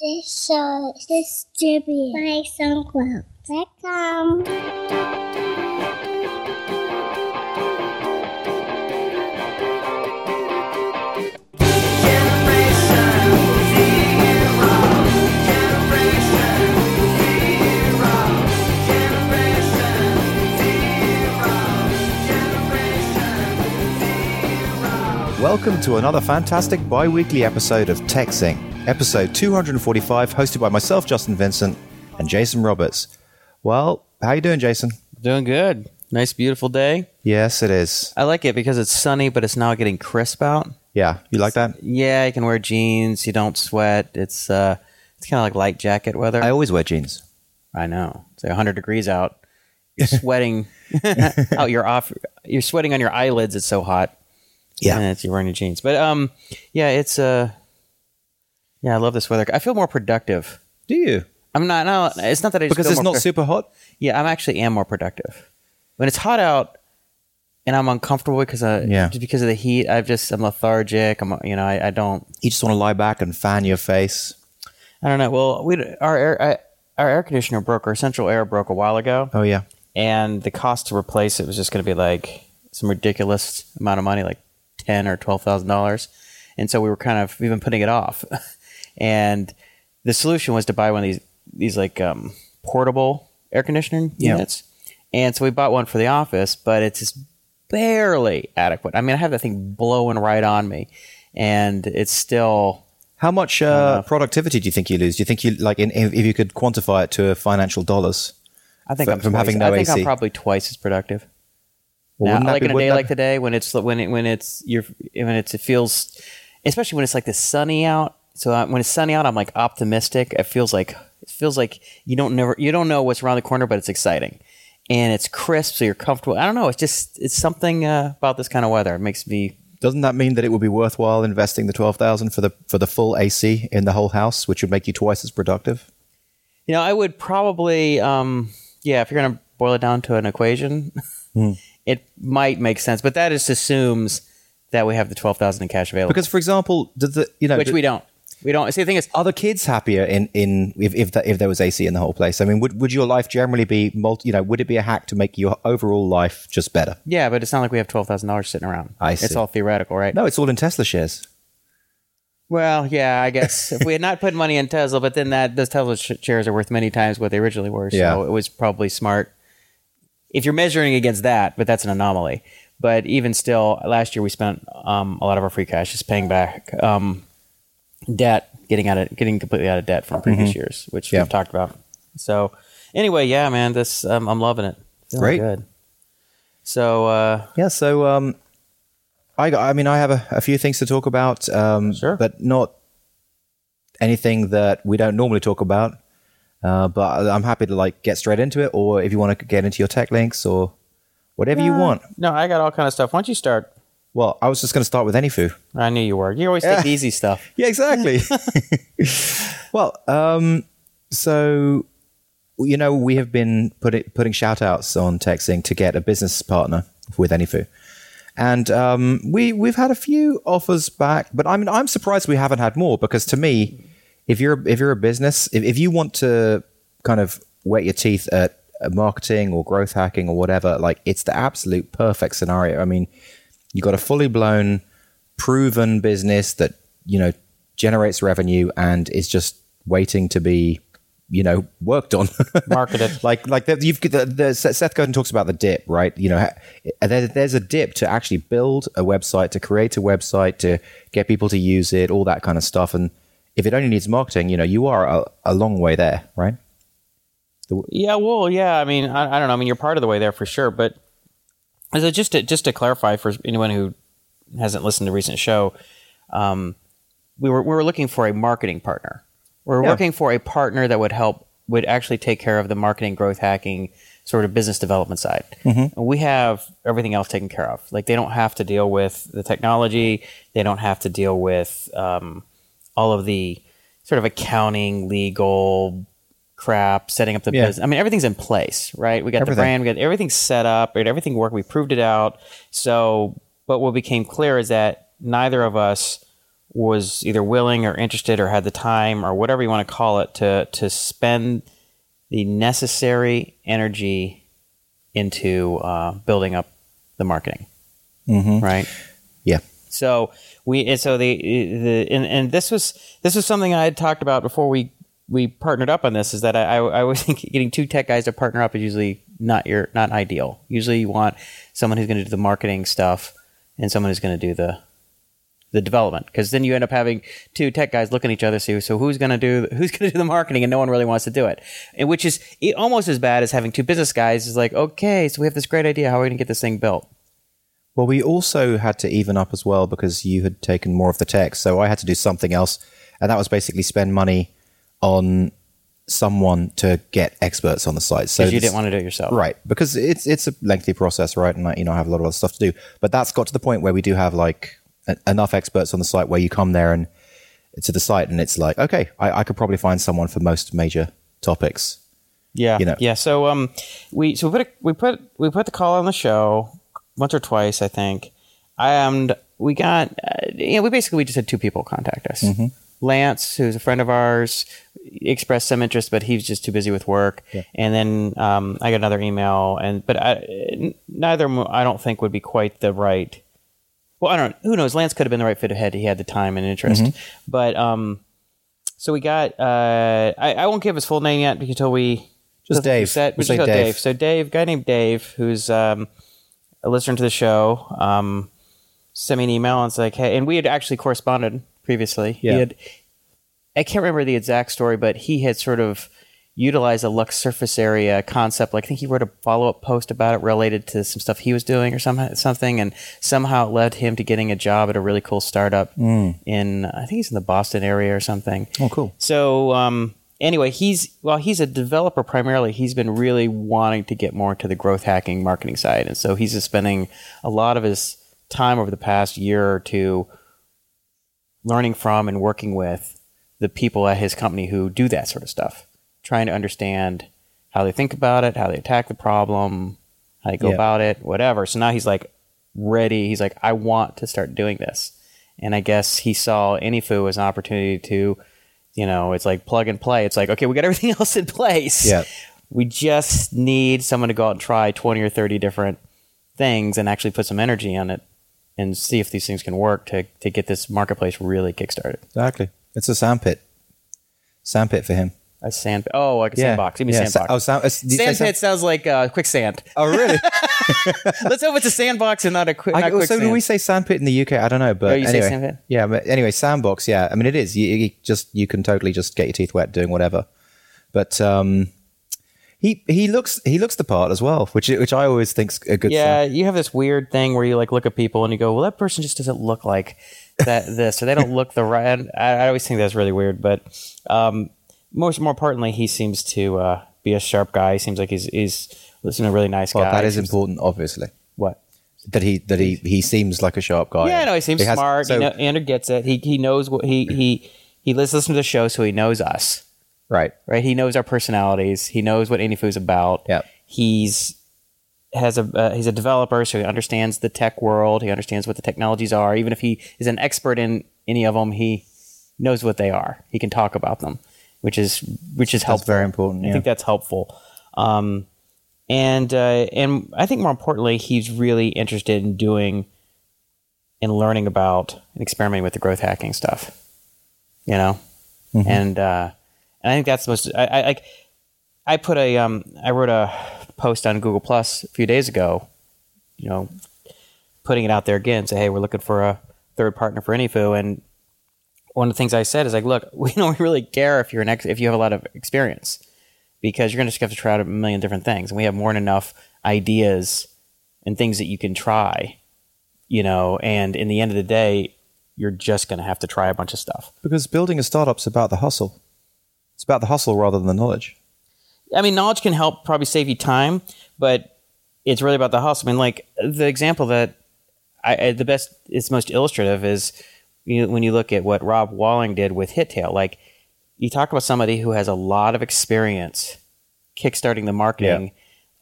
This show is distributed by SoundCloud.com. Welcome Welcome to another fantastic bi weekly episode of TechZing, episode 245, hosted by myself, Justin Vincent, and Jason Roberts. Well, how you doing, Jason? Doing good. Nice, beautiful day. Yes, it is. I like it because it's sunny, but it's now getting crisp out. Yeah, you like that? Yeah, you can wear jeans. You don't sweat. It's uh, it's kind of like light jacket weather. I always wear jeans. I know. It's like 100 degrees out. You're sweating out your off. You're sweating on your eyelids. It's so hot. Yeah. and it's, you're wearing your jeans. But um, yeah, it's uh, yeah, I love this weather. I feel more productive. Do you? I'm not. No, it's not that I just Because feel it's more not produ- super hot? Yeah, I'm actually am more productive. When it's hot out and I'm uncomfortable because I Yeah. just because of the heat, I've just I'm lethargic. I'm you know I, I don't You just want to lie back and fan your face. I don't know. Well, we our air I, our air conditioner broke. Our central air broke a while ago, Oh, yeah. and the cost to replace it was just going to be like some ridiculous amount of money, like ten or twelve thousand dollars. And so we were kind of we've been putting it off, and the solution was to buy one of these these like um, portable air conditioning Yeah. units. And so we bought one for the office, but it's just barely adequate. I mean, I have that thing blowing right on me, and it's still How much uh, productivity do you think you lose? Do you think you, like, in, if, you could quantify it to financial dollars? I think I'm from twice, having no I think AC. I'm probably twice as productive. Well, now, like be- in a day that- like today, when it's when it when it's you're when it's it feels, especially when it's like the sunny out. So uh, when it's sunny out, I'm like optimistic. It feels like it feels like you don't never you don't know what's around the corner, but it's exciting, and it's crisp, so you're comfortable. I don't know. It's just it's something uh, about this kind of weather. It makes me Doesn't that mean that it would be worthwhile investing the twelve thousand for the for the full AC in the whole house, which would make you twice as productive? You know, I would probably, um, yeah, if you're going to boil it down to an equation, Hmm. it might make sense. But that just assumes that we have the twelve thousand in cash available, Because, for example, does the you know which we don't. We don't. See, the thing is, are the kids happier in in if if, that, if there was AC in the whole place? I mean, would would your life generally be multi? You know, would it be a hack to make your overall life just better? yeah, but it's not like we have twelve thousand dollars sitting around. I see. It's all theoretical, right? No, it's all in Tesla shares. Well, yeah, I guess if we had not put money in Tesla, but then that those Tesla sh- shares are worth many times what they originally were. So Yeah. it was probably smart if you're measuring against that, but that's an anomaly. But even still, last year we spent um, a lot of our free cash just paying back um, debt, getting out of getting completely out of debt from previous years, which Mm-hmm. Yeah. we've talked about. So anyway, yeah, man, this um, I'm loving it. Feeling Great. good. So uh, Yeah. So, um, I got, I mean, I have a, a few things to talk about. Um, Sure. but not anything that we don't normally talk about. Uh, but I'm happy to like get straight into it, or if you want to get into your tech links or whatever you want. no, I got all kind of stuff. Why don't you start? Well, I was just going to start with AnyFu. I knew you were. You always take the easy stuff. Yeah, exactly. well, um, so you know, we have been putting putting shout outs on TechZing to get a business partner with AnyFu. And um, we we've had a few offers back, but I mean I'm surprised we haven't had more because to me, if you're if you're a business, if, if you want to kind of wet your teeth at marketing or growth hacking or whatever, like it's the absolute perfect scenario. I mean, you got a fully blown, proven business that you know generates revenue and is just waiting to be you know worked on Marketed. like like the, you've the, the Seth Godin talks about the dip right you know eh, there, there's a dip to actually build a website to create a website to get people to use it all that kind of stuff and if it only needs marketing you know you are a, a long way there right Yeah, well, yeah. I mean, I, I don't know. I mean, you're part of the way there for sure. But so just to just to clarify for anyone who hasn't listened to recent show, um, we were we were looking for a marketing partner. We We're Yeah. working for a partner that would help would actually take care of the marketing, growth hacking, sort of business development side. Mm-hmm. And we have everything else taken care of. Like they don't have to deal with the technology. They don't have to deal with um, all of the sort of accounting, legal crap, setting up the Yeah. business. I mean, everything's in place, right? We got Everything. the brand, we got everything set up, and everything worked. We proved it out. So, but what became clear is that neither of us was either willing or interested or had the time or whatever you want to call it to to spend the necessary energy into uh, building up the marketing, mm-hmm. right? Yeah. So we and so the the and, and this was this was something I had talked about before we we partnered up on this. Is that I I always think getting two tech guys to partner up is usually not your not ideal. Usually you want someone who's going to do the marketing stuff and someone who's going to do the the development because then you end up having two tech guys looking at each other so, so who's going to do who's going to do the marketing and no one really wants to do it and which is almost as bad as having two business guys is like okay so we have this great idea how are we going to get this thing built Well, we also had to even up as well because you had taken more of the tech. So I had to do something else. And that was basically spend money on someone to get experts on the site. So you didn't want to do it yourself Right, because it's it's a lengthy process, right? And like, you know, I have a lot of other stuff to do. But that's got to the point where we do have like e- enough experts on the site where you come there and to the site, and it's like, okay, I, I could probably find someone for most major topics. Yeah, you know. yeah. So um, we so we put a, we put we put the call on the show once or twice, I think, and we got uh, you know we basically we just had two people contact us. Mm-hmm. Lance, who's a friend of ours, expressed some interest, but he was just too busy with work. And then um, I got another email, and but I, neither I don't think would be quite the right. Well, I don't. Who knows? Lance could have been the right fit had he had the time and interest. Mm-hmm. But um, so we got. Uh, I, I won't give his full name yet until we Just Dave. Set, we just Dave. Dave. So Dave, guy named Dave, who's um, a listener to the show, um, sent me an email and it's like, hey, and we had actually corresponded previously. Yeah. He had, I can't remember the exact story, but he had sort of utilized a Luck's surface area concept. Like I think he wrote a follow up post about it related to some stuff he was doing or some, something, and somehow it led him to getting a job at a really cool startup in I think he's in the Boston area or something. Oh, cool. So um, anyway, he's well, he's a developer primarily. He's been really wanting to get more into the growth hacking marketing side, and so he's just spending a lot of his time over the past year or two learning from and working with the people at his company who do that sort of stuff, trying to understand how they think about it, how they attack the problem, how they go Yeah. about it, whatever. So now he's like ready. He's like, I want to start doing this. And I guess he saw AnyFu as an opportunity to, you know, it's like plug and play. It's like, okay, we got everything else in place. Yeah. We just need someone to go out and try 20 or 30 different things and actually put some energy on it and see if these things can work to, to get this marketplace really kickstarted. Exactly. It's a sandpit. Sandpit for him. A sand, oh, like a Yeah. sandbox. Give me Yeah, sandbox. sa- oh, sand- uh, did you say Sandpit sand- sounds like uh, quicksand. Oh, really? Let's hope it's a sandbox and not a quick. I, not so quicksand. do we say sandpit in the UK? I don't know, but Oh, you say anyway, sandpit? yeah. But anyway, sandbox. Yeah, I mean it is. You, you just you can totally just get your teeth wet doing whatever. But um, he he looks he looks the part as well, which which I always think's a good. Yeah, sign. you have this weird thing where you like look at people and you go, "Well, that person just doesn't look like that this," or they don't look the right. and I, I always think that's really weird, but um, most more importantly, he seems to uh, be a sharp guy. He seems like he's he's listening a really nice Well, guy. that is important, obviously. What? That he that he he seems like a sharp guy. Yeah, no, he seems smart. so- he know, Andrew gets it. He he knows what he he he listens to the show, so he knows us. right. right? He knows our personalities. He knows what AnyFu's about. Yeah. He's has a uh, he's a developer, so he understands the tech world. He understands what the technologies are. Even if he is an expert in any of them, he knows what they are. He can talk about them, which is which is helpful. very important, I think that's helpful. Um, and uh, and I think more importantly, he's really interested in doing and learning about and experimenting with the growth hacking stuff. You know, and uh, and I think that's the most. I, I like. I put a um. I wrote a post on Google Plus a few days ago. You know, putting it out there again. Say, hey, we're looking for a third partner for AnyFu, and one of the things I said is like, look, we don't really care if you're an ex- if you have a lot of experience, because you're going to just have to try out a million different things, and we have more than enough ideas and things that you can try. You know, and in the end of the day, you're just going to have to try a bunch of stuff. Because building a startup's about the hustle. It's about the hustle rather than the knowledge. I mean, knowledge can help probably save you time, but it's really about the hustle. I mean, like the example that I, the best, it's most illustrative is you, when you look at what Rob Walling did with Hittail. Like you talk about somebody who has a lot of experience kickstarting the marketing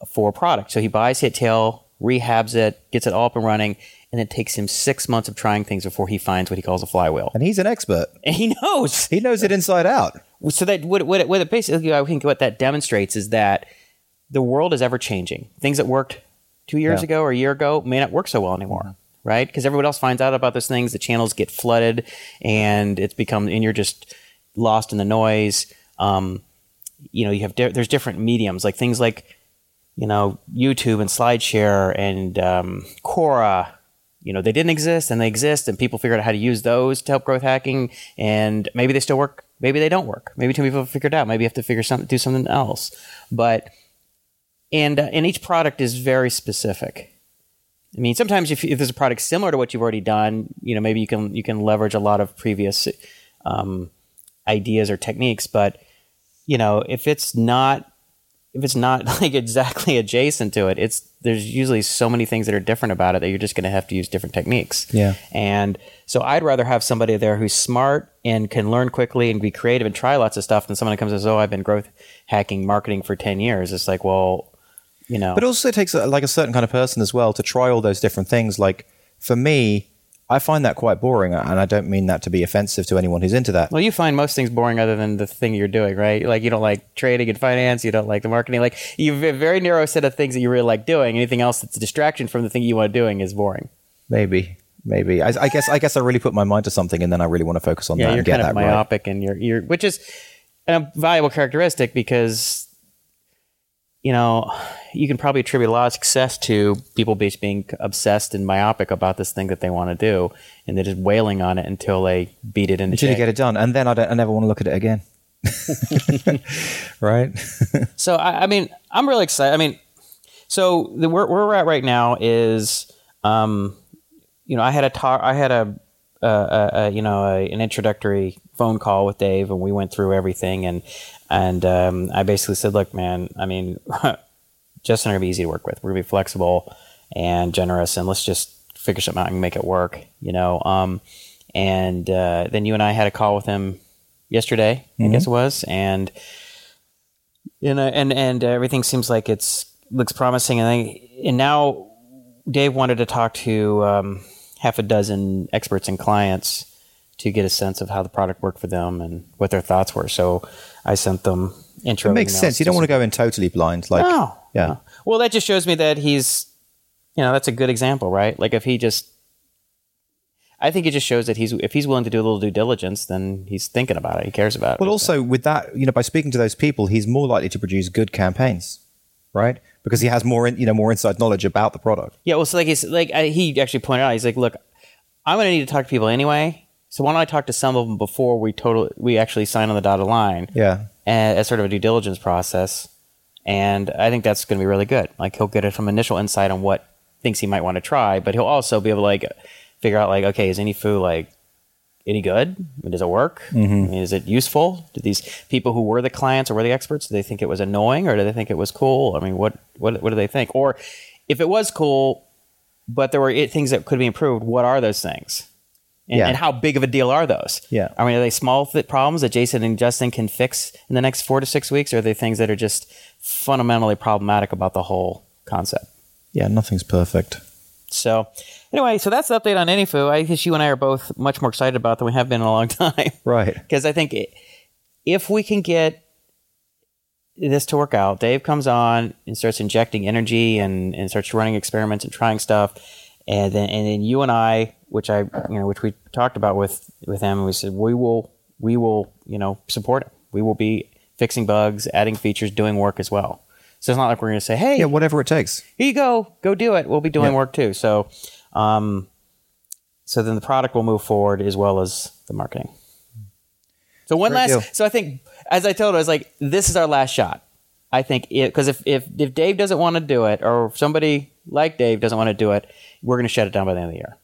for a product. So he buys Hittail, rehabs it, gets it all up and running, and it takes him six months of trying things before he finds what he calls a flywheel. And he's an expert. And he knows. He knows it inside out. So that what what what it basically I think what that demonstrates is that the world is ever changing. Things that worked two years Yeah. ago or a year ago may not work so well anymore, right? Because everyone else finds out about those things. The channels get flooded, and it's become and you're just lost in the noise. Um, you know, you have di- there's different mediums like things like you know YouTube and SlideShare and um, Quora. You know, they didn't exist and they exist, and people figured out how to use those to help growth hacking. And maybe they still work, maybe they don't work. Maybe two people figured it out. Maybe you have to figure something, do something else. But and uh, and each product is very specific. I mean, sometimes if, if there's a product similar to what you've already done, you know, maybe you can you can leverage a lot of previous um, ideas or techniques. But you know, if it's not if it's not like exactly adjacent to it, it's there's usually so many things that are different about it that you're just going to have to use different techniques. Yeah. And so I'd rather have somebody there who's smart and can learn quickly and be creative and try lots of stuff than someone that comes and says, "Oh, I've been growth hacking marketing for ten years." It's like, well, you know, But also it also takes a, like a certain kind of person as well to try all those different things. Like for me, I find that quite boring, and I don't mean that to be offensive to anyone who's into that. Well, you find most things boring other than the thing you're doing, right? Like you don't like trading and finance, you don't like the marketing. Like you have a very narrow set of things that you really like doing. Anything else that's a distraction from the thing you want doing is boring. Maybe, maybe. I, I guess I guess I really put my mind to something, and then I really want to focus on Yeah, that you're and get kind of that right. myopic, and you're you're which is a valuable characteristic because you know you can probably attribute a lot of success to people just being obsessed and myopic about this thing that they want to do, and they're just wailing on it until they beat it into Until you get it done, and then I don't. I never want to look at it again. right? So I, I mean, I'm really excited. I mean, so the where, where we're at right now is, um, you know, I had a talk, I had a, a, a, a you know, a, an introductory phone call with Dave, and we went through everything, and and um, I basically said, look, man, I mean, Justin are gonna be easy to work with. We're gonna be flexible and generous, and let's just figure something out and make it work, you know. Um, and uh, then you and I had a call with him yesterday, I guess it was, and you know, and and everything seems like it's looks promising. And I, and now Dave wanted to talk to um, half a dozen experts and clients to get a sense of how the product worked for them and what their thoughts were. So I sent them intro. It makes sense. You don't want to go in totally blind. Like, no. yeah. no. Well, that just shows me that he's, you know, that's a good example, right? Like if he just, I think it just shows that he's if he's willing to do a little due diligence, then he's thinking about it. He cares about it. Well, also with that, you know, by speaking to those people, he's more likely to produce good campaigns, right? Because he has more, in, you know, more inside knowledge about the product. Yeah, well, so like he's like I, he actually pointed out, he's like, look, I'm going to need to talk to people anyway. So why don't I talk to some of them before we total we actually sign on the dotted line Yeah, as, as sort of a due diligence process, and I think that's going to be really good. Like he'll get some initial insight on what things he might want to try, but he'll also be able to like figure out like, okay, is AnyFu like any good? I mean, does it work? I mean, is it useful? Do these people who were the clients or were the experts, do they think it was annoying or do they think it was cool? I mean, what what what do they think? Or if it was cool, but there were things that could be improved, what are those things? And, Yeah. and how big of a deal are those? Yeah. I mean, are they small problems that Jason and Justin can fix in the next four to six weeks, or are they things that are just fundamentally problematic about the whole concept? yeah, nothing's perfect. So, anyway, so that's the update on AnyFu. I guess you and I are both much more excited about than we have been in a long time. Right. Because I think if we can get this to work out, Dave comes on and starts injecting energy and, and starts running experiments and trying stuff, and then and then you and I, which I you know which we talked about with with him, and we said we will we will you know support him. We will be fixing bugs, adding features, doing work as well. So it's not like we're going to say, hey, Yeah, whatever it takes. here you go, go do it. We'll be doing Yeah. work too. So, um, so then the product will move forward as well as the marketing. So one Great last, deal. so I think as I told her, I was like, this is our last shot. I think because if, if if Dave doesn't want to do it, or somebody like Dave doesn't want to do it, we're going to shut it down by the end of the year.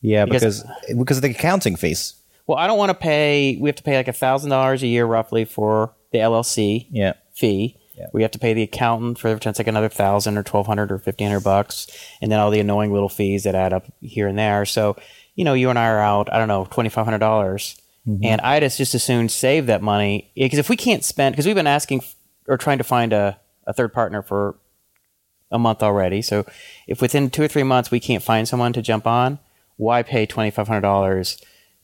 Yeah, Because- because because of the accounting fees. Well, I don't want to pay. We have to pay like a thousand dollars a year roughly for the LLC Yeah. fee. Yeah. We have to pay the accountant for it's like another thousand or twelve hundred or fifteen hundred bucks, and then all the annoying little fees that add up here and there. So, you know, you and I are out. I don't know twenty five hundred dollars, mm-hmm. and I'd as- just as soon save that money because if we can't spend because we've been asking or trying to find a, a third partner for a month already. So if within two or three months we can't find someone to jump on, why pay twenty five hundred dollars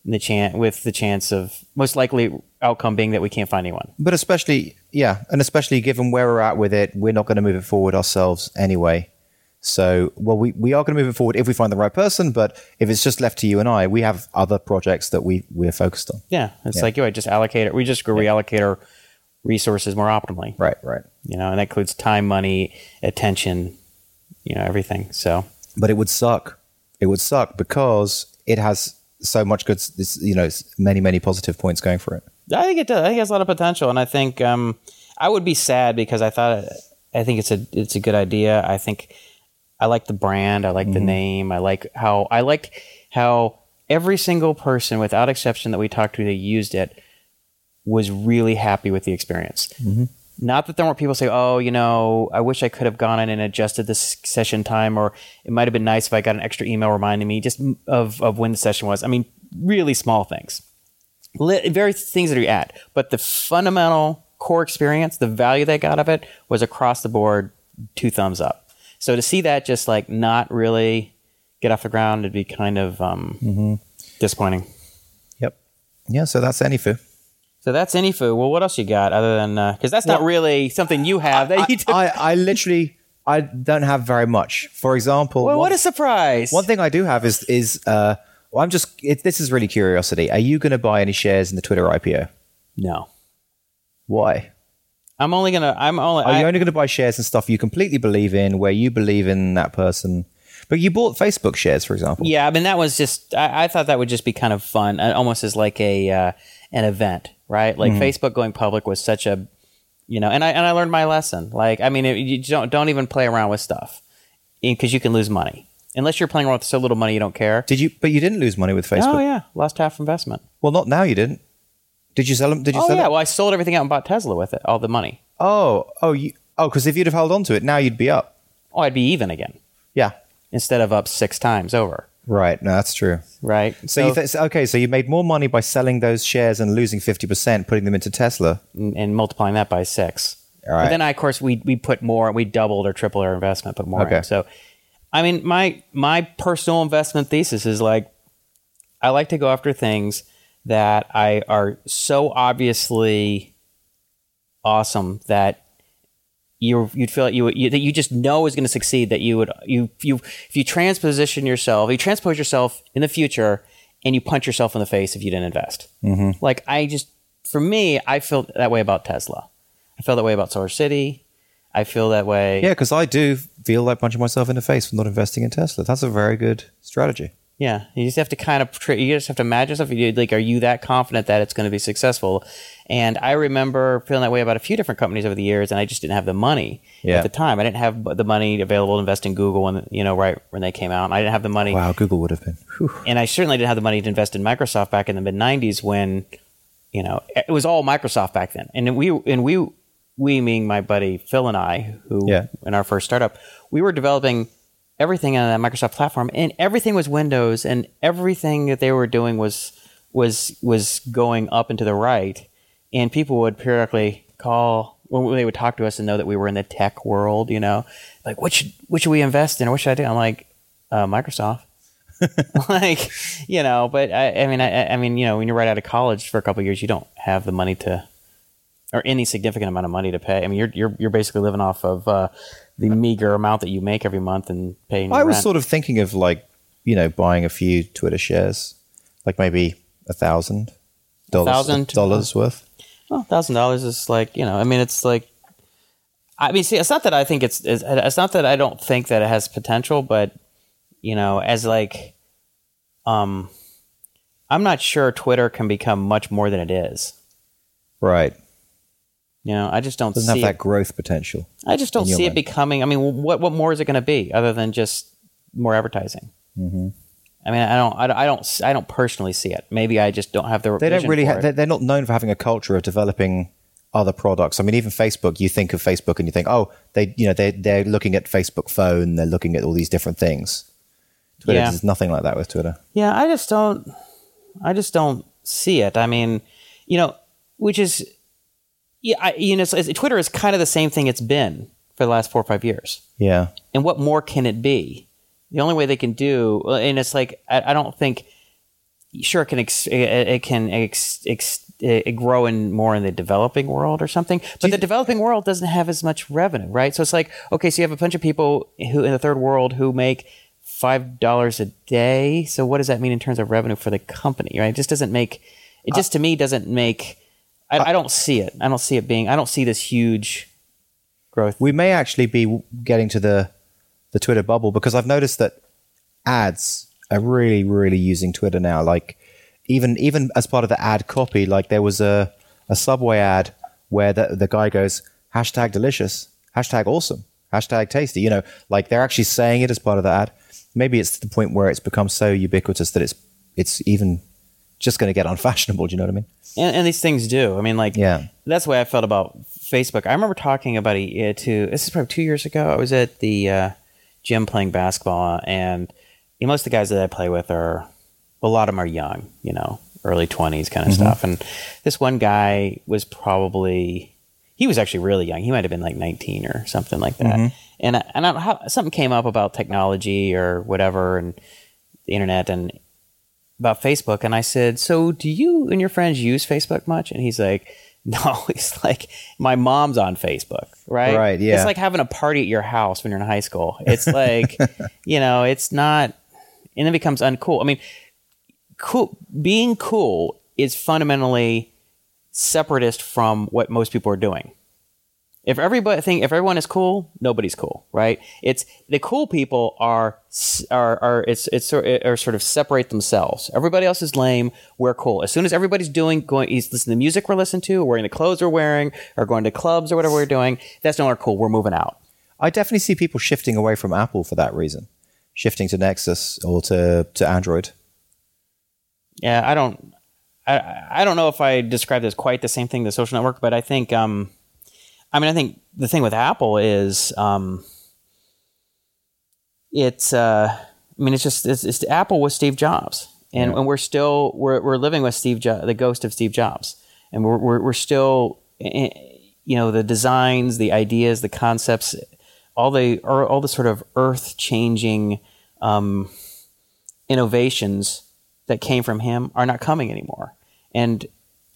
the chance with the chance of most likely outcome being that we can't find anyone. But especially, yeah, and especially given where we're at with it, we're not going to move it forward ourselves anyway. So, well, we, we are going to move it forward if we find the right person. But if it's just left to you and I, we have other projects that we we're focused on. Yeah, it's Yeah. like you know, just allocate it. We just go reallocate our resources more optimally. Right, right. You know, and that includes time, money, attention, you know, everything. So But it would suck. It would suck because it has so much good, you know, many many positive points going for it. I think it does. I think it has a lot of potential, and I think um, I would be sad because I thought I think it's a it's a good idea. I think I like the brand. I like the name. I like how I liked how every single person, without exception, that we talked to that used it was really happy with the experience. Not that there weren't people say, "Oh, you know, I wish I could have gone in and adjusted this session time," or it might have been nice if I got an extra email reminding me just of of when the session was. I mean, really small things very things that you add, but the fundamental core experience, the value they got of it was across the board, two thumbs up. So to see that just like not really get off the ground, it'd be kind of um, disappointing. Yep. Yeah. So that's AnyFu. So that's AnyFu. Well, what else you got other than because that's not really something you have that you do. I, I literally I don't have very much. For example, well, one, what a surprise! one thing I do have is is uh, well, I'm just it, this is really curiosity. Are you going to buy any shares in the Twitter IPO? no, Why? I'm only gonna. I'm only. Are I, you only going to buy shares and stuff you completely believe in, where you believe in that person? But you bought Facebook shares, for example. Yeah, I mean that was just. I, I thought that would just be kind of fun, uh, almost as like a uh, an event, right? Like mm-hmm. Facebook going public was such a, you know, and I and I learned my lesson. Like, I mean, it, you don't don't even play around with stuff eh, because you can lose money unless you're playing around with so little money you don't care. Did you? But you didn't lose money with Facebook. Oh yeah, lost half investment. Well, not now. You didn't. Did you sell them? Did you Oh sell yeah, it? well I sold everything out and bought Tesla with it, all the money. Oh, oh, you. Oh, because if you'd have held on to it, now you'd be up. Oh, I'd be even again Yeah. instead of up six times over, Right. No, that's true. right? So, you th- okay, so you made more money by selling those shares and losing fifty percent, putting them into Tesla. and and multiplying that by six. All right. But then, I, of course, we we put more, we doubled or tripled our investment, put more Okay. in. So, I mean, my my personal investment thesis is like, I like to go after things that I are so obviously awesome that you you'd feel like you, you that you just know is going to succeed. That you would you you if you transposition yourself, you transpose yourself in the future, and you punch yourself in the face if you didn't invest. Mm-hmm. Like I just for me, I feel that way about Tesla. I feel that way about Solar City. I feel that way. Yeah, because I do feel like punching myself in the face for not investing in Tesla. That's a very good strategy. Yeah, you just have to kind of you just have to imagine yourself. Like, are you that confident that it's going to be successful? And I remember feeling that way about a few different companies over the years, and I just didn't have the money Yeah. at the time. I didn't have the money available to invest in Google when you know right when they came out. And I didn't have the money, Wow, Google would have been. Whew. and I certainly didn't have the money to invest in Microsoft back in the mid '90s when you know it was all Microsoft back then. And we and we we meaning my buddy Phil and I, who Yeah. in our first startup, we were developing everything on that Microsoft platform, and everything was Windows, and everything that they were doing was was was going up and to the right, and people would periodically call when they would talk to us and know that we were in the tech world, you know, like what should what should we invest in or what should I do? I'm like uh, Microsoft. like you know, but I, I mean, I, I mean, you know, when you're right out of college for a couple of years, you don't have the money to, or any significant amount of money to pay. I mean, you're you're you're basically living off of uh, the meager amount that you make every month and paying. I was rent. sort of thinking of like, you know, buying a few Twitter shares, like maybe a thousand dollars, dollars worth. Well, thousand dollars is like you know. I mean, it's like. I mean, see, it's not that I think it's, it's it's not that I don't think that it has potential, but you know, as like, um, I'm not sure Twitter can become much more than it is. Right. You know, I just don't Doesn't see have that it. growth potential. I just don't see it becoming. I mean, what what more is it going to be other than just more advertising? Mm-hmm. I mean, I don't, I don't, I don't, I don't personally see it. Maybe I just don't have the. They don't really. Ha- they're, not known for having a culture of developing other products. I mean, even Facebook. You think of Facebook and you think, oh, they, you know, they they're looking at Facebook phone. They're looking at all these different things. Twitter Yeah. is nothing like that with Twitter. Yeah, I just don't. I just don't see it. I mean, you know, which is, yeah, I, you know, it's- Twitter is kind of the same thing it's been for the last four or five years. Yeah. And what more can it be? The only way they can do, and it's like I, I don't think. Sure, it can ex, it, it can ex, ex, it grow in more in the developing world or something, but the developing world doesn't have as much revenue, right? So it's like okay, so you have a bunch of people who in the third world who make five dollars a day. So what does that mean in terms of revenue for the company, right? It just doesn't make. It just to me doesn't make. I, I don't see it. I don't see it being. I don't see this huge growth. We may actually be getting to the the Twitter bubble because I've noticed that ads are really, really using Twitter now. Like even even as part of the ad copy, like there was a a Subway ad where the the guy goes hashtag delicious, hashtag awesome, hashtag tasty. You know, like they're actually saying it as part of the ad. Maybe it's to the point where it's become so ubiquitous that it's it's even just going to get unfashionable. Do you know what I mean? and, and these things do. I mean, like, Yeah. that's the way I felt about Facebook. I remember talking about it uh, to this is probably two years ago. I was at the uh, gym playing basketball, and you know, most of the guys that I play with are a lot of them are young, you know, early twenties kind of mm-hmm. stuff. And this one guy was probably he was actually really young. He might have been like nineteen or something like that. Mm-hmm. And I, and I, how, something came up about technology or whatever, and the internet and about Facebook, and I said, "So, do you and your friends use Facebook much?" And he's like, "No." it's like, "My mom's on Facebook, right? Right, yeah. It's like having a party at your house when you're in high school. It's like, you know, it's not, and it becomes uncool. I mean, cool. Being cool is fundamentally separatist from what most people are doing. If everybody think if everyone is cool, nobody's cool, right? It's the cool people are are are it's it's sort are sort of separate themselves. Everybody else is lame. We're cool. As soon as everybody's doing going, he's listening to the music we're listening to, or wearing the clothes we're wearing, or going to clubs or whatever we're doing. That's no longer cool. We're moving out. I definitely see people shifting away from Apple for that reason, shifting to Nexus or to to Android. Yeah, I don't. I, I don't know if I described it as quite the same thing, the social network, but I think, um, I mean, I think the thing with Apple is, um, it's, uh, I mean, it's just, it's, it's Apple with Steve Jobs. And, and we're still, we're, we're living with Steve, jo- the ghost of Steve Jobs. And we're, we're, we're still, eh, you know, the designs, the ideas, the concepts, all the, all the sort of earth changing, um, innovations that came from him are not coming anymore. And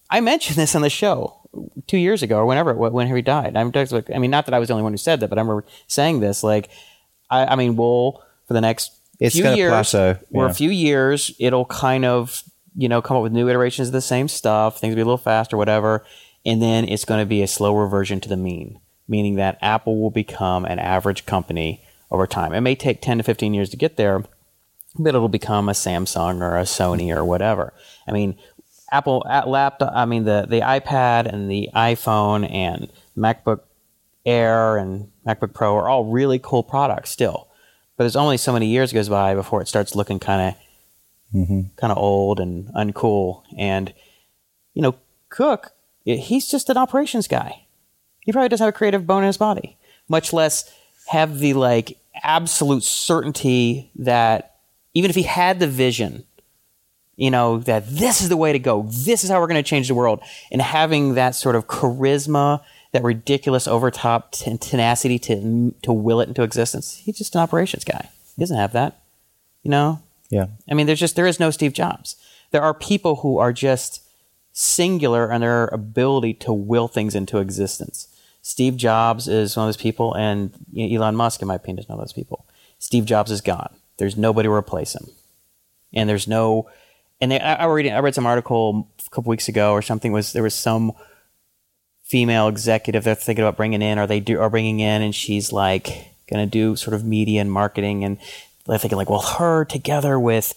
I mentioned this on the show two years ago or whenever whenever he died. I'm just like, I mean, not that I was the only one who said that, but I remember saying this. Like, I, I mean, we'll for the next It's few years plateau, or a few years, it'll kind of you know come up with new iterations of the same stuff. Things will be a little faster, whatever, and then it's going to be a slower version to the mean, meaning that Apple will become an average company over time. It may take ten to fifteen years to get there, but it'll become a Samsung or a Sony or whatever. I mean, Apple at laptop. I mean, the the iPad and the iPhone and MacBook Air and MacBook Pro are all really cool products still, but there's only so many years goes by before it starts looking kind of mm-hmm. kind of old and uncool. And you know, Cook, he's just an operations guy. He probably doesn't have a creative bone in his body, much less have the like absolute certainty that even if he had the vision, you know, that this is the way to go, this is how we're going to change the world, and having that sort of charisma, that ridiculous overtop t- tenacity to to will it into existence. He's just an operations guy. He doesn't have that, you know. Yeah. I mean, there's just there is no Steve Jobs. There are people who are just singular in their ability to will things into existence. Steve Jobs is one of those people, and Elon Musk, in my opinion, is one of those people. Steve Jobs is gone. There's nobody to replace him, and there's no. And they, I, I read I read some article a couple weeks ago or something. Was there was some female executive they're thinking about bringing in, or they do are bringing in, and she's like going to do sort of media and marketing, and they're thinking like, well, her together with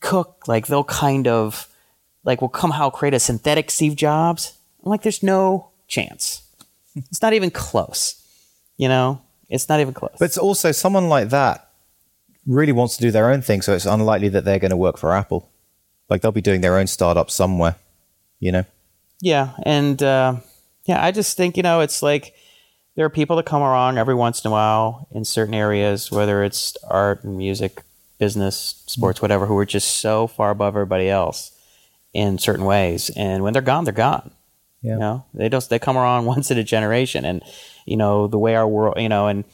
Cook, like they'll kind of like will somehow create a synthetic Steve Jobs. I'm like, there's no chance. It's not even close. You know, it's not even close. But it's also someone like that really wants to do their own thing, so it's unlikely that they're going to work for Apple. Like they'll be doing their own startup somewhere, you know? Yeah, and uh, yeah, I just think you know it's like there are people that come along every once in a while in certain areas, whether it's art and music, business, sports, whatever, who are just so far above everybody else in certain ways, and when they're gone, they're gone. Yeah. You know, they just they come around once in a generation, and you know the way our world, you know, and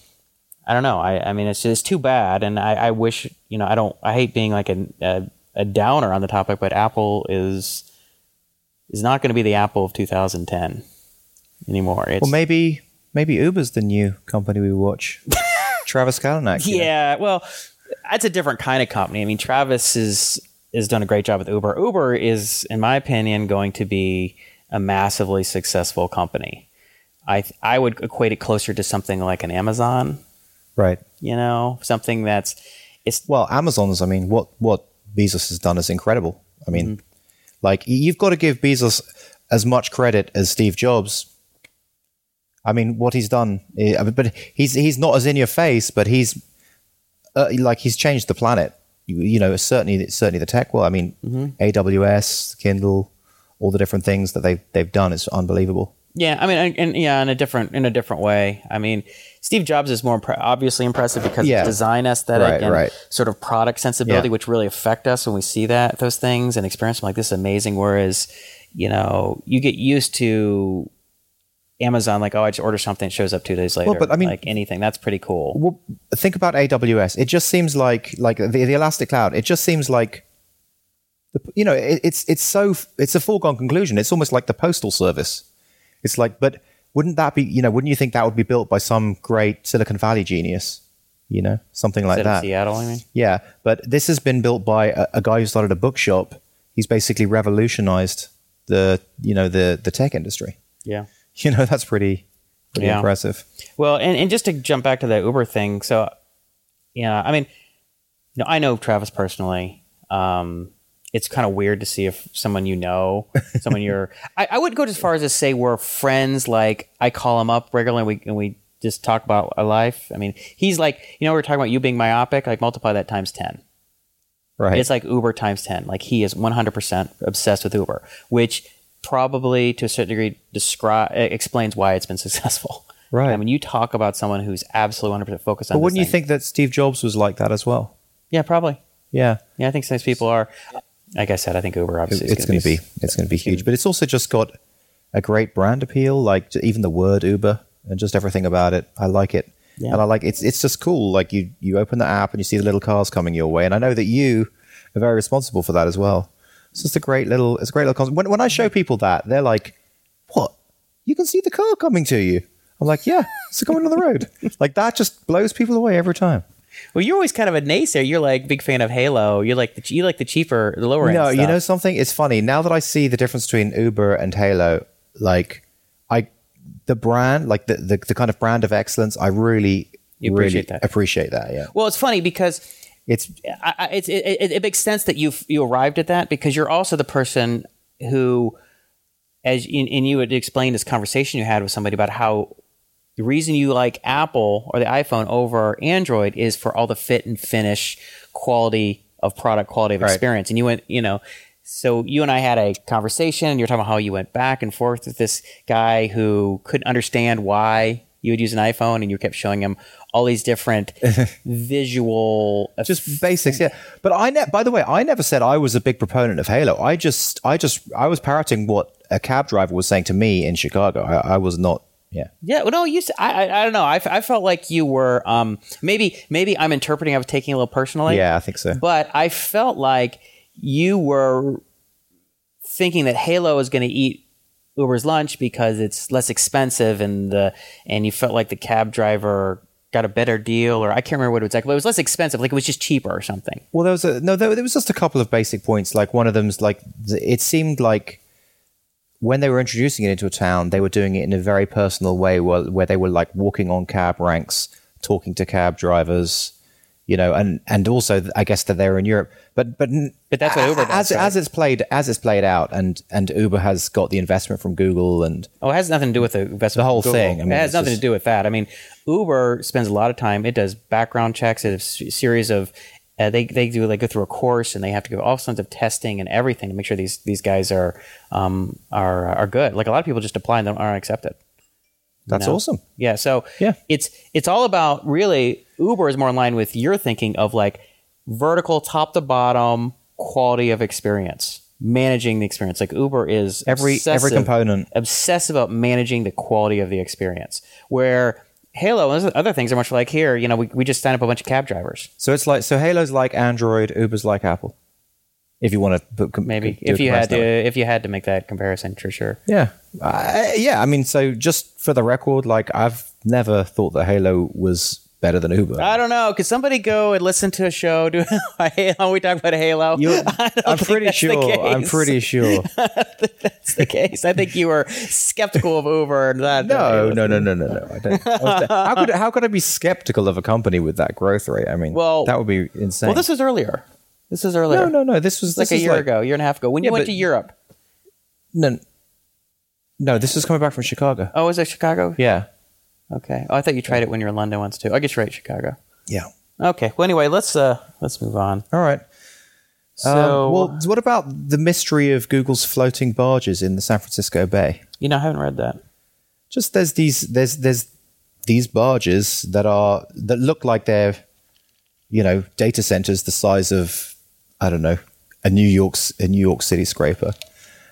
I don't know. I I mean, it's it's too bad, and I I wish you know I don't I hate being like a a, a downer on the topic, but Apple is is not going to be the Apple of 2010 anymore. It's, Well, maybe maybe Uber's the new company we watch. Travis Kalanick. you know? Yeah, well, that's a different kind of company. I mean, Travis is has done a great job with Uber. Uber is, in my opinion, going to be a massively successful company. I I would equate it closer to something like an Amazon. Right. You know, something that's it's Well, Amazon's. I mean, what what Bezos has done is incredible. I mean, like you've got to give Bezos as much credit as Steve Jobs. I mean, what he's done, eh, but he's he's not as in your face, but he's uh, like he's changed the planet. You, you know, certainly certainly the tech world. I mean, AWS, Kindle, all the different things that they've they've done is unbelievable. Yeah, I mean, and, and yeah, in a different in a different way. I mean, Steve Jobs is more impre- obviously impressive because Yeah. of design aesthetic Right, and right. sort of product sensibility, Yeah. which really affect us when we see that those things and experience them like this is amazing. Whereas, you know, you get used to Amazon, like oh, I just order something, it shows up two days later. Well, but I mean- like anything, that's pretty cool. Well, think about AWS. It just seems like like the, the Elastic Cloud. It just seems like the, you know it, it's it's so it's a foregone conclusion. It's almost like the postal service. It's like, but wouldn't that be you know wouldn't you think that would be built by some great Silicon Valley genius? You know, something like that. Seattle, I mean, Yeah, but this has been built by a, a guy who started a bookshop. He's basically revolutionized the you know the the tech industry. yeah. You know that's pretty pretty Yeah. impressive. Well, and, and just to jump back to the Uber thing, so yeah, I mean, you know, I know Travis personally. Um, it's kind of weird to see if someone you know, someone you're. I, I would go as far as to say we're friends. Like I call him up regularly, and we and we just talk about our life. I mean, he's like, you know, we we're talking about you being myopic. Like multiply that times ten. Right. It's like Uber times 10. Like he is 100% obsessed with Uber, which probably to a certain degree describe explains why it's been successful. Right. I mean, you talk about someone who's absolutely 100% focused on but wouldn't you thing. think that Steve Jobs was like that as well? Yeah, probably. Yeah. Yeah, I think some people are. Like I said, I think Uber obviously is it's going to be, it's going to be huge. But it's also just got a great brand appeal, like even the word Uber and just everything about it. I like it, Yeah. and I like it's it's just cool. Like you you open the app and you see the little cars coming your way, and I know that you are very responsible for that as well. It's just a great little it's a great little concept. When when I show people that, they're like, "What? You can see the car coming to you." I'm like, "Yeah, it's coming on the road." like that just blows people away every time. Well, you're always kind of a naysayer. You're like big fan of Hailo. You like the you like the cheaper, the lower end. No, you know something? It's funny now that I see the difference between Uber and Hailo. Like, I the brand, like the the, the kind of brand of excellence, I really You really appreciate that. appreciate that. Yeah, Well, it's funny because it's I, I, it's, it, it, it makes sense that you you arrived at that because you're also the person who, as in, and you had explained this conversation you had with somebody about how the reason you like Apple or the iPhone over Android is for all the fit and finish, quality of product, quality of Right. experience, and you went, you know. So you and I had a conversation. and You're talking about how you went back and forth with this guy who couldn't understand why you would use an iPhone, and you kept showing him all these different visual just basics. Yeah, but I ne- by the way, I never said I was a big proponent of Hailo. I just I just I was parroting what a cab driver was saying to me in Chicago. I, I was not. Yeah, Yeah, well, no, you. I. I don't know. I, I felt like you were. Um, maybe, maybe I'm interpreting. I was taking it a little personally. yeah, I think so. But I felt like you were thinking that Hailo is going to eat Uber's lunch because it's less expensive, and the and you felt like the cab driver got a better deal, or I can't remember what it was like, But it was less expensive. Like it was just cheaper or something. Well, there was a no. There, there was just a couple of basic points. Like one of them's like it seemed like when they were introducing it into a town, they were doing it in a very personal way, where, where they were like walking on cab ranks, talking to cab drivers, you know, and and also I guess that they're in Europe, but but But that's what Uber as right? as it's played as it's played out, and and Uber has got the investment from Google and Oh, it has nothing to do with the investment. The whole thing. I mean, it has nothing just- to do with that. I mean, Uber spends a lot of time. It does background checks. It has a series of. Uh, they they do they go through a course and they have to go all sorts of testing and everything to make sure these these guys are um are are good. Like a lot of people just apply and they aren't accepted. that's No. awesome. Yeah. So Yeah. it's it's all about really Uber is more in line with your thinking of like vertical top to bottom quality of experience. managing the experience. Like Uber is Every- every component. obsessed about managing the quality of the experience. Where Hailo and other things are much like here. You know, we, we just sign up a bunch of cab drivers. So it's like so Hailo's like Android, Uber's like Apple. If you want to put com- Maybe if you had to, way. if you had to make that comparison, for sure. Yeah, uh, yeah. I mean, so just for the record, like I've never thought that Hailo was better than Uber. I don't know. Could somebody go and listen to a show? Do Hailo? We talk about Hailo. Don't I'm pretty sure. I'm pretty sure. That's the case. I think you were skeptical of Uber and that. No, no, no, no, no, no. I don't. I how could how could I be skeptical of a company with that growth rate? I mean, Well- that would be insane. Well, this was earlier. This is earlier. no, no, no. This was Like a year like- ago, year and a half ago, when Yeah, you went but- to Europe. No, no. This was coming back from Chicago. Oh, was it Chicago? Yeah, Okay. Oh, I thought you tried it when you were in London once too. I guess you're right, Chicago. yeah. Okay. Well, anyway, let's uh let's move on. All right. So, Um, well, what about the mystery of Google's floating barges in the San Francisco Bay? you know, I haven't read that. Just there's these there's there's these barges that are that look like they're you know data centers the size of I don't know a New York's a New York City scraper.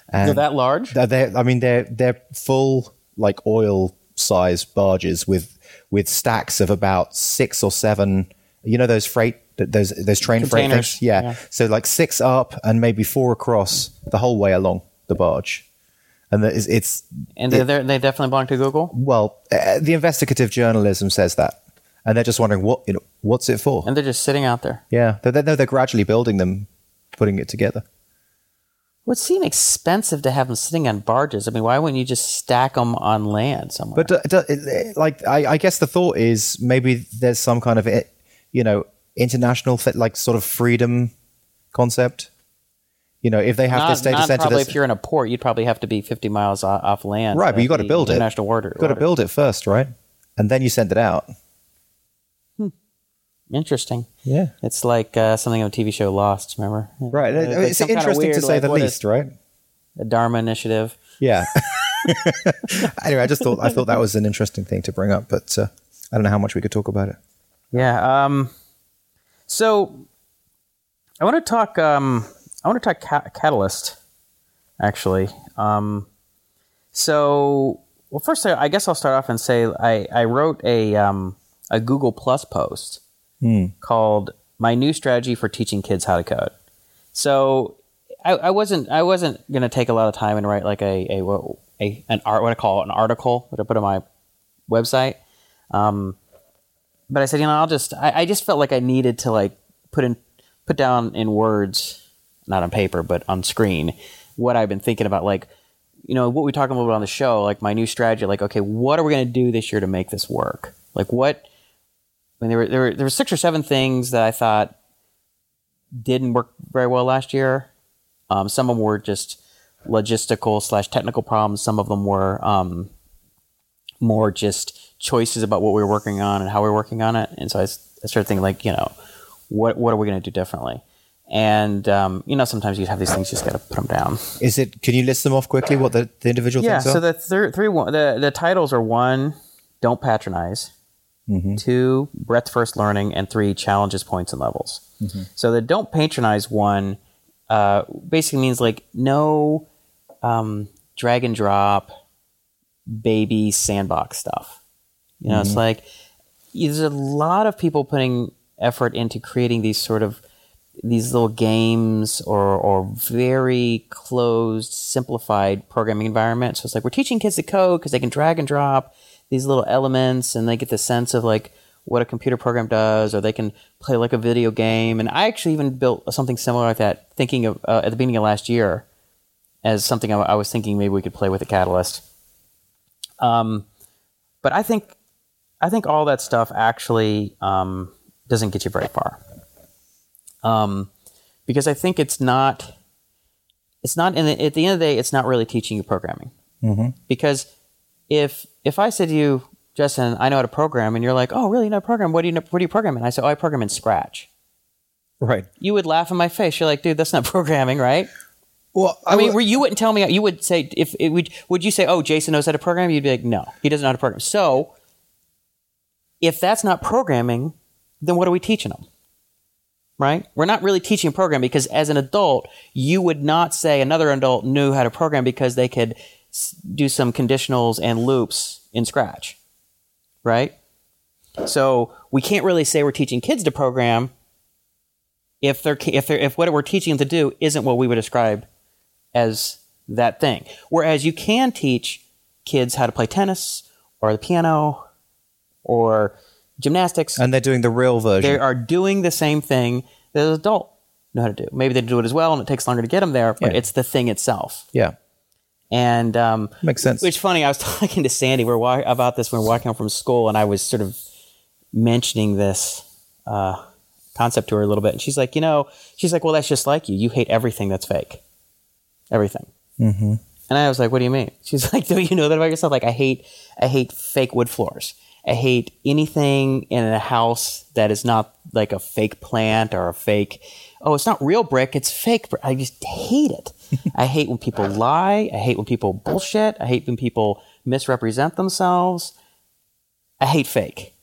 And They're that large. They're, they're, I mean, they're they're full like oil size barges with with stacks of about six or seven. You know those freight those those train freight things. Yeah. yeah. So like six up and maybe four across the whole way along the barge, and that is it's and they they definitely belong to Google. well uh, the investigative journalism says that, and they're just wondering what you know what's it for. And they're just sitting out there. yeah, they're, they're, they're gradually building them, putting it together. Would seem expensive to have them sitting on barges. I mean, why wouldn't you just stack them on land somewhere? But uh, do, do, uh, like, I, I guess the thought is maybe there's some kind of, it, you know, international like sort of freedom concept. You know, if they have not, this data center, probably if you're in a port, you'd probably have to be 50 miles off, off land. right, but you uh, got to build it. International water. Got to build it first, right? And then you send it out. Interesting. Yeah, It's like uh, something on a TV show Lost. Remember? right. Uh, like it's some kinda interesting to say like, the least, is- right? The Dharma Initiative. Yeah. anyway, I just thought I thought that was an interesting thing to bring up, but uh, I don't know how much we could talk about it. Yeah. Um, so I want to talk. Um, I want to talk ca- Catalyst, actually. Um, so, well, first, I I guess I'll start off and say I, I wrote a um, a Google Plus post called "My New Strategy for Teaching Kids How to Code." So, I, I wasn't I wasn't going to take a lot of time and write like a a, a an art what I call an article that I put on my website. Um, but I said, you know, I'll just I, I just felt like I needed to like put in put down in words, not on paper, but on screen, what I've been thinking about, like, you know, what we talked about on the show, like my new strategy, like, okay, what are we gonna do this year to make this work? Like what I mean there were there were there were six or seven things that I thought didn't work very well last year. Um, some of them were just logistical slash technical problems. Some of them were um, more just choices about what we were working on and how we were working on it. And so I, I started thinking like, you know, what what are we going to do differently? And um, you know, sometimes you have these things, you just got to put them down. Is it? Can you list them off quickly? What the, the individual Yeah. things are? So the thir- three one, the the titles are one, don't patronize. Two, breadth first learning, and three, challenges, points, and levels. So the don't patronize one uh, basically means like no um, drag and drop baby sandbox stuff. You know, it's like there's a lot of people putting effort into creating these sort of these little games or or very closed, simplified programming environments. So it's like we're teaching kids to code because they can drag and drop these little elements and they get the sense of like what a computer program does, or they can play like a video game. And I actually even built something similar like that, thinking of uh, at the beginning of last year as something I, I was thinking maybe we could play with a Catalyst. Um, but I think I think all that stuff actually um, doesn't get you very far. Um, because I think it's not it's not in the, at the end of the day it's not really teaching you programming. Because if if I said to you, Justin, I know how to program, and you're like, oh, really? You know how to program? What do you know? What do you program in? I said, oh, I program in Scratch. right. You would laugh in my face. You're like, dude, that's not programming, right? Well, I mean, where you wouldn't tell me. You would say if it would. Would you say, "Oh, Jason knows how to program"? You'd be like, "No, he doesn't know how to program." So, if that's not programming, then what are we teaching them? right? We're not really teaching program because as an adult, you would not say another adult knew how to program because they could do some conditionals and loops in Scratch, right? So we can't really say we're teaching kids to program if they're if they're if what we're teaching them to do isn't what we would describe as that thing. Whereas you can teach kids how to play tennis or the piano or gymnastics. And they're doing the real version. They are doing the same thing that an adult know how to do. Maybe they do it as well, and it takes longer to get them there, but Yeah. it's the thing itself. yeah. And um, Makes sense. Which funny, I was talking to Sandy we we're wa- about this when we are walking home from school, and I was sort of mentioning this uh, concept to her a little bit, and she's like, you know, she's like, well, that's just like you. You hate everything that's fake, everything. Mm-hmm. And I was like, what do you mean? She's like, don't you know that about yourself? Like, I hate, I hate fake wood floors. I hate anything in a house that is not like a fake plant or a fake. Oh, it's not real brick; it's fake. brick. I just hate it. I hate when people lie. I hate when people bullshit. I hate when people misrepresent themselves. I hate fake.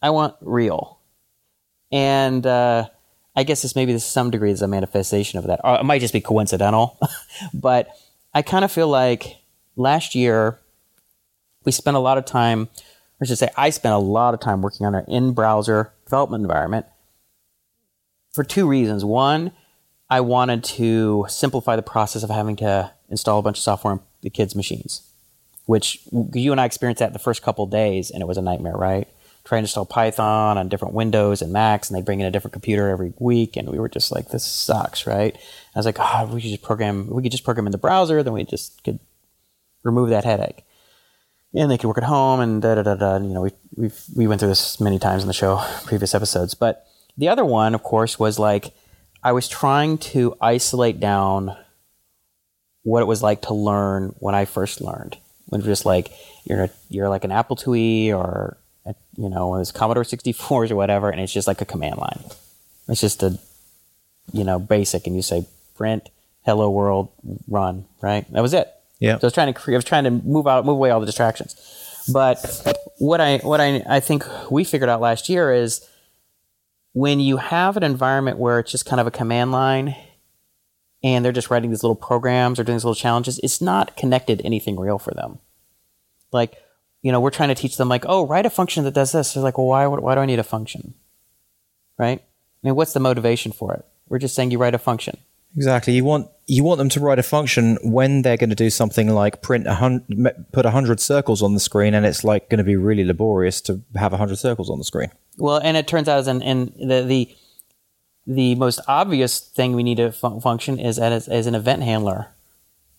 I want real. And uh, I guess this maybe to some degree is a manifestation of that. Or it might just be coincidental. but I kind of feel like last year we spent a lot of time, or I should say, I spent a lot of time working on an in browser development environment for two reasons. One, I wanted to simplify the process of having to install a bunch of software on the kids' machines, which you and I experienced that the first couple days, and it was a nightmare, right? Trying to install Python on different Windows and Macs, and they bring in a different computer every week, and we were just like, "This sucks," right? I was like, "Oh, we could just program. We could just program in the browser, then we just could remove that headache." and they could work at home and da da da da. You know, we we we went through this many times in the show, previous episodes. But the other one, of course, was like I was trying to isolate down what it was like to learn when I first learned. When just like you're a, you're like an Apple IIe or a, you know one of those Commodore 64s or whatever, and it's just like a command line. It's just a you know basic, and you say print hello world run right. That was it. Yeah. So I was trying to cre- I was trying to move out move away all the distractions. But what I what I I think we figured out last year is when you have an environment where it's just kind of a command line and they're just writing these little programs or doing these little challenges, it's not connected to anything real for them. Like, you know, we're trying to teach them like, oh, write a function that does this. They're like, well, why why do I need a function? Right? I mean, what's the motivation for it? We're just saying you write a function. Exactly. You want you want them to write a function when they're going to do something like print a hundred, put a hundred circles on the screen, and it's like going to be really laborious to have a hundred circles on the screen. Well, and it turns out, as an, and the the the most obvious thing we need to fun- function is as, as an event handler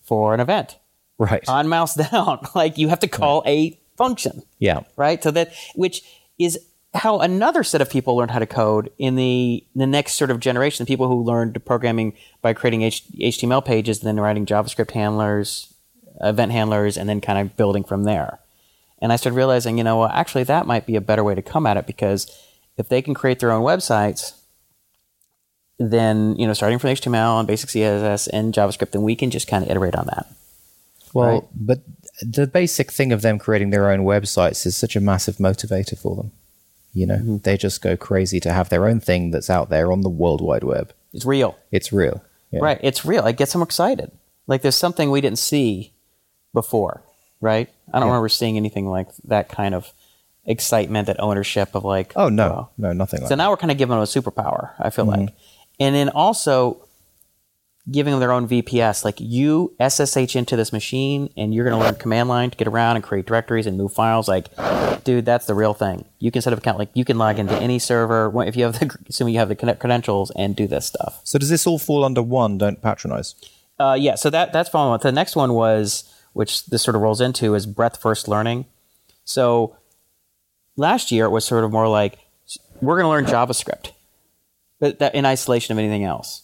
for an event. Right. On mouse down, like you have to call a function, yeah. right? So that which is how another set of people learned how to code in the the next sort of generation. The people who learned programming by creating H, HTML pages, then writing JavaScript handlers, event handlers, and then kind of building from there. And I started realizing, you know, well, actually, that might be a better way to come at it because if they can create their own websites, then you know, starting from HTML and basic CSS and JavaScript, then we can just kind of iterate on that. Well, Right. but the basic thing of them creating their own websites is such a massive motivator for them. You know, Mm-hmm. they just go crazy to have their own thing that's out there on the World Wide Web. It's real. It's real. Yeah. Right. It's real. It gets them excited. Like there's something we didn't see before, right? I don't remember seeing anything like that kind of excitement, that ownership of like, Oh no, wow. no, nothing like So that. now we're kind of giving them a superpower, I feel Mm-hmm. like. And then also giving them their own VPS. Like you SSH into this machine and you're going to learn command line to get around and create directories and move files. Like, dude, that's the real thing. You can set up account, like you can log into any server if you have the, assuming you have the credentials and do this stuff. So does this all fall under one? Don't patronize. Uh, yeah, so that that's following. The next one was, which this sort of rolls into, is breadth first learning. So last year it was sort of more like we're going to learn JavaScript, but that in isolation of anything else.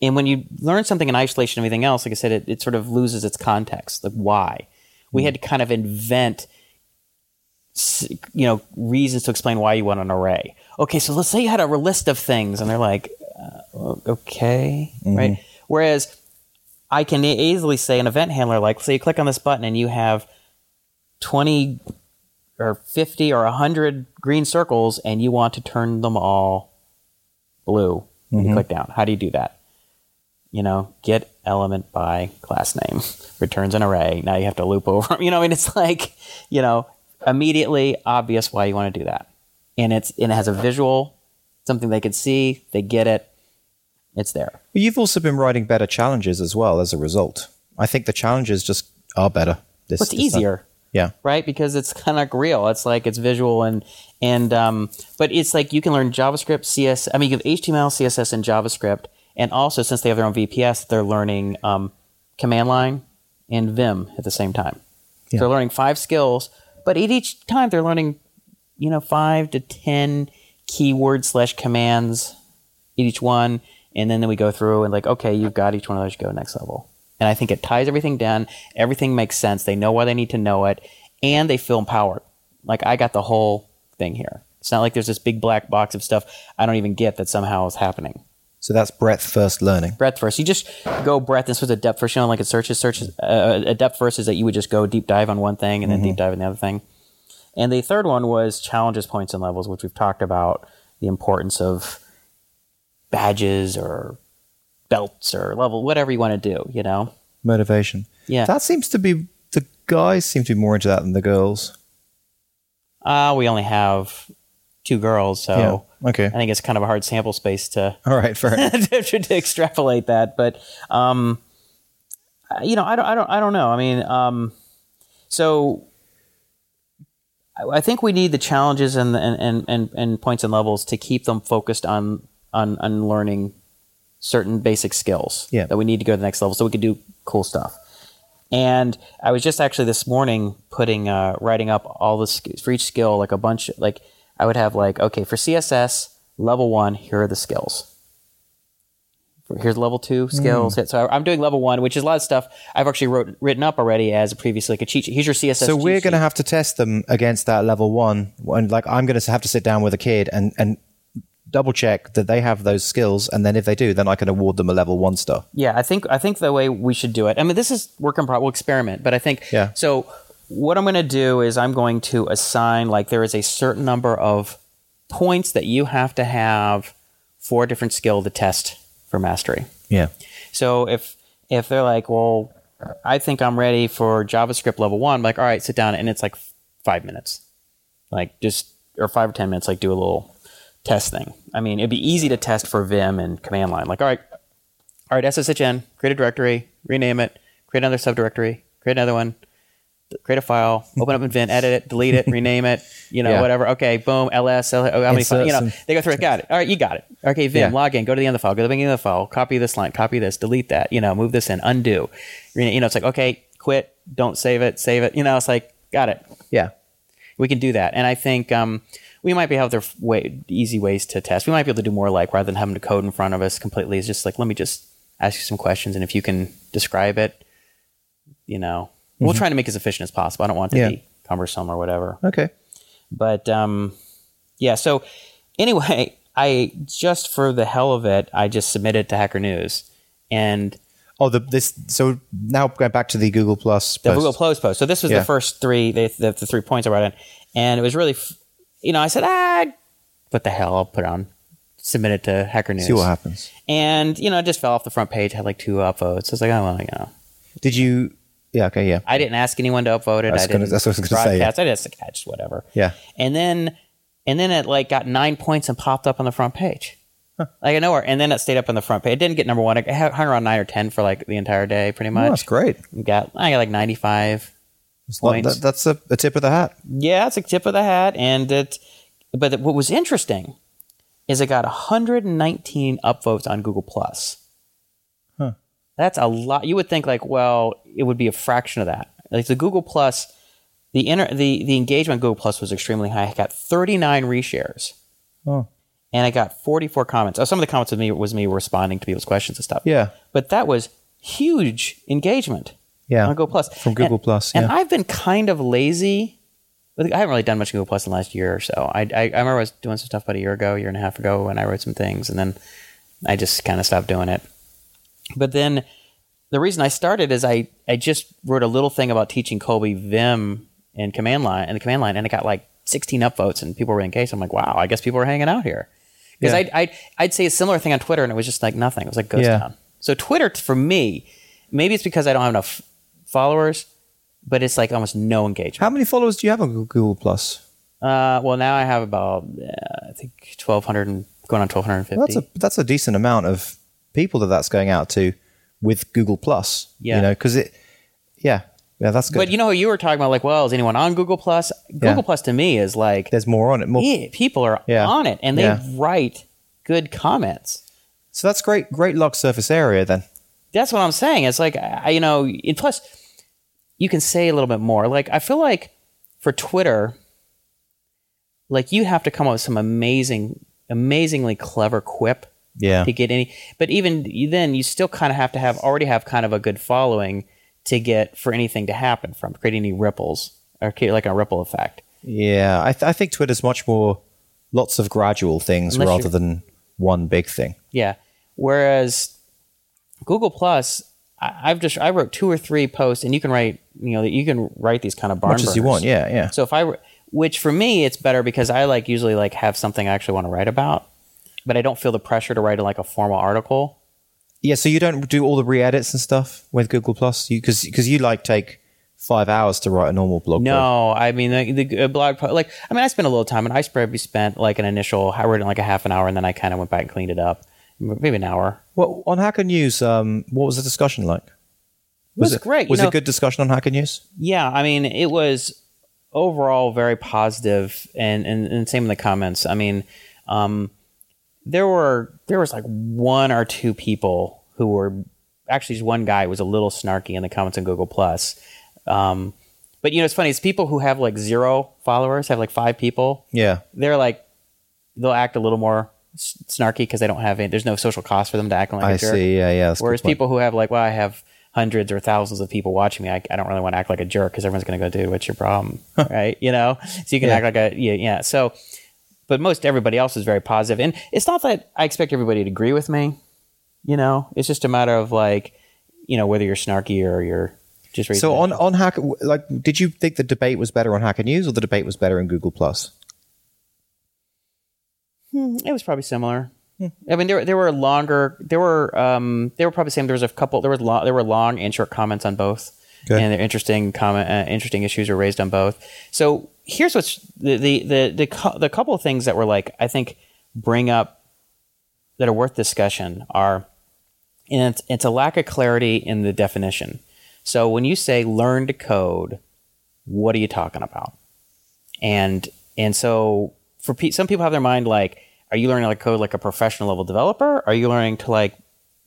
And when you learn something in isolation of anything else, like I said, it, it sort of loses its context. Like why? We had to kind of invent, you know, reasons to explain why you want an array. Okay, so let's say you had a list of things, and they're like, uh, okay, right? Whereas I can easily say an event handler, like, say you click on this button and you have 20 or 50 or 100 green circles and you want to turn them all blue. You mm-hmm. click down. How do you do that? You know, get element by class name, returns an array. Now you have to loop over. 'em. You know, I mean, it's like, you know, immediately obvious why you want to do that, and it's and it has a visual, something they can see. They get it. It's there. You've also been writing better challenges as well as a result. I think the challenges just are better. This, It's this time. easier. Yeah. right? Because it's kind of real. It's like it's visual and and um, but it's like you can learn JavaScript, CS. I mean, you have HTML, CSS, and JavaScript, and also since they have their own VPS, they're learning um, command line and Vim at the same time. So Yeah. they're learning five skills, but at each time they're learning, you know, five to ten keyword slash commands each one, and then, then we go through and like, okay, you've got each one of those. You go next level, and I think it ties everything down. Everything makes sense. They know why they need to know it, and they feel empowered. Like I got the whole thing here. It's not like there's this big black box of stuff I don't even get that somehow is happening. So that's breadth first learning. Breadth first. You just go breadth instead of depth first. You know, like it searches, searches. Uh, a depth first is that you would just go deep dive on one thing and then deep dive on the other thing. And the third one was challenges, points, and levels, which we've talked about the importance of badges or belts or level, whatever you want to do. You know, Motivation. Yeah. That seems to be the guys seem to be more into that than the girls. uh, we only have two girls, so Yeah. Okay. I think it's kind of a hard sample space to All right. Fair to, to extrapolate that. But um, uh, you know, I don't, I don't, I don't know. I mean, um, so I, I think we need the challenges and and and and points and levels to keep them focused on on on learning certain basic skills Yeah. that we need to go to the next level so we can do cool stuff. And I was just actually this morning putting uh, writing up all the sk- for each skill like a bunch like I would have like okay for CSS level one here are the skills. Here's level two skills. So I'm doing level one, which is a lot of stuff I've actually wrote, written up already as previously like a cheat sheet. Here's your CSS. So we're going to have to test them against that level one, and like I'm going to have to sit down with a kid and and double check that they have those skills, and then if they do, then I can award them a level one star. Yeah, I think I think the way we should do it. I mean, this is work in progress. We'll experiment, but I think Yeah. So what I'm going to do is I'm going to assign like there is a certain number of points that you have to have for a different skill to test for mastery. Yeah. So if if they're like, well, I think I'm ready for JavaScript level one, I'm like, all right, sit down, and it's like five minutes, like just or five or ten minutes, like do a little test thing. I mean, it'd be easy to test for Vim and command line. Like, all right, all right, SSHN, create a directory, rename it, create another subdirectory, create another one, create a file, open up in Vim, edit it, delete it, rename it, you know, Yeah. whatever. Okay, boom, ls, L- oh, how many files, you know, they go through it. Got it. All right, you got it. Okay, Vim, Yeah. log in, go to the end of the file, go to the beginning of the file, copy this line, copy this, delete that, you know, move this in, undo. You know, it's like, okay, quit, don't save it, save it. You know, it's like, got it. Yeah. We can do that. And I think um, we might be have their way, easy ways to test. We might be able to do more like rather than having to code in front of us completely. It's just like, let me just ask you some questions. And if you can describe it, you know, we'll try to make it as efficient as possible. I don't want it to Mm-hmm. Yeah. be cumbersome or whatever. Okay. But um, yeah, so anyway, I just for the hell of it, I just submitted to Hacker News. And Oh, the this. So now going back to the Google Plus. the post. Google Plus post. So this was Yeah. the first three, the, the, the three points I wrote in, and it was really, f- you know, I said, ah, what the hell? I'll put it on, submit it to Hacker News, See what happens. and you know, it just fell off the front page. Had like two upvotes. I was like, oh well, you know, Did you? Yeah. Okay. Yeah. I didn't ask anyone to upvote it. I I gonna- didn't that's what I was gonna say, yeah. broadcast. I just whatever. Yeah. and then and then it like got nine points and popped up on the front page. Like I nowhere, and then it stayed up on the front page. It didn't get number one. It hung around nine or ten for like the entire day, pretty Oh, much. that's great. Got I got like ninety five Well, that, that's a, a tip of the hat. Yeah, it's a tip of the hat, and it. But what was interesting is it got 119 upvotes on Google Plus. Huh. That's a lot. You would think like, well, it would be a fraction of that. Like the Google Plus, the inter, the the engagement on Google Plus was extremely high. I got 39 reshares, Oh. and I got 44 comments. Oh, some of the comments with me was me responding to people's questions and stuff. Yeah. but that was huge engagement Yeah. on Google Plus From Google And- Plus, And yeah. I've been kind of lazy. I haven't really done much Google Plus in the last year or so. I, I, I remember I was doing some stuff about a year ago, year and a half ago, when I wrote some things, and then I just kind of stopped doing it. But then the reason I started is I, I just wrote a little thing about teaching Colby Vim and command line and the command line, and it got like 16 upvotes, and people were engaged. I'm like, wow, I guess people are hanging out here. Because Yeah. I'd, I'd I'd say a similar thing on Twitter, and it was just like nothing. It was like ghost Yeah. town. So Twitter for me, maybe it's because I don't have enough followers, but it's like almost no engagement. How many followers do you have on Google Plus? Uh, well, now I have about uh, I think twelve hundred and going on twelve hundred and fifty. That's a that's a decent amount of people that that's going out to with Google Plus. Yeah. you know, because it, yeah, yeah, that's good. But you know, you were talking about like, well, is anyone on Google Plus? Google Plus to me is like, There's more on it. More. yeah, people are Yeah. on it and they Yeah. write good comments. So that's great. Great luck surface area then. That's what I'm saying. It's like, I, you know, and plus, you can say a little bit more. Like, I feel like for Twitter, like you have to come up with some amazing, amazingly clever quip Yeah. to get any. But even then, you still kind of have to have already have kind of a good following to get for anything to happen from create any ripples or create like a ripple effect. Yeah, I, th- I think Twitter's much more lots of gradual things Unless rather than one big thing. Yeah. Whereas Google Plus, I, I've just I wrote two or three posts, and you can write you know you can write these kind of barn Much as you want. Yeah, yeah. So if I, which for me, it's better because I like usually like have something I actually want to write about, but I don't feel the pressure to write like a formal article. Yeah, so you don't do all the re-edits and stuff with Google Plus, you because because you like take five hours to write a normal blog. post. No, I mean the, the blog post. Like I mean, I spent a little time, and I probably spent like an initial. I wrote it in like a half an hour, and then I kind of went back and cleaned it up, maybe an hour. Well, on Hacker News, um, what was the discussion like? was it great, you Was know. it good discussion on Hacker News? Yeah, I mean, it was overall very positive, and and, and same in the comments. I mean, um, there were there was like one or two people who were actually just one guy was a little snarky in the comments on Google Plus. Um, but you know, it's funny. It's people who have like zero followers, have like five people. Yeah, They're like they'll act a little more snarky because they don't have any, there's no social cost for them to act like a I jerk. see. Yeah, yeah. a Whereas people who have like, well, I have hundreds or thousands of people watching me, I, I don't really want to act like a jerk because everyone's going to go, dude, what's your problem, right? You know, so you can Yeah. act like a yeah, yeah. So, but most everybody else is very positive, and it's not that I expect everybody to agree with me. You know, it's just a matter of like, you know, whether you're snarky or you're just So on on Hacker, like, did you think the debate was better on Hacker News or the debate was better in Google Plus? It was probably similar. I mean, there there were longer. There were um, they were probably the same. There was a couple. There was long, there were long and short comments on both, Okay. and interesting comment, uh, interesting issues were raised on both. So here's what's the the the the, the couple of things that were like I think bring up that are worth discussion are, and it's, it's a lack of clarity in the definition. So when you say learn to code, what are you talking about? and and so for pe- some people have their mind like are you learning like code like a professional level developer? Or are you learning to like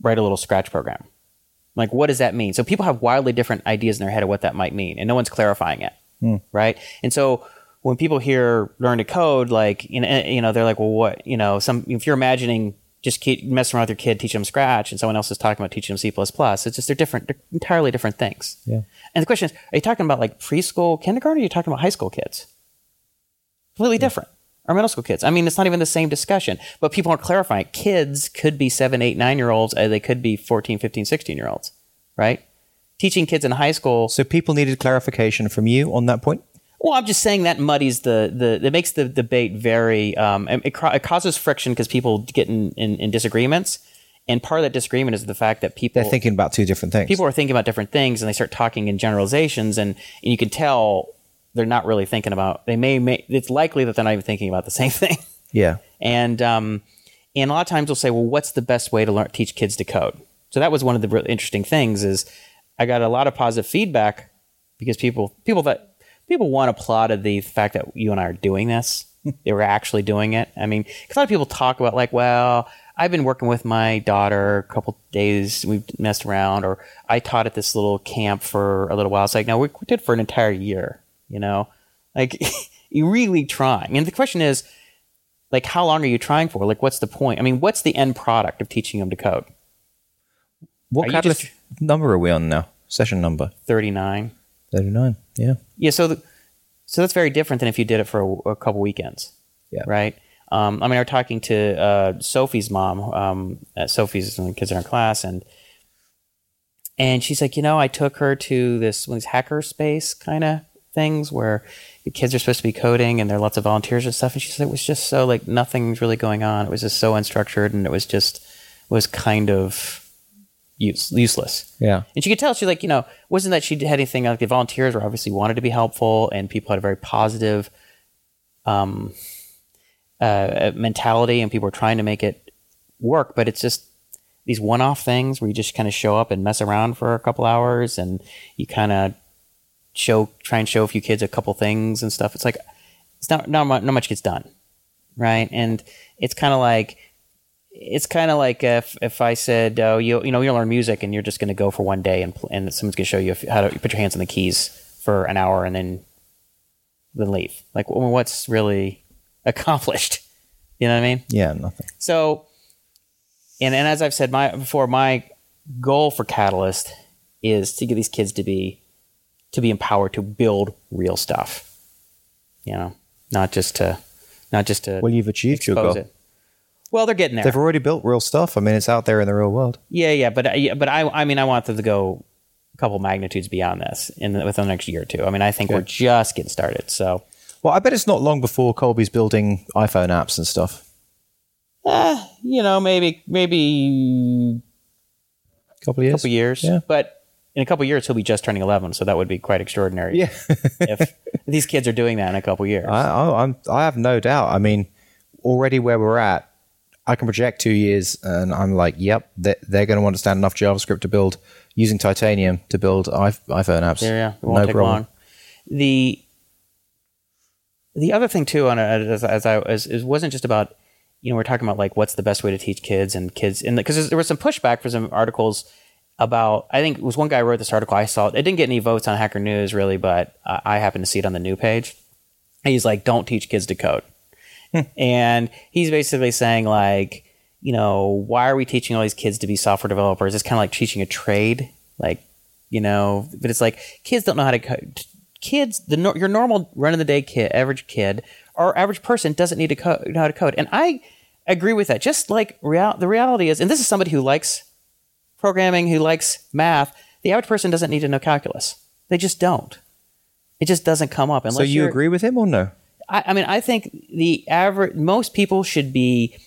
write a little scratch program? Like what does that mean? So people have wildly different ideas in their head of what that might mean and no one's clarifying it hmm. right? And so when people hear learn to code like you know, you know they're like well what you know some if you're imagining just keep messing around with your kid teaching them scratch and someone else is talking about teaching them c++ it's just they're different they're entirely different things. Yeah. and the question is are you talking about like preschool kindergarten or are you talking about high school kids? Completely different. Or middle school kids. I mean, it's not even the same discussion, but people aren't clarifying. Kids could be seven, eight, nine year olds, they could be 14, 15, 16 year olds, right? Teaching kids in high school. So people needed clarification from you on that point. Well, I'm just saying that muddies the, the it makes the debate very, um, it, it it causes friction because people get in, in, in disagreements. And part of that disagreement is the fact that people They're thinking about two different things. people are thinking about different things and they start talking in generalizations and, and you can tell they're not really thinking about they may, may it's likely that they're not even thinking about the same thing. Yeah. and um, and a lot of times we'll say well what's the best way to learn teach kids to code? So that was one of the really interesting things is i got a lot of positive feedback because people people that people one applauded the fact that you and i are doing this they were actually doing it. I mean 'cause a lot of people talk about like well i've been working with my daughter a couple days we've messed around or i taught at this little camp for a little while. It's like no we, we did for an entire year you know like you really trying and the question is like how long are you trying for like what's the point i mean what's the end product of teaching them to code What Are you catalyst just- number are we on now? Session number 39 39. Yeah. yeah so the, so that's very different than if you did it for a, a couple weekends Yeah. right um, i mean i was talking to uh, sophie's mom um, sophie's one of the kids in her class and and she's like you know i took her to this one hacker space kind of things where the kids are supposed to be coding and there are lots of volunteers and stuff. And she said it was just so like nothing's really going on. It was just so unstructured and it was just was kind of use, useless. Yeah. And she could tell she like, you know, wasn't that she had anything like the volunteers were obviously wanted to be helpful and people had a very positive um uh mentality and people were trying to make it work, but it's just these one-off things where you just kind of show up and mess around for a couple hours and you kind of show try and show a few kids a couple things and stuff. It's like it's not not much, not much gets done, right? And it's kind of like it's kind of like if if I said, oh, you you know, you learn music and you're just going to go for one day and and someone's going to show you how to put your hands on the keys for an hour and then then leave. Like, well, what's really accomplished? You know what I mean? Yeah, nothing. So, and and as I've said my before, my goal for Catalyst is to get these kids to be to be empowered to build real stuff. You know, not just to not just to Well, you've achieved your goal. it. Well, they're getting there. They've already built real stuff. I mean, it's out there in the real world. yeah, yeah, but I- but I I mean I want them to go a couple magnitudes beyond this in the, within the next year or two. I mean, I think we're just getting started. So, Well, I bet it's not long before Colby's building iPhone apps and stuff. eh, you know, maybe maybe A couple of years. couple years. Yeah. But in a couple years, he'll be just turning 11, so that would be quite extraordinary. Yeah. if these kids are doing that in a couple years. I, I, I'm, I have no doubt. I mean, already where we're at, I can project two years, and I'm like, yep, they're, they're going to understand enough JavaScript to build using Titanium to build iPhone apps. yeah, yeah, it won't no take problem. long. The the other thing too, on a, as, as I as, is wasn't just about you know we're talking about like what's the best way to teach kids and kids and because there was some pushback for some articles about I think it was one guy wrote this article I saw it didn't get any votes on Hacker News really, but uh, I happened to see it on the new page. He's like, don't teach kids to code. and he's basically saying like you know why are we teaching all these kids to be software developers it's kind of like teaching a trade like you know but it's like kids don't know how to code kids the your normal run of the day kid average kid or average person doesn't need to co- know how to code and i agree with that just like real- the reality is and this is somebody who likes programming who likes math the average person doesn't need to know calculus they just don't it just doesn't come up unless So you agree with him or no? I, I mean, I think the average most people should be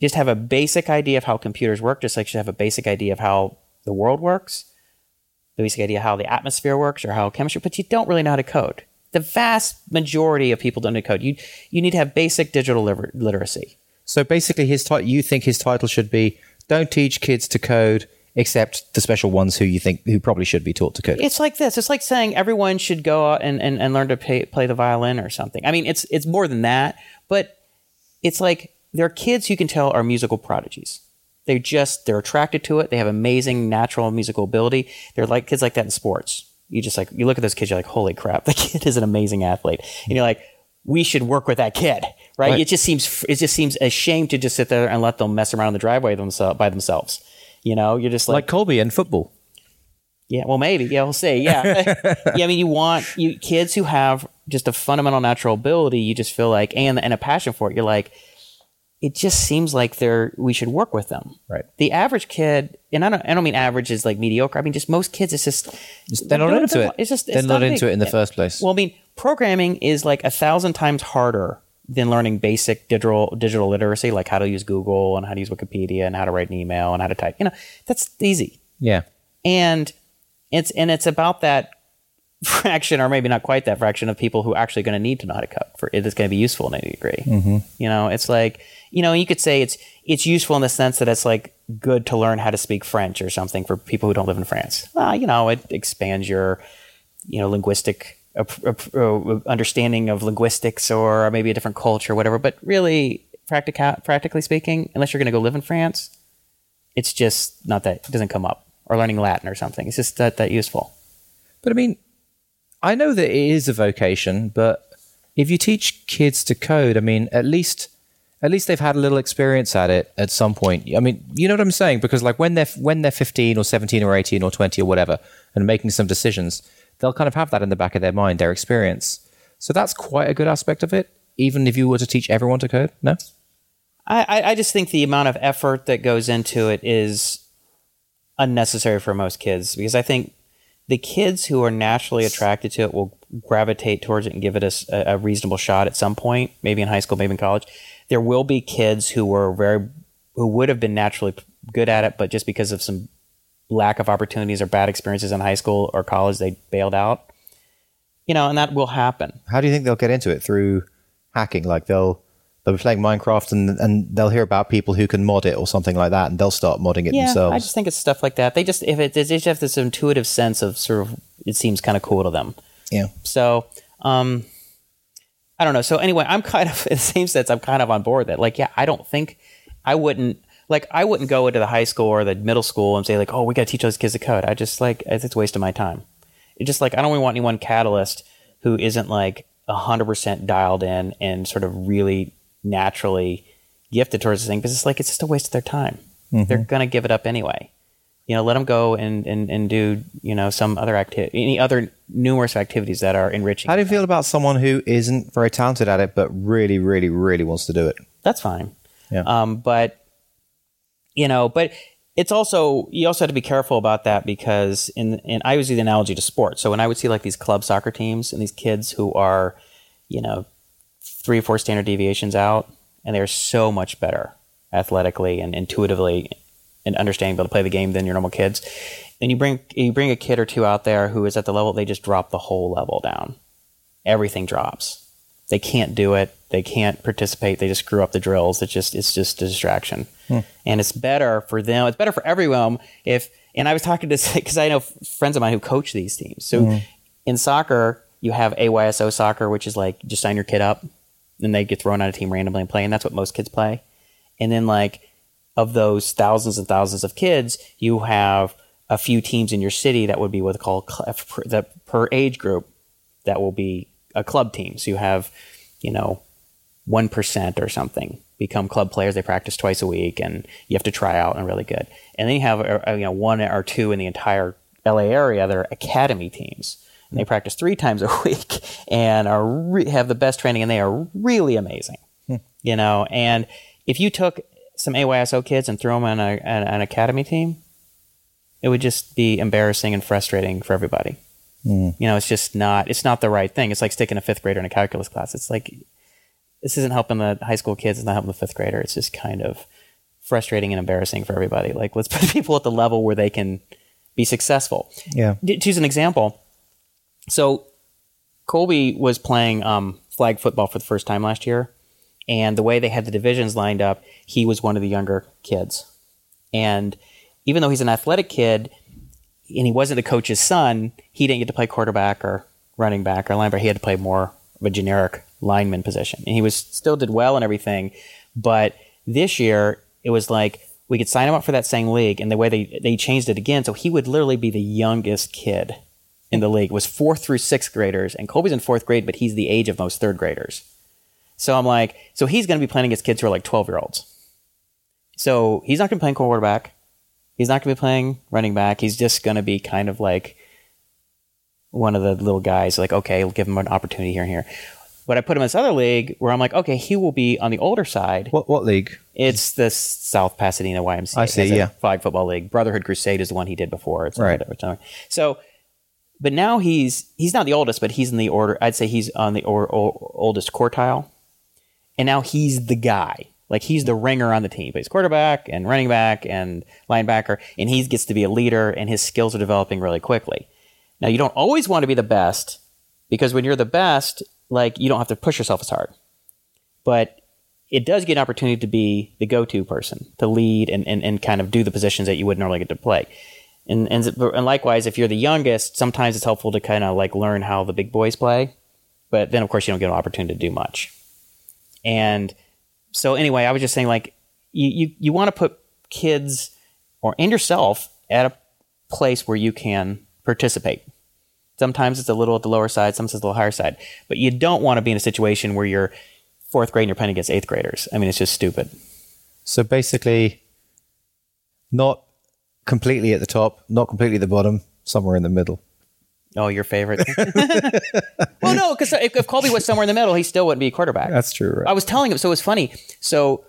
just have a basic idea of how computers work, just like should have a basic idea of how the world works, the basic idea of how the atmosphere works or how chemistry. But you don't really know how to code. The vast majority of people don't know how to code. You you need to have basic digital literacy. So basically, his ti- you think his title should be "Don't teach kids to code, except the special ones who you think who probably should be taught to code." It's like this. It's like saying everyone should go out and, and, and learn to play, play the violin or something. I mean, it's it's more than that, but it's like there are kids who you can tell are musical prodigies. They just they're attracted to it. They have amazing natural musical ability. They're like kids like that in sports. You just like you look at those kids, you're like, holy crap, the kid is an amazing athlete, and you're like, we should work with that kid, right? Right. It just seems it just seems a shame to just sit there and let them mess around in the driveway themselves by themselves. You know, you're just like like Colby in football. yeah, well, maybe. Yeah, we'll see. Yeah, yeah. I mean, you want you kids who have just a fundamental natural ability. You just feel like and and a passion for it. You're like, it just seems like they're we should work with them. Right. The average kid, and I don't I don't mean average is like mediocre. I mean just most kids. It's just They're not into it. It's just They're not into it in the first place. Well, I mean, programming is like a thousand times harder than learning basic digital digital literacy, like how to use Google and how to use Wikipedia and how to write an email and how to type. You know, that's easy yeah. and it's and it's about that fraction or maybe not quite that fraction of people who are actually going to need to know how to code for it is going to be useful in any degree mm-hmm. you know it's like you know you could say it's it's useful in the sense that it's like good to learn how to speak french or something for people who don't live in france well you know it expands your you know linguistic uh, uh, understanding of linguistics or maybe a different culture whatever but really practica- practically speaking unless you're going to go live in france it's just not that it doesn't come up or learning latin or something it's just that that useful But I mean, I know that it is a vocation, but if you teach kids to code, I mean, at least at least they've had a little experience at it at some point. I mean, you know what I'm saying? Because like when they're when they're 15 or 17 or 18 or 20 or whatever, and making some decisions, they'll kind of have that in the back of their mind, their experience. So that's quite a good aspect of it. Even if you were to teach everyone to code, no. I, I- just think the amount of effort that goes into it is unnecessary for most kids because I think the kids who are naturally attracted to it will gravitate towards it and give it a, a reasonable shot at some point, maybe in high school, maybe in college. There will be kids who were very, who would have been naturally good at it, but just because of some lack of opportunities or bad experiences in high school or college, they bailed out. You know, and that will happen. How do you think they'll get into it through hacking? Like they'll they'll be playing Minecraft and and they'll hear about people who can mod it or something like that, and they'll start modding it Yeah, themselves. I just think it's stuff like that. They just if it they just have this intuitive sense of sort of it seems kind of cool to them. yeah. So, um, I don't know. So anyway, I'm kind of in the same sense. I'm kind of on board that. Like, yeah, I don't think I wouldn't like I wouldn't go into the high school or the middle school and say like, oh, we got to teach those kids to code. I just like it's a waste of my time. It's just like I don't really want anyone catalyst who isn't like hundred percent dialed in and sort of really naturally gifted towards this thing because it's like it's just a waste of their time. They're gonna give it up anyway you know, let them go and, and, and do, you know, some other activity, any other numerous activities that are enriching. How do you feel about someone who isn't very talented at it, but really, really, really wants to do it? That's fine. Yeah. Um, but, you know, but it's also, you also have to be careful about that because in, in, I always use the analogy to sports. So when I would see like these club soccer teams and these kids who are, you know, three or four standard deviations out and they're so much better athletically and intuitively and understanding able to play the game than your normal kids. And you bring you bring a kid or two out there who is at the level they just drop the whole level down. Everything drops. They can't do it. They can't participate. They just screw up the drills. It's just it's just a distraction. And it's better for them. It's better for everyone if. And I was talking to because I know friends of mine who coach these teams. So mm-hmm. in soccer, you have AYSO soccer, which is like just sign your kid up, and they get thrown on a team randomly and play, and that's what most kids play. And then like of those thousands and thousands of kids, you have a few teams in your city that would be what they call uh, per- the per age group that will be a club team. So you have, you know, one percent or something become club players. They practice twice a week, and you have to try out and really good. And then you have uh, you know one or two in the entire LA area that are academy teams. And they practice three times a week and are re- have the best training, and they are really amazing. You know, and if you took some AYSO kids and threw them on a, an, an academy team, it would just be embarrassing and frustrating for everybody. You know, it's just not it's not the right thing. It's like sticking a fifth grader in a calculus class. It's like this isn't helping the high school kids. It's not helping the fifth grader. It's just kind of frustrating and embarrassing for everybody. Like let's put people at the level where they can be successful. Yeah. D- To use an example, so Colby was playing um, flag football for the first time last year, and the way they had the divisions lined up, he was one of the younger kids. And even though he's an athletic kid, and he wasn't the coach's son, he didn't get to play quarterback or running back or linebacker. He had to play more of a generic lineman position, and he was still did well and everything. But this year, it was like we could sign him up for that same league, and the way they they changed it again, so he would literally be the youngest kid in the league. It was fourth through sixth graders, and Colby's in fourth grade, but he's the age of most third graders. So I'm like, so he's going to be playing against kids who are like 12 year olds. So he's not going to be playing quarterback. He's not going to be playing running back. He's just going to be kind of like one of the little guys, like, okay, we'll give him an opportunity here and here. But I put him in this other league where I'm like, okay, he will be on the older side. What what league? It's the South Pasadena YMCA. I see, yeah. Flag football league. Brotherhood Crusade is the one he did before. It's Right. it's So, but now he's he's not the oldest, but he's in the order. I'd say he's on the or, or, oldest quartile, and now he's the guy. Like he's the ringer on the team. He plays quarterback and running back and linebacker, and he gets to be a leader, and his skills are developing really quickly. Now you don't always want to be the best because when you're the best, like you don't have to push yourself as hard. But it does get an opportunity to be the go-to person to lead and, and, and kind of do the positions that you would normally get to play. And, and and likewise, if you're the youngest, sometimes it's helpful to kind of like learn how the big boys play. But then, of course, you don't get an opportunity to do much. And so, anyway, I was just saying, like, you you, you want to put kids or and yourself at a place where you can participate. Sometimes it's a little at the lower side, sometimes it's a little higher side. But you don't want to be in a situation where you're fourth grade and you're playing against eighth graders. I mean, it's just stupid. So basically, not completely at the top, not completely at the bottom, somewhere in the middle. Oh, your favorite? well, no, because if, if Colby was somewhere in the middle, he still wouldn't be a quarterback. That's true, right? I was telling him, so it was funny. So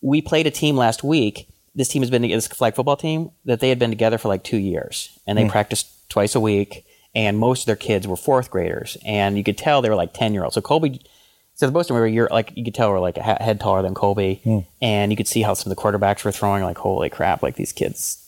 we played a team last week. This team has been this flag football team that they had been together for like two years, and they hmm. practiced twice a week, and most of their kids were fourth graders, and you could tell they were like ten year olds. So Colby, so the most of them were year like you could tell were like a head taller than Colby, and you could see how some of the quarterbacks were throwing. Like holy crap! Like these kids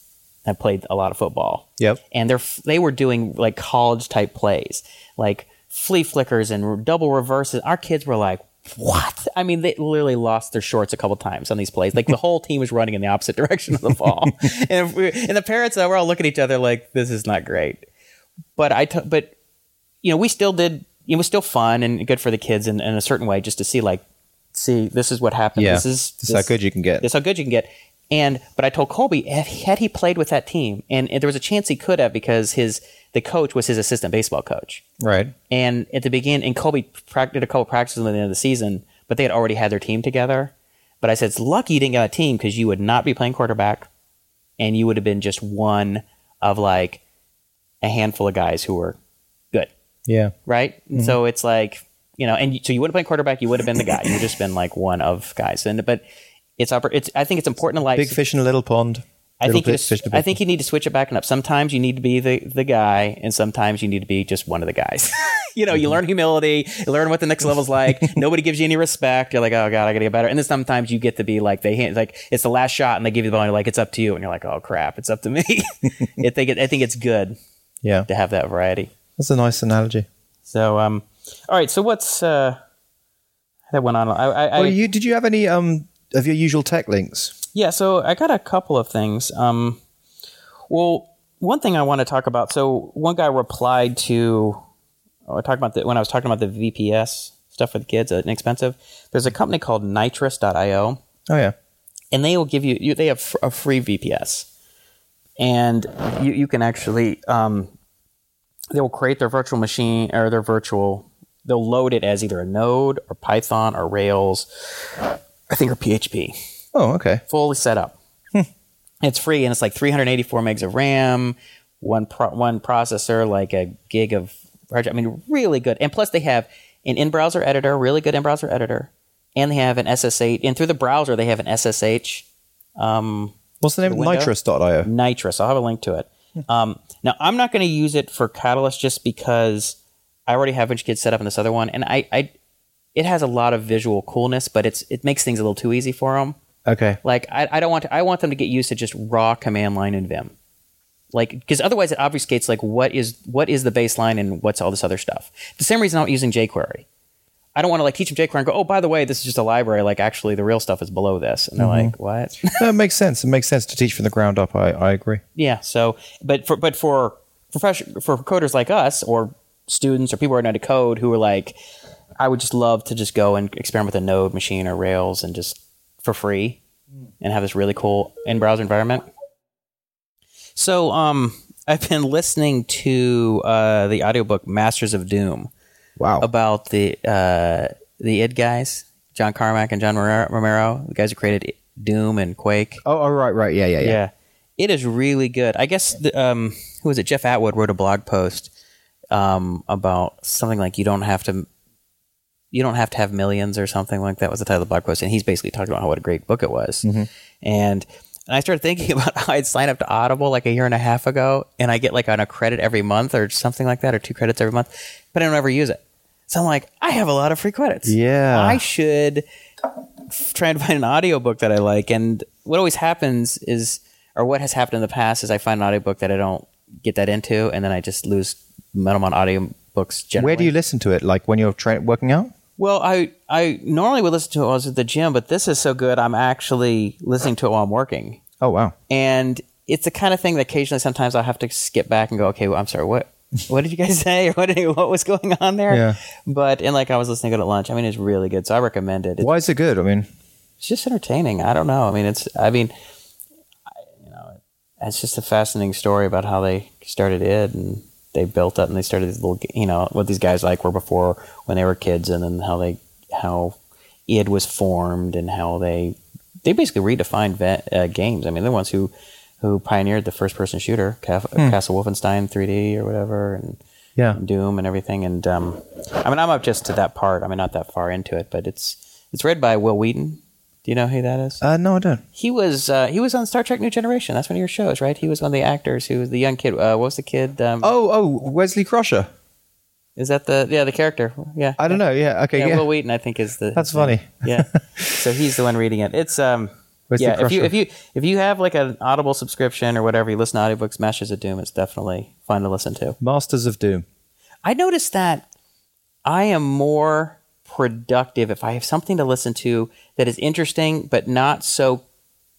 have played a lot of football Yep. and they're they were doing like college type plays, like flea flickers and double reverses. Our kids were like, "What?" I mean, they literally lost their shorts a couple times on these plays. Like the whole team was running in the opposite direction of the ball, and if we, and the parents uh, were all looking at each other like, "This is not great." But I, t- but you know, we still did. It was still fun and good for the kids in, in a certain way, just to see like, see this is what happened. Yeah. This is This is how good you can get. This is how good you can get. And but I told Colby had he, had he played with that team, and, and there was a chance he could have because his the coach was his assistant baseball coach. Right. And at the beginning, and Colby prac- did a couple practices at the end of the season, but they had already had their team together. But I said it's lucky you didn't get a team because you would not be playing quarterback, and you would have been just one of like a handful of guys who were good Yeah. right? And mm-hmm. So it's like you know, and you- so you wouldn't play quarterback, you would have been the guy. You would just been like one of guys. And but it's it's I think it's important to like Big fish in a little pond. I think you just, fish in a big I think you need to switch it back and up. Sometimes you need to be the the guy, and sometimes you need to be just one of the guys. you know, you mm-hmm. learn humility, you learn what the next level's like. Nobody gives you any respect. You're like, oh god, I gotta get better. And then sometimes you get to be like they hand, like it's the last shot, and they give you the ball, and you're like, it's up to you, and you're like, oh crap, it's up to me. I think it, I think it's good Yeah. to have that variety. That's a nice analogy. So, um, all right. So what's uh, that went on? I, I, I Well, you did you have any um of your usual tech links? yeah. So I got a couple of things. Um, well, one thing I want to talk about. So one guy replied to. Oh, I talked about the, when I was talking about the VPS stuff for the kids, uh, inexpensive. There's a company called Nitrous.io, Oh yeah. and they will give you, you they have a free VPS, and you, you can actually um, they will create their virtual machine or their virtual they'll load it as either a node or python or rails i think or php Oh okay. fully set up it's free and it's like 384 megs of ram one pro- one processor like a gig of i mean really good and plus they have an in-browser editor really good in-browser editor and they have an ssh and through the browser they have an ssh um, What's the name? Nitrous.io. nitrous. I'll have a link to it. Um, now, I'm not going to use it for Catalyst just because I already have a bunch of kids set up in this other one, and I, I, it has a lot of visual coolness, but it's it makes things a little too easy for them. Okay. Like I, I don't want to. I want them to get used to just raw command line in Vim, like because otherwise it obfuscates like what is what is the baseline and what's all this other stuff. The same reason I'm not using jQuery. I don't want to like teach them jQuery and go, oh, by the way, this is just a library. Like actually, the real stuff is below this, and they're like, what? No, it makes sense. It makes sense to teach from the ground up. I, I agree. Yeah. So, but for but for profession for coders like us or students or people who are not to code who are like, I would just love to just go and experiment with a Node machine or Rails and just for free and have this really cool in browser environment. So, um, I've been listening to uh, the audiobook Masters of Doom Wow. about the uh, the id guys, John Carmack and John Romero, Romero, the guys who created Doom and Quake. oh, oh, right, right. Yeah, yeah, yeah. Yeah, it is really good. I guess the, um, who was it? Jeff Atwood wrote a blog post um, about something like you don't have to you don't have to have millions or something like that was the title of the blog post, and he's basically talking about how what a great book it was. And and I started thinking about how I'd signed up to Audible like a year and a half ago, and I get like on a credit every month or something like that, or two credits every month, but I don't ever use it. So I'm like, I have a lot of free credits. Yeah. I should f- try and find an audiobook that I like. And what always happens is, or what has happened in the past is I find an audiobook that I don't get that into, and then I just lose momentum on audiobooks generally. Where do you listen to it? Like when you're tra- working out? Well, I, I normally would listen to it while I was at the gym, but this is so good, I'm actually listening to it while I'm working. Oh, wow. And it's the kind of thing that occasionally sometimes I'll have to skip back and go, okay, well, I'm sorry, what? What did you guys say? Or what, did, what was going on there? Yeah. But, and like I was listening to it at lunch. I mean, it's really good. So I recommend it. It's Why is it good? I mean, it's just entertaining. I don't know. I mean, it's. I mean, I, you know, it's just a fascinating story about how they started it and they built up and they started these little, you know, what these guys like were before when they were kids, and then how they how id was formed and how they they basically redefined ve- uh, games. I mean, they're the ones who who pioneered the first person shooter, Ca- Castle Wolfenstein 3D or whatever, and yeah. Doom and everything. And um, I mean, I'm up just to that part. I mean, not that far into it, but it's it's read by Wil Wheaton. Do you know who that is? Uh, no, I don't. he was uh, he was on Star Trek New Generation. That's one of your shows, right? He was one of the actors who was the young kid. Uh, what was the kid? Um, Oh, oh, Wesley Crusher. is that the yeah the character? Yeah, I don't know. Yeah, okay, yeah, yeah. Wil Wheaton, I think, is the. That's funny. yeah. So he's the one reading it. It's um. Yeah, if you if you if you have like an Audible subscription or whatever, you listen to audiobooks, Masters of Doom, it's definitely fun to listen to. Masters of Doom. I noticed that I am more productive if I have something to listen to that is interesting but not so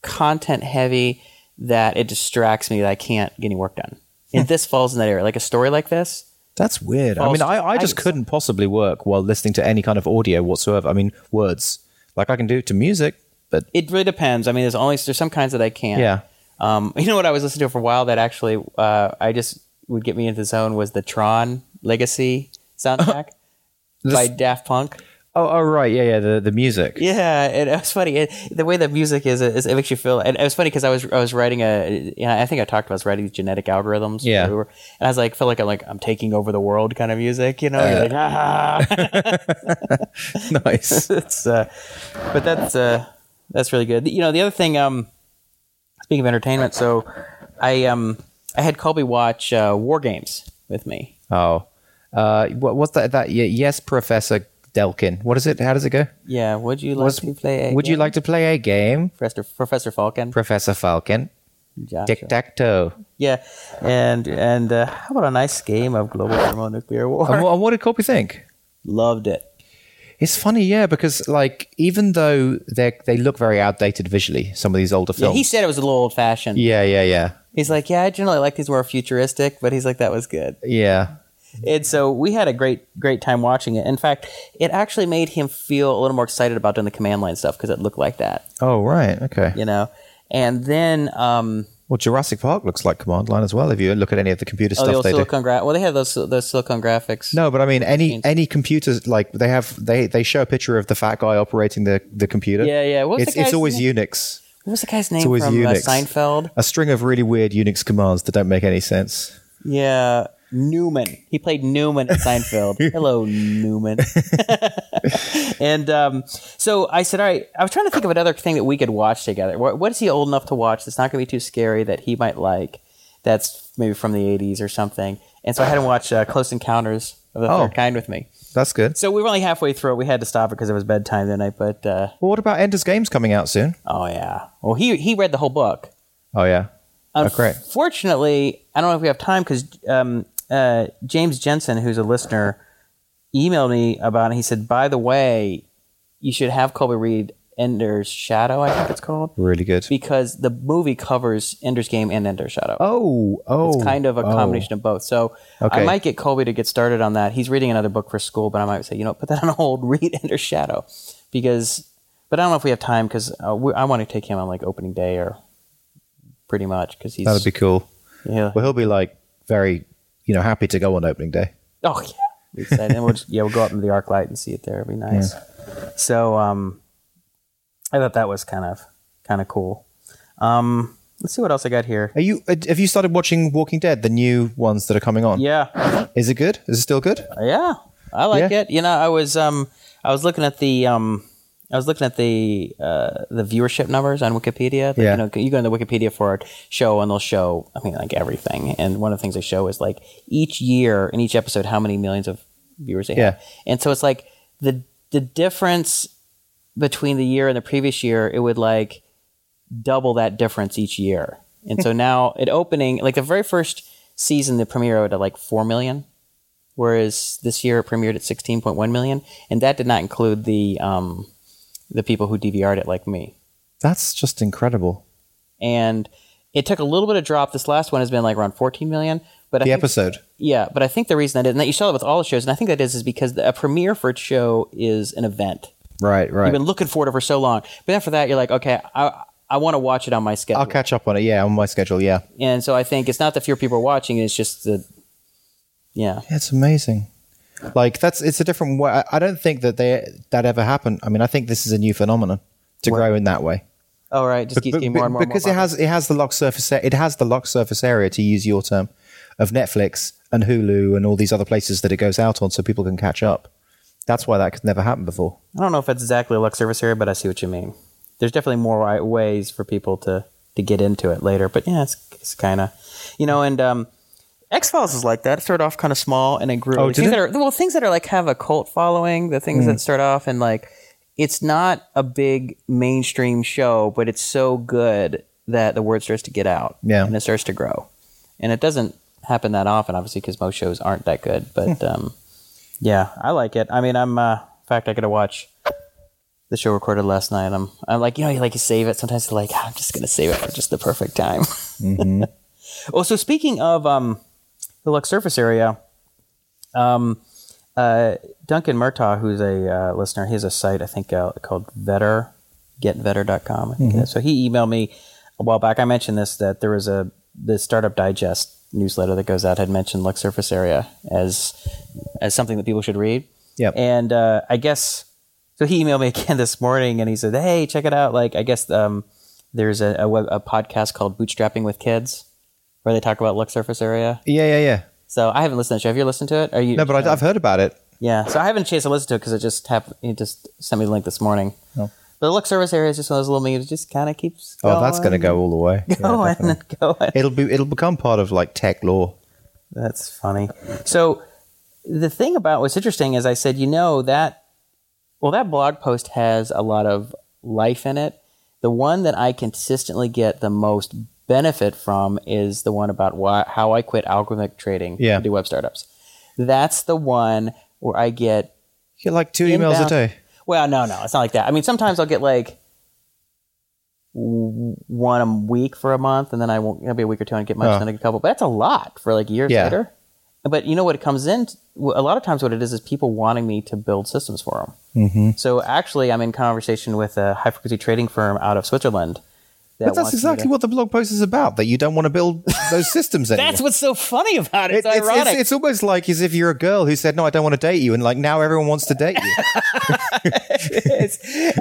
content heavy that it distracts me that I can't get any work done. And this falls in that area. Like a story like this, That's weird. I mean, I, I just I- couldn't possibly work while listening to any kind of audio whatsoever. I mean, words. Like I can do to music, but it really depends. I mean, there's only there's some kinds that I can't. yeah. Um, you know what I was listening to for a while that actually uh, I just would get me into the zone was the Tron Legacy soundtrack by Daft Punk. Oh, oh, right. Yeah, yeah. The the music. Yeah, and it was funny. It, the way the music is, is, it makes you feel. And it was funny because I was I was writing a. You know, I think I talked about I was writing these genetic algorithms. Yeah. And I was like, felt like I'm like I'm taking over the world kind of music. You know, You're like ah. nice. it's, uh, but that's uh, that's really good. You know, the other thing. Um, speaking of entertainment, so I um I had Colby watch uh, WarGames with me. Oh, uh, what, what's that? That yeah, yes, Professor Delkin. What is it? How does it go? Yeah, would you like Was- to play? A Would you game? like to play a game, Professor Professor Falken? Professor Falken? Tic tac toe. Yeah, and and uh, how about a nice game of global thermonuclear war? And what, and what did Colby think? Loved it. It's funny, yeah, because like even though they they look very outdated visually, some of these older Yeah, films. he said it was a little old fashioned. yeah, yeah, yeah, He's like, yeah, I generally like these more futuristic, but he's like, that was good. yeah. And so we had a great, great time watching it. In fact, it actually made him feel a little more excited about doing the command line stuff because it looked like that, Oh, right. Okay. you know. And then, um, Well, Jurassic Park looks like Command Line as well. If you look at any of the computer oh, stuff old they do. Silicon Gra- Well, they have those those Silicon graphics. No, but I mean, any any computers like they have they they show a picture of the fat guy operating the the computer. Yeah, yeah. What was It's the it's always name? Unix. What was the guy's name always from uh, Unix. Seinfeld? A string of really weird Unix commands that don't make any sense. Yeah, Newman. He played Newman at Seinfeld. Hello, Newman. and um, so I said, all right. I was trying to think of another thing that we could watch together. What, what is he old enough to watch that's not going to be too scary that he might like? That's maybe from the '80s or something. And so I had him watch uh, Close Encounters of the Oh. Third Kind with me. That's good. So we were only halfway through it. We had to stop it because it was bedtime that night. But uh, Well, what about Ender's Games coming out soon? oh yeah. Well, he he read the whole book. Oh yeah. Oh, great. Unfortunately, I don't know if we have time because um, uh, James Jensen, who's a listener, emailed me about it. He said, "By the way, you should have Colby read Ender's Shadow. I think it's called Really good. because the movie covers Ender's Game and Ender's Shadow. Oh, oh. It's kind of a oh. combination of both. So I might get Colby to get started on that. He's reading another book for school, but I might say, you know, put that on hold. Read Ender's Shadow because, but I don't know if we have time because uh, I want to take him on like opening day or pretty much because he's That'd be cool. yeah. Well, he'll be like very, you know, happy to go on opening day. Oh yeah, Be excited. and we'll just, yeah we'll go up into the ArcLight and see it there. It'd be nice. So um, I thought that was kind of kind of cool. Um, let's see what else I got here. Are you? uh, Have you started watching Walking Dead, the new ones that are coming on? Yeah, Is it good? Is it still good? yeah, I like Yeah. it. You know, I was um I was looking at the um. I was looking at the uh, the viewership numbers on Wikipedia. Like, Yeah. You know, you go into Wikipedia for a show, and they'll show. I mean, like everything. And one of the things they show is like each year in each episode how many millions of viewers they have. Yeah. And so it's like the the difference between the year and the previous year, it would like double that difference each year. And so now it opening like the very first season, the premiere at like four million, whereas this year it premiered at sixteen point one million, and that did not include the um the people who DVR'd it like me. That's just incredible. And it took a little bit of drop. This last one has been like around fourteen million. But I The think- episode. yeah, but I think the reason that is, and that you saw it with all the shows, and I think that is, is because the, a premiere for a show is an event. Right, right. You've been looking forward to it for so long, but after that, you're like, okay, I I want to watch it on my schedule. I'll catch up on it. Yeah, on my schedule. Yeah. And so I think it's not that fewer people are watching; it's just the yeah. Yeah, it's amazing. Like that's it's a different way. I- don't think that they that ever happened. I mean, I think this is a new phenomenon to grow in that way. All right, just keep But- getting more and more. and more because it has it has the lock surface it has the luck surface area to use your term of Netflix and Hulu and all these other places that it goes out on, so people can catch up. That's why that could never happen before. I don't know if it's exactly a luck surface area, but I see what you mean. there's definitely more ways for people to to get into it later. But yeah, it's it's kind of you know, and um, X Files is like that. It started off kind of small and it grew. Oh, things it? that are well, things that are like have a cult following. The things Mm. that start off and like it's not a big mainstream show, but it's so good that the word starts to get out. Yeah. and it starts to grow, and it doesn't happen that often, obviously, because most shows aren't that good. But um, yeah, I like it. I mean, I'm. Uh, in fact, I got to watch the show recorded last night. I'm. I'm like, you know, you like you save it. Sometimes you're like, I'm just gonna save it for just the perfect time. oh, so speaking of um, the Luck's surface area, um, uh, Duncan Murtaugh, who's a uh, listener, he has a site I think uh, called Vetter, getvetter.com. I think is. So he emailed me a while back. I mentioned this that there was a the Startup Digest newsletter that goes out had mentioned Luck's surface area as as something that people should read. Yep. And uh, I guess so. He emailed me again this morning, and he said, "Hey, check it out. Like, I guess um, there's a, a, web, a podcast called Bootstrapping with Kids, where they talk about Luck's surface area. Yeah, yeah, yeah. So I haven't listened to it. Have you listened to it? Are you? No, but I, I've heard about it. yeah. So I haven't chased to listen to it because it just happened. He just sent me the link this morning. Oh. But the Luck's service area is just one of those little memes. It just kind of keeps. Oh, that's going to go all the way. Yeah, Going definitely. and going. it'll be it'll become part of like tech law. That's funny. So the thing about what's interesting is I said, you know, that well, that blog post has a lot of life in it. The one that I consistently get the most benefit from is the one about why, how I quit algorithmic trading Yeah. to do web startups. That's the one where I get You get like two emails a day. well, no, no, it's not like that. I mean, sometimes I'll get like one a week for a month, and then I won't. It'll be a week or two, and get much, Oh. and then a couple. But that's a lot for like years Yeah. later. But you know what it comes in? A lot of times, what it is is people wanting me to build systems for them. Mm-hmm. So actually, I'm in conversation with a high frequency trading firm out of Switzerland. That But that's exactly to- what the blog post is about. That you don't want to build those systems anymore. That's what's so funny about it. It- It's it's, ironic. it's, it's almost like as if you're a girl who said, "No, I don't want to date you," and like now everyone wants to date you.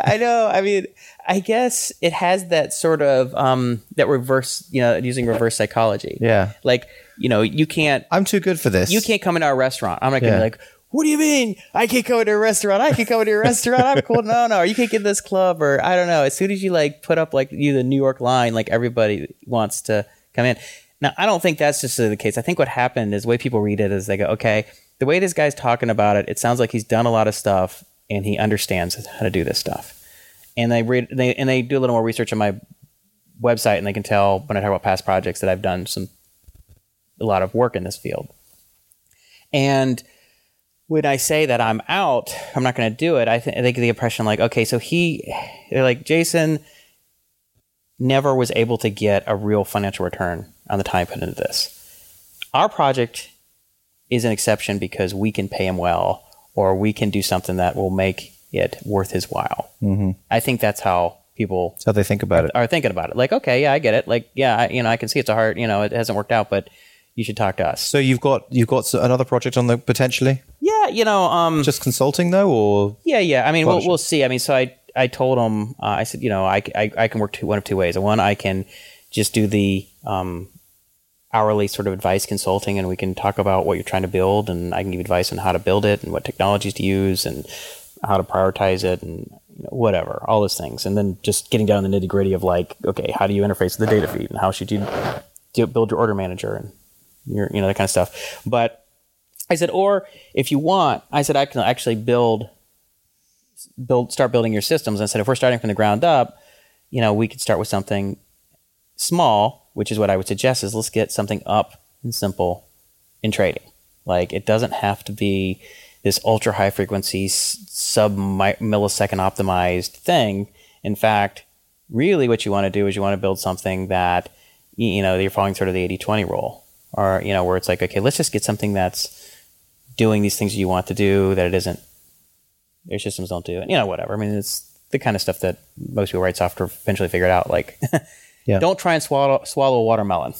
I know. I mean, I guess it has that sort of um, that reverse, you know, using reverse psychology. Yeah. Like, you know, you can't I'm too good for this. you can't come into our restaurant. I'm not gonna Yeah. be like, what do you mean? I can't go into a restaurant. I can't go into a restaurant. I'm cool. No, no, you can't get this club, or I don't know. As soon as you like put up like you the New York line, like everybody wants to come in. Now, I don't think that's just the case. I think what happened is the way people read it is they go, okay, the way this guy's talking about it, it sounds like he's done a lot of stuff and he understands how to do this stuff. And they read, they and they do a little more research on my website, and they can tell when I talk about past projects that I've done some a lot of work in this field. And when I say that I'm out, I'm not going to do it. I, th- I think the impression like, okay, so he, like Jason never was able to get a real financial return on the time put into this. Our project is an exception because we can pay him well, or we can do something that will make it worth his while. Mm-hmm. I think that's how people That's how they think about it. are thinking about it. Like, okay, yeah, I get it. Like, yeah, I, you know, I can see it's a hard, you know, it hasn't worked out, but you should talk to us. So you've got you've got another project on the potentially Yeah, you know, um, just consulting though, or Yeah, yeah. I mean, we'll, we'll see. I mean, so I I told him uh, I said, you know, I, I I can work two one of two ways. One, I can just do the um, hourly sort of advice consulting, and we can talk about what you're trying to build, and I can give advice on how to build it and what technologies to use and how to prioritize it and you know, whatever, all those things, and then just getting down the nitty gritty of like, okay, how do you interface with the data feed, and how should you do, build your order manager and your you know that kind of stuff. But I said, or if you want, I said I can actually build build start building your systems. I said if we're starting from the ground up, you know, we could start with something small, which is what I would suggest is let's get something up and simple in trading. Like it doesn't have to be this ultra high frequency sub millisecond optimized thing. In fact, really what you want to do is you want to build something that you know you're following sort of the 80-20 rule or you know where it's like okay let's just get something that's doing these things you want to do that it isn't their systems don't do it you know whatever. I mean it's the kind of stuff that most people write software eventually figured out like Yeah. don't try and swallow swallow a watermelon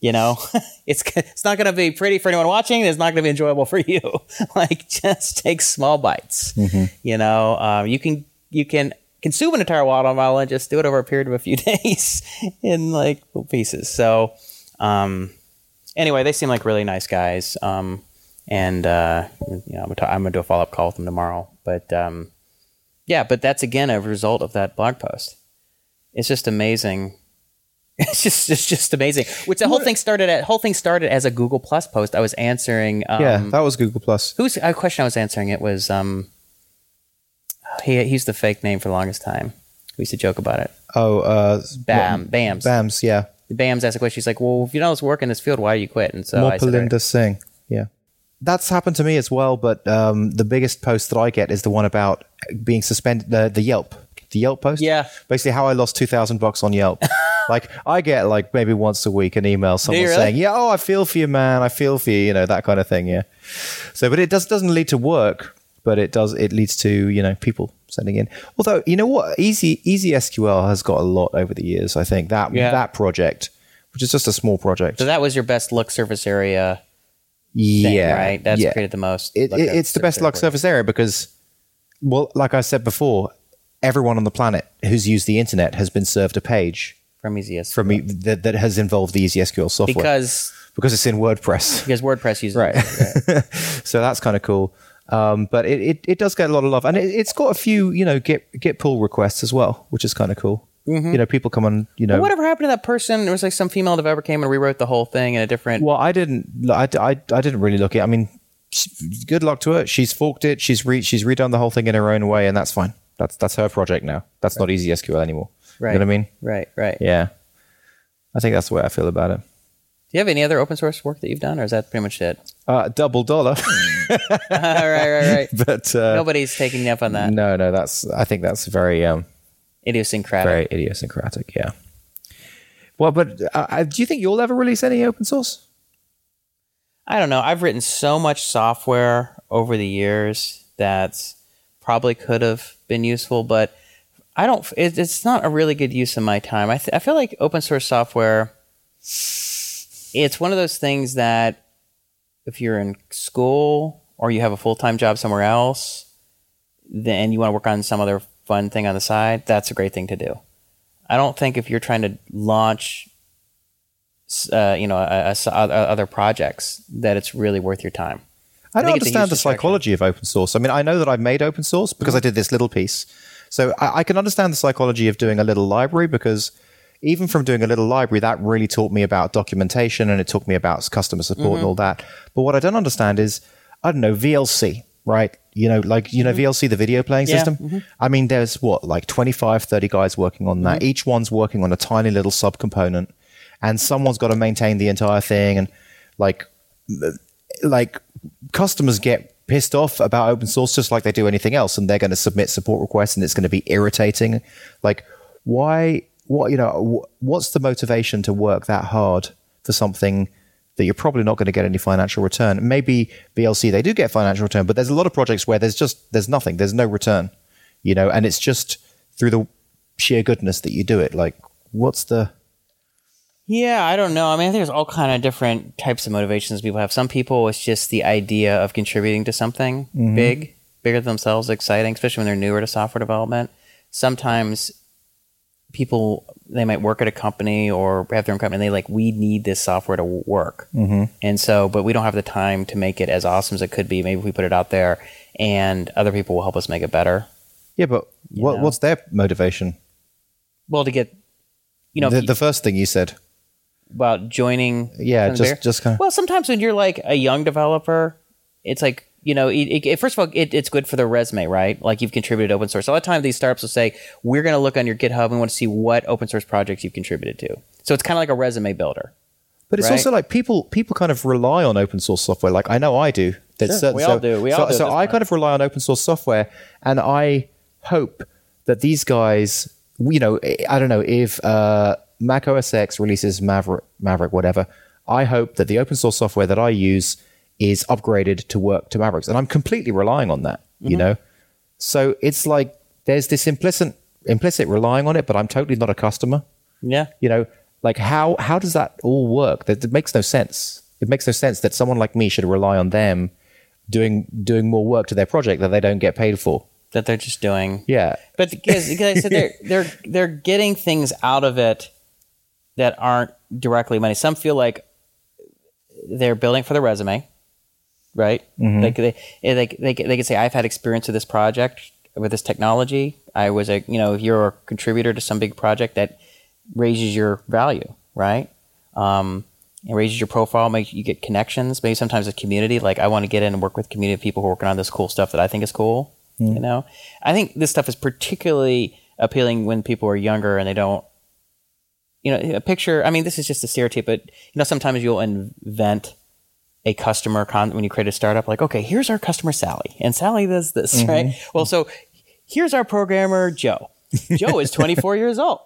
you know? It's it's not going to be pretty for anyone watching it's not going to be enjoyable for you. Like just take small bites you know? Um, you can you can consume an entire watermelon just do it over a period of a few days in like little pieces. So um, anyway they seem like really nice guys um, and uh, you know I'm gonna, ta- I'm gonna do a follow-up call with them tomorrow but um, Yeah, but that's again a result of that blog post. It's just amazing. It's just it's just amazing. Which the whole thing started at whole thing started as a Google Plus post. I was answering. Um, yeah, that was Google Plus. who's a question I was answering? It was um. He he's the fake name for the longest time. We used to joke about it. Oh, uh, Bam, Bams. Bams, yeah. Bams asked a question. She's like, "Well, if you know it's work in this field, why do you quit?" And so More I said, Palinda Singh. Yeah. That's happened to me as well, but um, the biggest post that I get is the one about being suspended, the, the Yelp, the Yelp post. Yeah. Basically, how I lost 2,000 bucks on Yelp. like, I get like maybe once a week an email, someone really? saying, yeah, oh, I feel for you, man. I feel for you, you know, that kind of thing. Yeah. So, but it does, doesn't lead to work, but it does, it leads to, you know, people sending in. Although, you know what? Easy, ezSQL has got a lot over the years. I think that, Yeah. that project, which is just a small project. So that was your best luck surface area thing, yeah. right? That's yeah. created the most. it, it- it's the best luck surface area because, well, like I said before, everyone on the planet who's used the internet has been served a page from easiest from me that, that has involved the ezSQL software because because it's in WordPress. because WordPress uses it. Right. so that's kind of cool. Um, but it, it, it does get a lot of love, and it, it's got a few you know get get pull requests as well, which is kind of cool. Mm-hmm. You know, people come on. You know, Whatever happened to that person? There was like some female developer came and rewrote the whole thing in a different. Well, I didn't. I, I, I didn't really look at. I mean, good luck to her. She's forked it. She's re, she's redone the whole thing in her own way, and that's fine. That's that's her project now. That's not ezSQL anymore. right. You know what I mean? Right. Right. Yeah. I think that's the way I feel about it. Do you have any other open source work that you've done, or is that pretty much it? Uh, double dollar, right. Right. Right. but uh, Nobody's taking you up on that. no, no. That's I think that's very um, Idiosyncratic. very idiosyncratic. Yeah. Well, but uh, uh, do you think you'll ever release any open source? I don't know. I've written so much software over the years that probably could have been useful, but I don't. It, it's not a really good use of my time. I, th- I feel like open source software. It's one of those things that if you're in school or you have a full time job somewhere else, then you want to work on some other fun thing on the side. That's a great thing to do. I don't think if you're trying to launch uh, you know, a, a s- other projects that it's really worth your time. I don't understand the psychology of open source. I mean, I know that I've made open source because I did this little piece. So I, I can understand the psychology of doing a little library because even from doing a little library, that really taught me about documentation and it taught me about customer support and mm-hmm. all that. But what I don't understand is, I don't know, VLC, right? You know, like, you know, mm-hmm. VLC, the video playing Yeah, system. Mm-hmm. I mean, there's what, like 25, 30 guys working on that. Each one's working on a tiny little subcomponent and someone's got to maintain the entire thing. And like, like customers get pissed off about open source just like they do anything else and they're going to submit support requests and it's going to be irritating like why what you know what's the motivation to work that hard for something that you're probably not going to get any financial return maybe VLC they do get financial return but there's a lot of projects where there's just there's nothing there's no return you know and it's just through the sheer goodness that you do it like what's the Yeah, I don't know. I mean, I think there's all kind of different types of motivations people have. Some people it's just the idea of contributing to something mm-hmm. big, bigger than themselves, exciting, especially when they're newer to software development. Sometimes people they might work at a company or have their own company and they like we need this software to work. Mm-hmm. and so but we don't have the time to make it as awesome as it could be. Maybe if we put it out there and other people will help us make it better. Yeah but what, what's their motivation? Well to get you know the, the first thing you said. About joining Yeah, just- just kinda- well sometimes when you're like a young developer it's like you know it, it, first of all it, it's good for the resume right like you've contributed open source a lot of times these startups will say we're going to look on your github and we want to see what open source projects you've contributed to so it's kind of like a resume builder But it's Right. also like people people kind of rely on open source software. Like I know I do. There's Sure, certain- we all do. We so, all do So I point. kind of rely on open source software, and I hope that these guys, you know, I don't know if uh, Mac OS X releases Maverick, Maverick, whatever. I hope that the open source software that I use is upgraded to work to Mavericks, and I'm completely relying on that. Mm-hmm. You know, so it's like there's this implicit implicit relying on it, but I'm totally not a customer. Yeah. You know like how how does that all work? That it makes no sense. It makes no sense that someone like me should rely on them doing doing more work to their project that they don't get paid for. That they're just doing. Yeah. But because, because I said they're they're they're getting things out of it that aren't directly money. Some feel like they're building for the resume, right? Mm-hmm. Like they eh, they they they can say I've had experience with this project. with this technology. I was a you know if you're a contributor to some big project that raises your value, right? Um, it raises your profile, makes you get connections. Maybe sometimes a community, like I want to get in and work with community of people who are working on this cool stuff that I think is cool. You mm-hmm. know, I think this stuff is particularly appealing when people are younger and they don't. You know, a picture. I mean, this is just a stereotype, but you know, sometimes you'll invent a customer con- when you create a startup. Like, okay, here's our customer Sally, and Sally does this, right? Mm-hmm. Well, so here's our programmer Joe. Joe is 24 years old.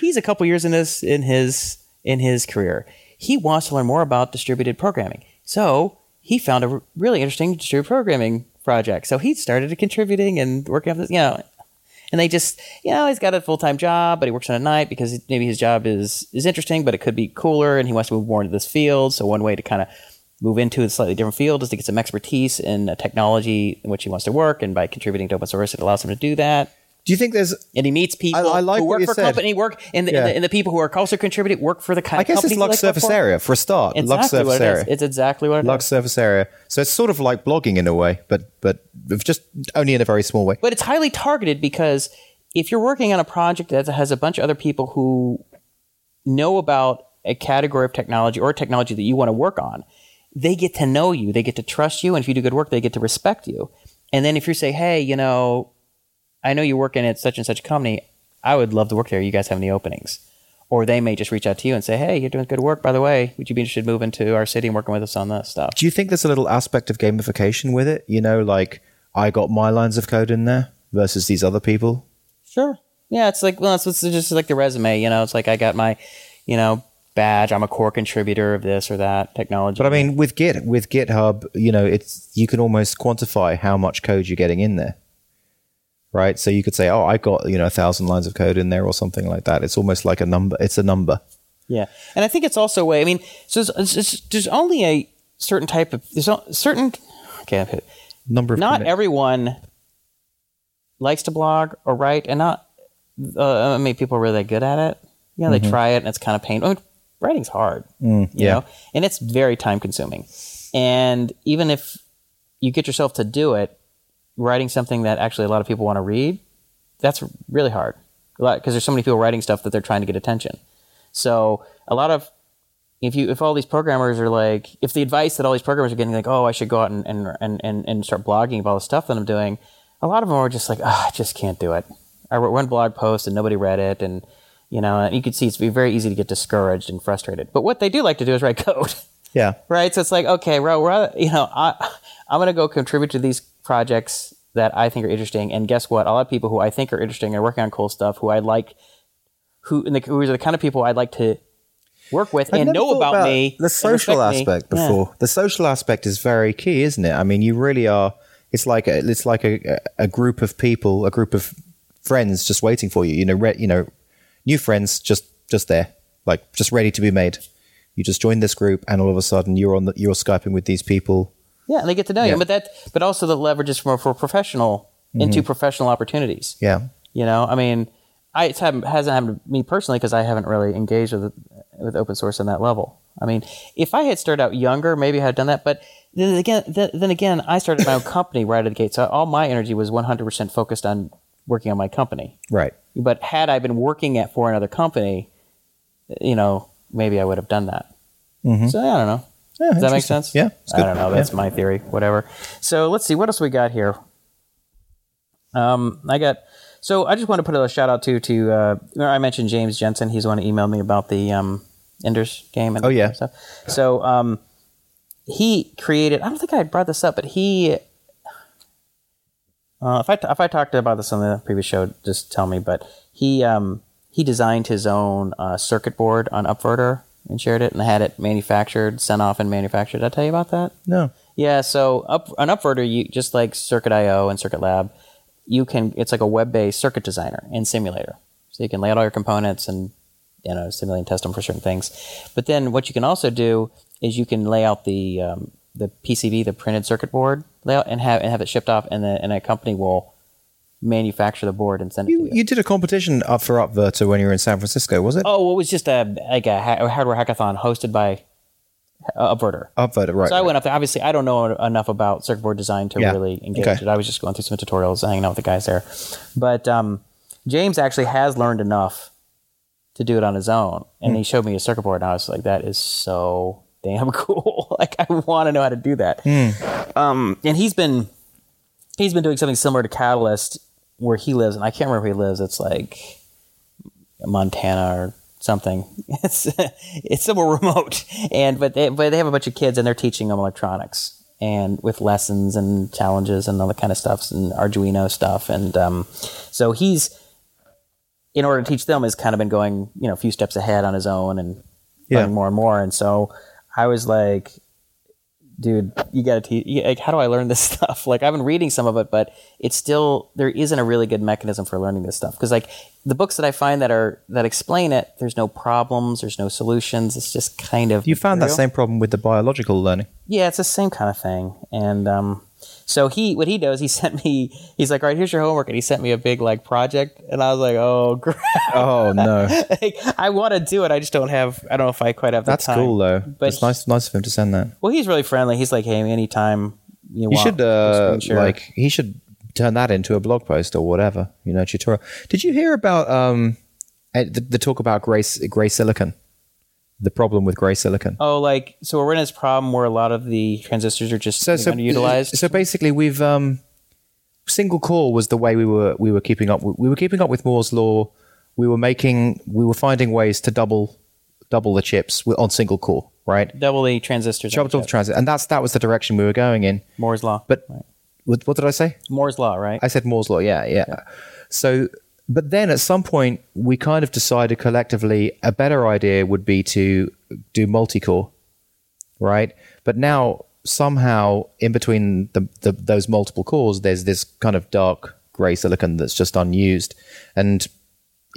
He's a couple years in his in his in his career. He wants to learn more about distributed programming. So he found a really interesting distributed programming project. So he started contributing and working on this, you know. And they just, you know, he's got a full time job, but he works on a night because maybe his job is is interesting, but it could be cooler, and he wants to move more into this field. So one way to kind of move into a slightly different field is to get some expertise in a technology in which he wants to work, and by contributing to open source, it allows him to do that. Do you think there's? And he meets people I like who work for said. company work, and the, Yeah. and, the, and the people who are also contributing work for the kind I guess it's Luck's surface for. area for a start. Luck's surface it area. is. It's exactly what it is. Luck's surface area. So it's sort of like blogging in a way, but but just only in a very small way. but it's highly targeted because if you're working on a project that has a bunch of other people who know about a category of technology or technology that you want to work on, they get to know you, they get to trust you, and if you do good work, they get to respect you. And then if you say, "Hey, you know, I know you're working at such and such company. I would love to work there. You guys have any openings?" Or they may just reach out to you and say, "Hey, you're doing good work. By the way, would you be interested in moving to our city and working with us on this stuff?" Do you think there's a little aspect of gamification with it? You know, like I got my lines of code in there versus these other people. Sure. Yeah, it's like well, it's, it's just like the resume. You know, it's like I got my, you know, badge. I'm a core contributor of this or that technology. But I mean, with Git, with GitHub, you know, it's you can almost quantify how much code you're getting in there, right? So you could say, "Oh, I got you know a thousand lines of code in there" or something like that. It's almost like a number. It's a number. Yeah, and I think it's also a way. I mean, so it's, it's, there's only a certain type of there's a certain. Okay, I've hit. Number of not commit- everyone likes to blog or write, and not. Uh, I mean, people are really good at it. You know, they try it, and it's kind of pain. Writing's hard. you. Mm, yeah. know, and it's very time consuming. And even if you get yourself to do it, writing something that actually a lot of people want to read, that's really hard. Because there's so many people writing stuff that they're trying to get attention. So a lot of if you if all these programmers are like if the advice that all these programmers are getting like oh I should go out and and and, and, and start blogging about all the stuff that I'm doing, a lot of them are just like oh, I just can't do it. I wrote one blog post and nobody read it and you know and you can see it's very easy to get discouraged and frustrated. But what they do like to do is write code. yeah. right? So it's like, okay, well, we're, you know, I, I'm going to go contribute to these projects that I think are interesting. And guess what? A lot of people who I think are interesting are working on cool stuff who I like, who, and the, who are the kind of people I'd like to work with I've and know thought about, me. The social respect me. aspect Yeah. before. The social aspect is very key, isn't it? I mean, you really are. It's like a, it's like a, a group of people, a group of friends just waiting for you. You know, re, you know, new friends just just there, like just ready to be made. You just join this group, and all of a sudden you're on the, you're skyping with these people. Yeah, and they get to know Yeah. you. But that, but also the leverage is for, for professional Mm-hmm. into professional opportunities. Yeah, You know, I mean, I, it hasn't happened to me personally because I haven't really engaged with with open source on that level. I mean, if I had started out younger, maybe I had done that. But then again, th- then again, I started my own company right at the gate, so all my energy was 100% focused on working on my company. right. But had I been working at for another company, you know, maybe I would have done that. So I don't know. Yeah, Does that make sense? Yeah, I don't know. That's my theory. Whatever. So let's see what else we got here. Um, I got. So I just want to put a shout out to to. Uh, I mentioned James Jensen. He's the one who emailed me about the um, Enders game and Oh, yeah. stuff. So um, he created. I don't think I brought this up, but he. Uh, if I if I talked about this on the previous show, just tell me. But he um, he designed his own uh, circuit board on Upverter and shared it, and had it manufactured, sent off, and manufactured. Did I tell you about that? No. Yeah, so up on Upverter, you just like Circuit.io and Circuit Lab, you can it's like a web-based circuit designer and simulator. So you can lay out all your components and you know simulate and test them for certain things. But then what you can also do is you can lay out the um, the PCB, the printed circuit board layout, and have and have it shipped off, and the, and a company will manufacture the board and send it You, to you. you did a competition up for Upverter when you were in San Francisco, was it? Oh, well, it was just a like a, ha- a hardware hackathon hosted by uh, upverter. Upvoter, right? So I right. went up there. Obviously, I don't know enough about circuit board design to Yeah. really engage Okay. it. I was just going through some tutorials, hanging out with the guys there. But um, James actually has learned enough to do it on his own, and Hmm. he showed me a circuit board, and I was like, "That is so damn cool! like, I want to know how to do that." Hmm. Um, and he's been he's been doing something similar to Catalyst where he lives, and I can't remember where he lives. It's like Montana or something. It's it's somewhere remote, and but they but they have a bunch of kids and they're teaching them electronics and with lessons and challenges and all that kind of stuff and Arduino stuff, and um, so he's in order to teach them has kind of been going you know a few steps ahead on his own and Yeah. learning more and more, and so I was like. Dude, you gotta teach. Like, how do I learn this stuff? Like, I've been reading some of it, but it's still there isn't a really good mechanism for learning this stuff. Because, like, the books that I find that are that explain it, there's no problems, there's no solutions. It's just kind of you found that same problem with the biological learning. Yeah, it's the same kind of thing. And um, so he, what he does, he sent me. He's like, "All right, here's your homework," and he sent me a big like project, and I was like, "Oh, crap. Oh no, like, I want to do it. I just don't have. I don't know if I quite have the that's time." cool though. But it's nice, nice of him to send that. Well, he's really friendly. He's like, "Hey, anytime you, You want, should uh, like he should turn that into a blog post or whatever. You know, tutorial. Did you hear about um the, the talk about gray s- gray silicon? The problem with gray silicon. Oh, like so we're in this problem where a lot of the transistors are just so so underutilized. So basically, we've um, single core was the way we were we were keeping up. We were keeping up with Moore's law. We were making we were finding ways to double double the chips on single core, right? Double the transistors. Double the transit, and that's that was the direction we were going in. Moore's law. But Right. what, what did I say? Moore's law, right? I said Moore's law. Yeah, yeah. So, but then at some point, we kind of decided collectively a better idea would be to do multi-core, right? But now somehow in between the, the those multiple cores, there's this kind of dark gray silicon that's just unused, and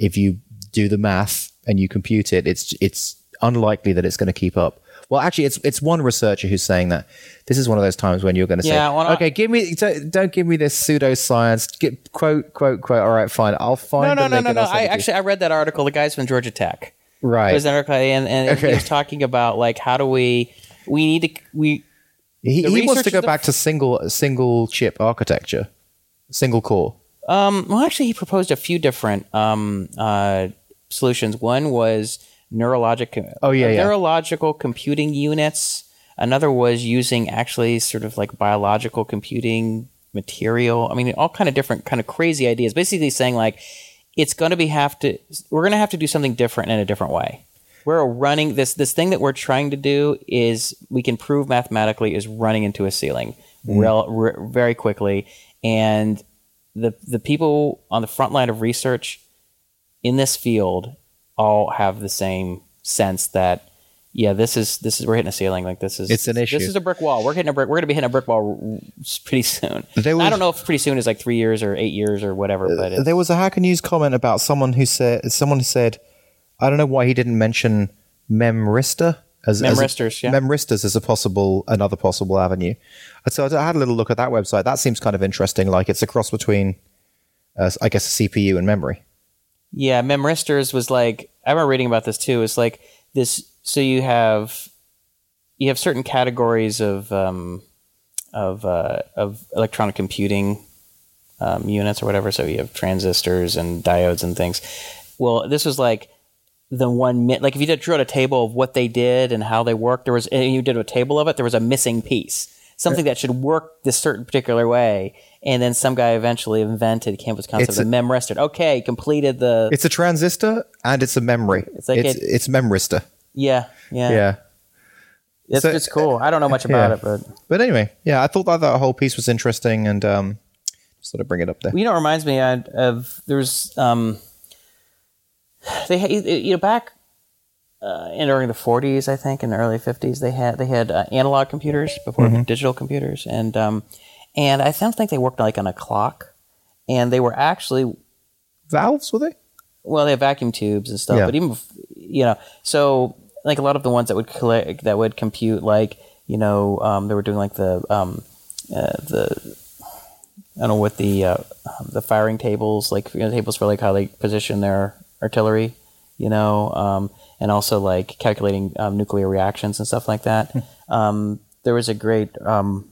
if you do the math and you compute it, it's it's unlikely that it's going to keep up. Well, actually, it's it's one researcher who's saying that. This is one of those times when you're going to Yeah, say, well, I- "Okay, give me don't, don't give me this pseudoscience. Get quote quote quote. All right, fine. I'll find no, no, the no, no, no. I it to you." actually I read that article. The guys from Georgia Tech. right. It was an article, and, and Okay. he was talking about like how do we we need to we he he wants to go back to single single chip architecture, single core. Um, well, actually, he proposed a few different um, uh, solutions. One was neurologic. Oh, yeah, yeah. neurological computing units. Another was using actually sort of like biological computing material. I mean, all kind of different, kind of crazy ideas. Basically, saying like it's going to be have to. We're going to have to do something different in a different way. We're running this this thing that we're trying to do is we can prove mathematically is running into a ceiling mm-hmm. rel, re, very quickly, and the the people on the front line of research in this field all have the same sense that yeah this is this is we're hitting a ceiling like this is It's an issue. this is a brick wall we're hitting a brick we're going to be hitting a brick wall pretty soon There was- i don't know if pretty soon is like three years or eight years or whatever but it's, there was a Hacker News comment about someone who said someone who said, I don't know why he didn't mention memristor as as a- Memristors, yeah. memristors as a possible another possible avenue. So I had a little look at that website. That seems kind of interesting. Like it's a cross between, uh, I guess, a CPU and memory. Yeah memristors was like i remember reading about this too it's like this so you have you have certain categories of um, of uh, of electronic computing um, units or whatever. So you have transistors and diodes and things. Well, this was like the one mi- like if you did drew out a table of what they did and how they worked, there was and you did a table of it. There was a missing piece, something that should work this certain particular way. And then some guy eventually invented came up with this concept It's of a- memristor. Okay, completed the It's a transistor and it's a memory. It's like it's, it- it's memristor. yeah yeah. Yeah. It's, So- it's cool. I don't know much about Yeah. it, but But anyway, yeah, I thought that that whole piece was interesting and um, just thought I'd bring it up there. you know, it reminds me of, of there's um, they you know back uh, in during the 40s, I think, in the early 50s, they had they had uh, analog computers before digital computers, and um, and I don't think they worked like on a clock, and they were actually Valves, were they? well, they have vacuum tubes and stuff, Yeah. but even you know, so like a lot of the ones that would collect that would compute like you know um, they were doing like the um, uh, the I don't know what the uh, um, the firing tables like you know, tables for like how they position their artillery you know, um, and also like calculating um, nuclear reactions and stuff like that. um, there was a great, um,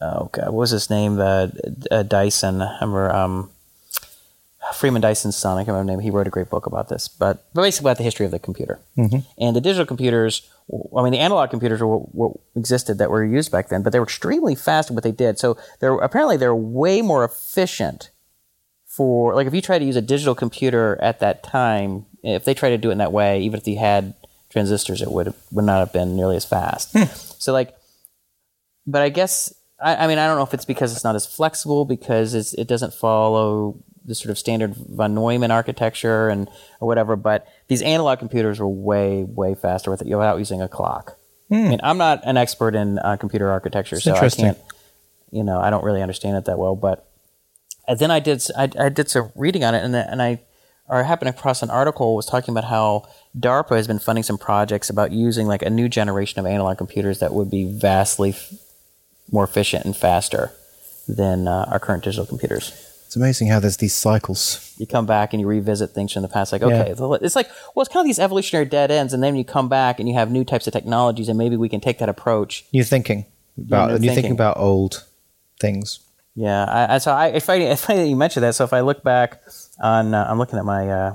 oh god, what was his name? Uh, uh, Dyson. I remember um, Freeman Dyson's son. I can't remember the name. He wrote a great book about this, but, but basically about the history of the computer and the digital computers. I mean, the analog computers were what, what existed that were used back then, but they were extremely fast at what they did. So they're apparently they're way more efficient for like if you try to use a digital computer at that time, if they tried to do it in that way, even if you had transistors, it would would not have been nearly as fast. So like, but I guess I, I mean I don't know if it's because it's not as flexible because it's, it doesn't follow the sort of standard von Neumann architecture and or whatever. But these analog computers were way way faster with it without using a clock. I mean, I'm not an expert in uh, computer architecture, so I can't. You know, I don't really understand it that well, but and then I did I, I did some reading on it, and and I or I happened across an article was talking about how DARPA has been funding some projects about using like a new generation of analog computers that would be vastly more efficient and faster than uh, our current digital computers. It's amazing how there's these cycles. You come back and you revisit things from the past, like okay, Yeah. it's like well, it's kind of these evolutionary dead ends, and then you come back and you have new types of technologies, and maybe we can take that approach You're thinking about new you're thinking thinking. about old things. Yeah, I, I so I it's funny, it's funny that you mentioned that. So if I look back on, uh, I'm looking at my. Uh,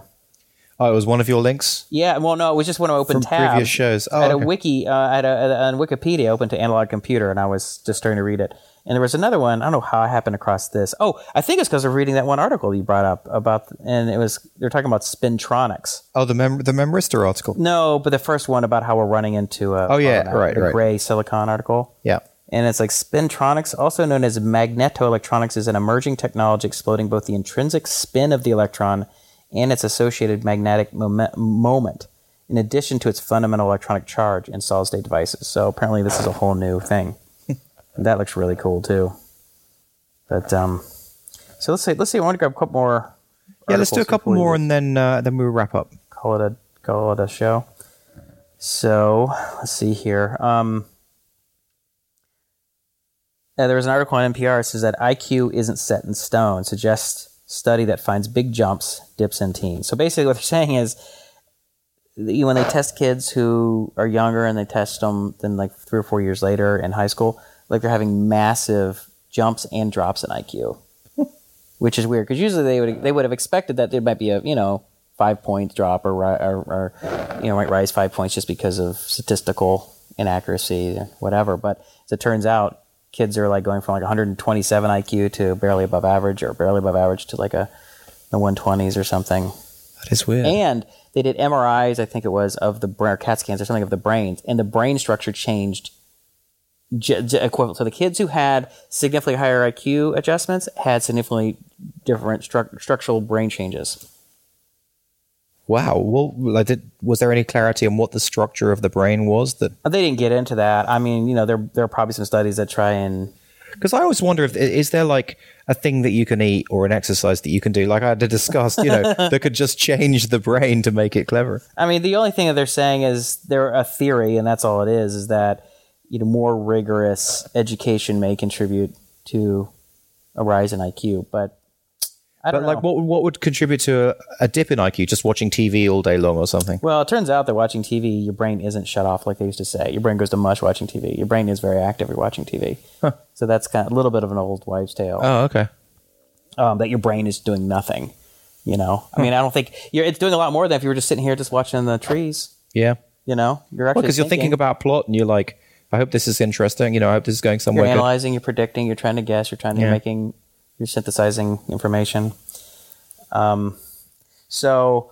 Oh, it was one of your links yeah, well, no, it was just when I opened from tab. previous shows. I had Oh, a wiki, uh, I had a, a- on Wikipedia open to analog computer, and I was just starting to read it. And there was another one. I don't know how I happened across this. Oh, I think it's because of reading that one article you brought up about, and it was they're talking about spintronics. oh, the mem- the Memristor article. No, but the first one about how we're running into a Oh, yeah, a- right, a right. gray silicon article. Yeah. And it's like spintronics, also known as magnetoelectronics, is an emerging technology exploding both the intrinsic spin of the electron and its associated magnetic momen- moment, in addition to its fundamental electronic charge in solid state devices. So apparently, this is a whole new thing. that looks really cool too. But um, so let's see. Let's see. I want to grab a couple more. Yeah, let's do a couple more and then uh, then we'll wrap up. call it a call it a show. So let's see here. Um, uh, there was an article on NPR that says that IQ isn't set in stone. Suggests study that finds big jumps, dips in teens. So basically, what they're saying is, when they test kids who are younger and they test them then like three or four years later in high school, like they're having massive jumps and drops in IQ, which is weird because usually they would they would have expected that there might be a you know five point drop or, or, or you know might rise five points just because of statistical inaccuracy or whatever. But as it turns out, kids are like going from like 127 IQ to barely above average or barely above average to like a the 120s or something. That is weird. And they did MRIs, I think it was, of the brain, or CAT scans or something of the brains, and the brain structure changed j- j- equivalent. So the kids who had significantly higher IQ adjustments had significantly different stru- structural brain changes. Wow. Well, like, did, was there any clarity on what the structure of the brain was that? Uh, they didn't get into that. I mean, you know, there there are probably some studies that try and Because I always wonder if is there like a thing that you can eat or an exercise that you can do, like I had discussed, you know, that could just change the brain to make it clever. I mean, the only thing that they're saying is they're a theory, and that's all it is. Is that you know more rigorous education may contribute to a rise in IQ, but But don't like, know. what what would contribute to a, a dip in IQ? Just watching TV all day long or something? Well, it turns out that watching TV, your brain isn't shut off like they used to say. Your brain goes to mush watching TV. Your brain is very active you're watching TV. So that's kind of a little bit of an old wives' tale. Oh, okay. um, that your brain is doing nothing. You know, I mean, I don't think you're. It's doing a lot more than if you were just sitting here just watching the trees. Yeah. You know, you're actually Because you're thinking about plot and you're like, I hope this is interesting. You know, I hope this is going somewhere. you're somewhere good. analyzing, you're predicting, you're trying to guess, you're trying to Yeah. making, you're synthesizing information. Um, so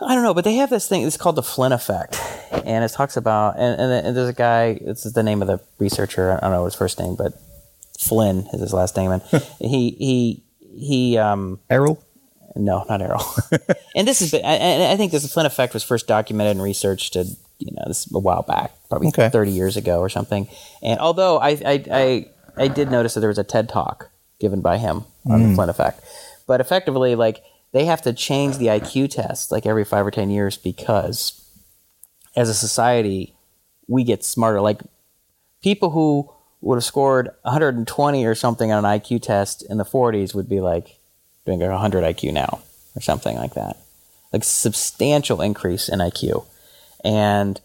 I don't know, but they have this thing. It's called the Flynn effect, and it talks about and, and, and there's a guy. This is the name of the researcher. I don't know his first name, but Flynn is his last name, and he he he um Errol? no, not Errol. and this is, I, I think this Flynn effect was first documented and researched, uh, you know, this a while back, probably Okay. thirty years ago or something. And although I, I, I, I did notice that there was a TED talk given by him on the Flynn effect, but effectively, like they have to change the IQ test like every five or ten years because, as a society, we get smarter. Like people who would have scored 120 or something on an IQ test in the 40s would be like doing a 100 IQ now or something like that. like substantial increase in IQ. And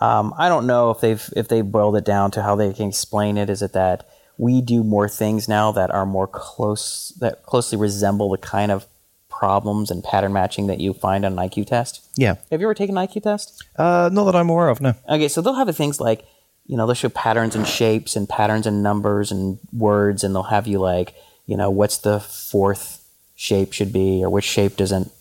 um, I don't know if they've if they boiled it down to how they can explain it. Is it that we do more things now that are more close that closely resemble the kind of problems and pattern matching that you find on an IQ test? Yeah. Have you ever taken an IQ test? Uh, not that I'm aware of. No. Okay, so they'll have things like, you know, they'll show patterns and shapes and patterns and numbers and words, and they'll have you like, you know, what's the fourth shape should be, or which shape doesn't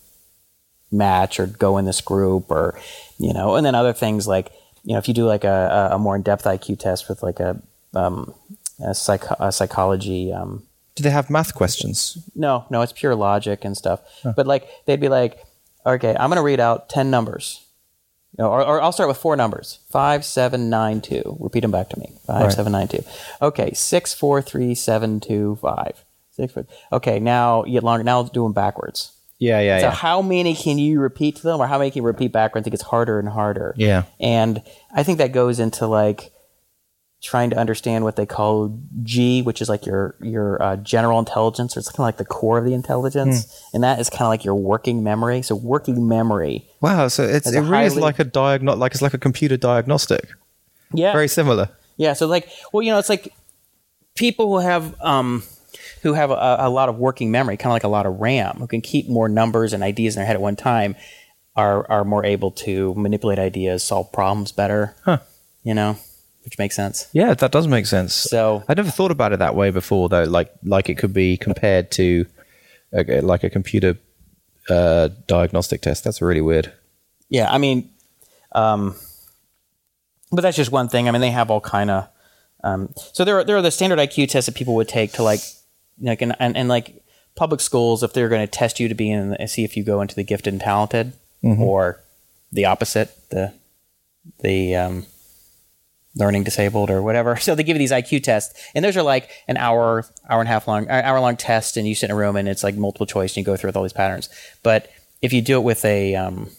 match or go in this group, or, you know, and then other things like, you know, if you do like a, a more in depth IQ test with like a, um, a, psych- a psychology, um, Do they have math questions? no, no, it's pure logic and stuff. But like they'd be like, okay, I'm going to read out ten numbers, you know, or, or I'll start with four numbers: five, seven, nine, two. Repeat them back to me: five, Right. seven, nine, two. Okay, six, four, three, seven, two, five. Six, four. Okay, now you get longer. Now do them backwards. Yeah, yeah, So yeah. how many can you repeat to them, or how many can you repeat backwards? I It gets harder and harder. Yeah. And I think that goes into like trying to understand what they call G, which is like your your uh, general intelligence, or it's kind of like the core of the intelligence, Hmm. and that is kind of like your working memory. So working memory, Wow. So it's it really is like a diagno- like it's like a computer diagnostic. yeah, Very similar. yeah. So like, well, you know, it's like people who have um who have a, a lot of working memory, kind of like a lot of RAM, who can keep more numbers and ideas in their head at one time, are are more able to manipulate ideas, solve problems better. Huh. You know, which makes sense. Yeah, that does make sense. So I never thought about it that way before, though. Like, like it could be compared to, a, like a computer uh, diagnostic test. That's really weird. Yeah, I mean, um, but that's just one thing. I mean, they have all kind of. Um, so there are there are the standard IQ tests that people would take to like, like and and, and like public schools if they're going to test you to be in see if you go into the gifted and talented or the opposite the the um, learning disabled or whatever. So they give you these IQ tests, and those are like an hour, hour and a half long, hour long test, and you sit in a room and it's like multiple choice, and you go through with all these patterns. But if you do it with a, um,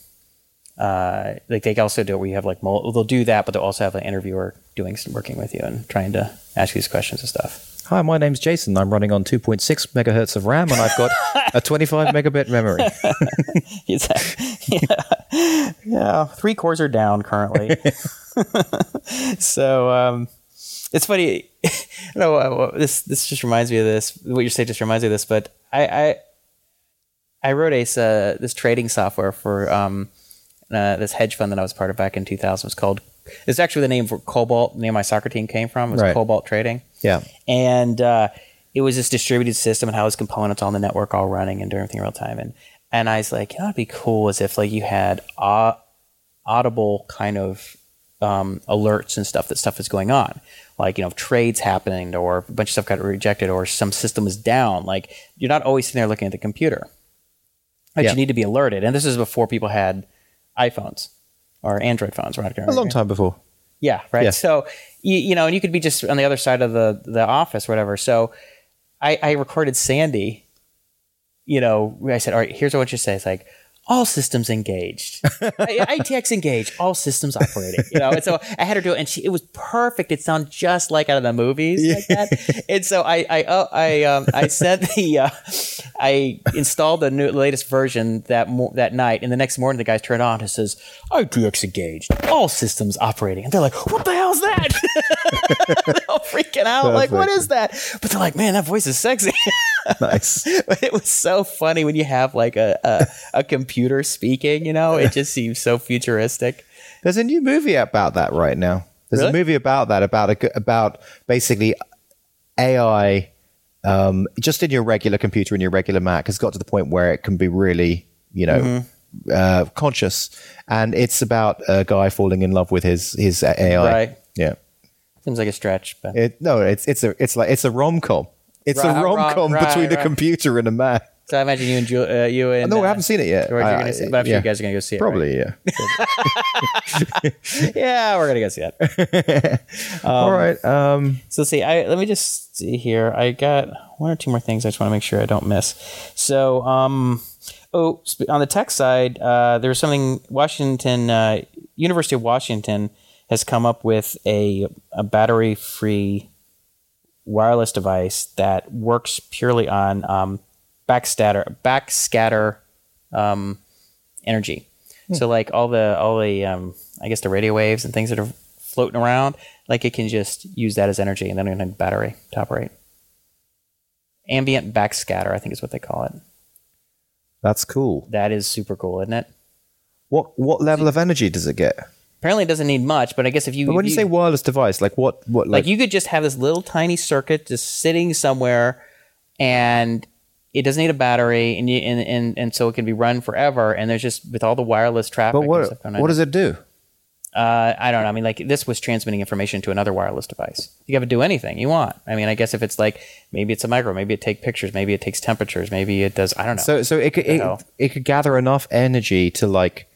uh, like they also do it where you have like mul- they'll do that, but they'll also have an interviewer doing working with you and trying to ask you these questions and stuff. Hi, my name's Jason. I'm running on 2.6 megahertz of RAM, and I've got a 25 megabit memory. yeah. yeah, three cores are down currently. so um, it's funny. Know uh, this. This just reminds me of this. What you say just reminds me of this. But I I, I wrote a uh, this trading software for um, uh, this hedge fund that I was part of back in 2000. Was called. It's actually the name for Cobalt. The name my soccer team came from. It was Right. Cobalt Trading Yeah. and uh, it was this distributed system and how its components on the network all running and doing everything real time. And and I was like, you know, it'd be cool as if like you had au- audible kind of um, alerts and stuff that stuff is going on, like you know trades happening or a bunch of stuff got rejected or some system is down. Like you're not always sitting there looking at the computer. Like Yeah. you need to be alerted. And this is before people had iPhones or Android phones, right? A long time before. Yeah, right. Yeah. So you, you know, and you could be just on the other side of the the office, or whatever. So I, I recorded Sandy. You know, I said, "All right, here's what you say." It's like all systems engaged, ITX engaged, all systems operating. You know, and so I had her do it, and she it was perfect. It sounded just like out of the movies, like that. And so I I uh, I um, I sent the uh, I installed the new latest version that mo- that night, and the next morning the guys turn it on. It says ITX engaged, all systems operating, and they're like, "What the hell's that?" all freaking out, like, what is that?" But they're like, "Man, that voice is sexy." Nice. But it was so funny when you have like a, a a computer speaking. You know, it just seems so futuristic. There's a new movie about that right now. There's Really? a movie about that about a, about basically AI um, just in your regular computer in your regular Mac has got to the point where it can be really you know Mm-hmm. uh, conscious, and it's about a guy falling in love with his his AI. Right. Yeah. Seems like a stretch, but It, no, it's it's a it's like it's a rom com. It's Right, a rom com right, between a computer and a Mac. so I imagine you and Ju- uh, you and No, uh, I haven't seen it yet. George, I- I- see, but I'm sure yeah. you guys are gonna go see it. right? Probably, yeah. Yeah, we're gonna go see that. All right. Um, So let's see. I let me just see here. I got one or two more things I just want to make sure I don't miss. So, um, oh, on the tech side, uh, was something Washington uh, University of Washington has come up with a a battery free wireless device that works purely on um, backscatter backscatter um, energy. Hmm. So like all the all the um, I guess the radio waves and things that are floating around, like it can just use that as energy, and then in a battery to operate. Ambient backscatter, I think is what they call it. That's cool. That is super cool, isn't it? What what level of energy does it get? Apparently, it doesn't need much, but I guess if you But when you if say wireless device, like what what like like, you could just have this little tiny circuit just sitting somewhere and it doesn't need a battery and you and, and, and so it can be run forever and there's just with all the wireless traffic but what stuff going on, what does it do? uh, I don't know. I mean, like this was transmitting information to another wireless device. You can have it do anything you want. I mean, I guess if it's like maybe it's a micro, maybe it takes pictures, maybe it takes temperatures, maybe it does. I don't know. So so it could it, it could gather enough energy to like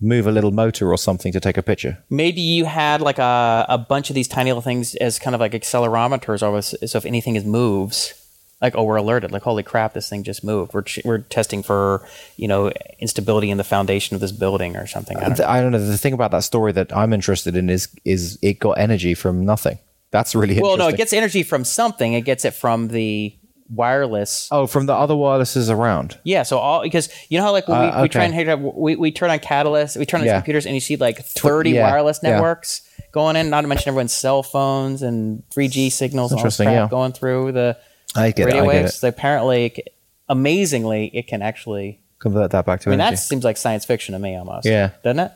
move a little motor or something to take a picture. maybe you had like a, a bunch of these tiny little things as kind of like accelerometers almost so if anything is moves like oh we're alerted like holy crap this thing just moved we're, ch- we're testing for you know instability in the foundation of this building or something I don't I don't know. The thing about that story that I'm interested in is is it got energy from nothing. That's really well no it gets energy from something it gets it from the wireless oh from the other wirelesses around. yeah so all because you know how like when we, Uh, we try okay. and we, we turn on catalyst we turn on Yeah. computers and you see like 30 yeah, wireless yeah. networks going in not to mention everyone's cell phones and 3g signals and all this Interesting, crap yeah. going through the I get radio it. I get waves. it. So apparently, amazingly, it can actually. Convert that back to I mean, energy. that seems like science fiction to me almost. Yeah. doesn't it?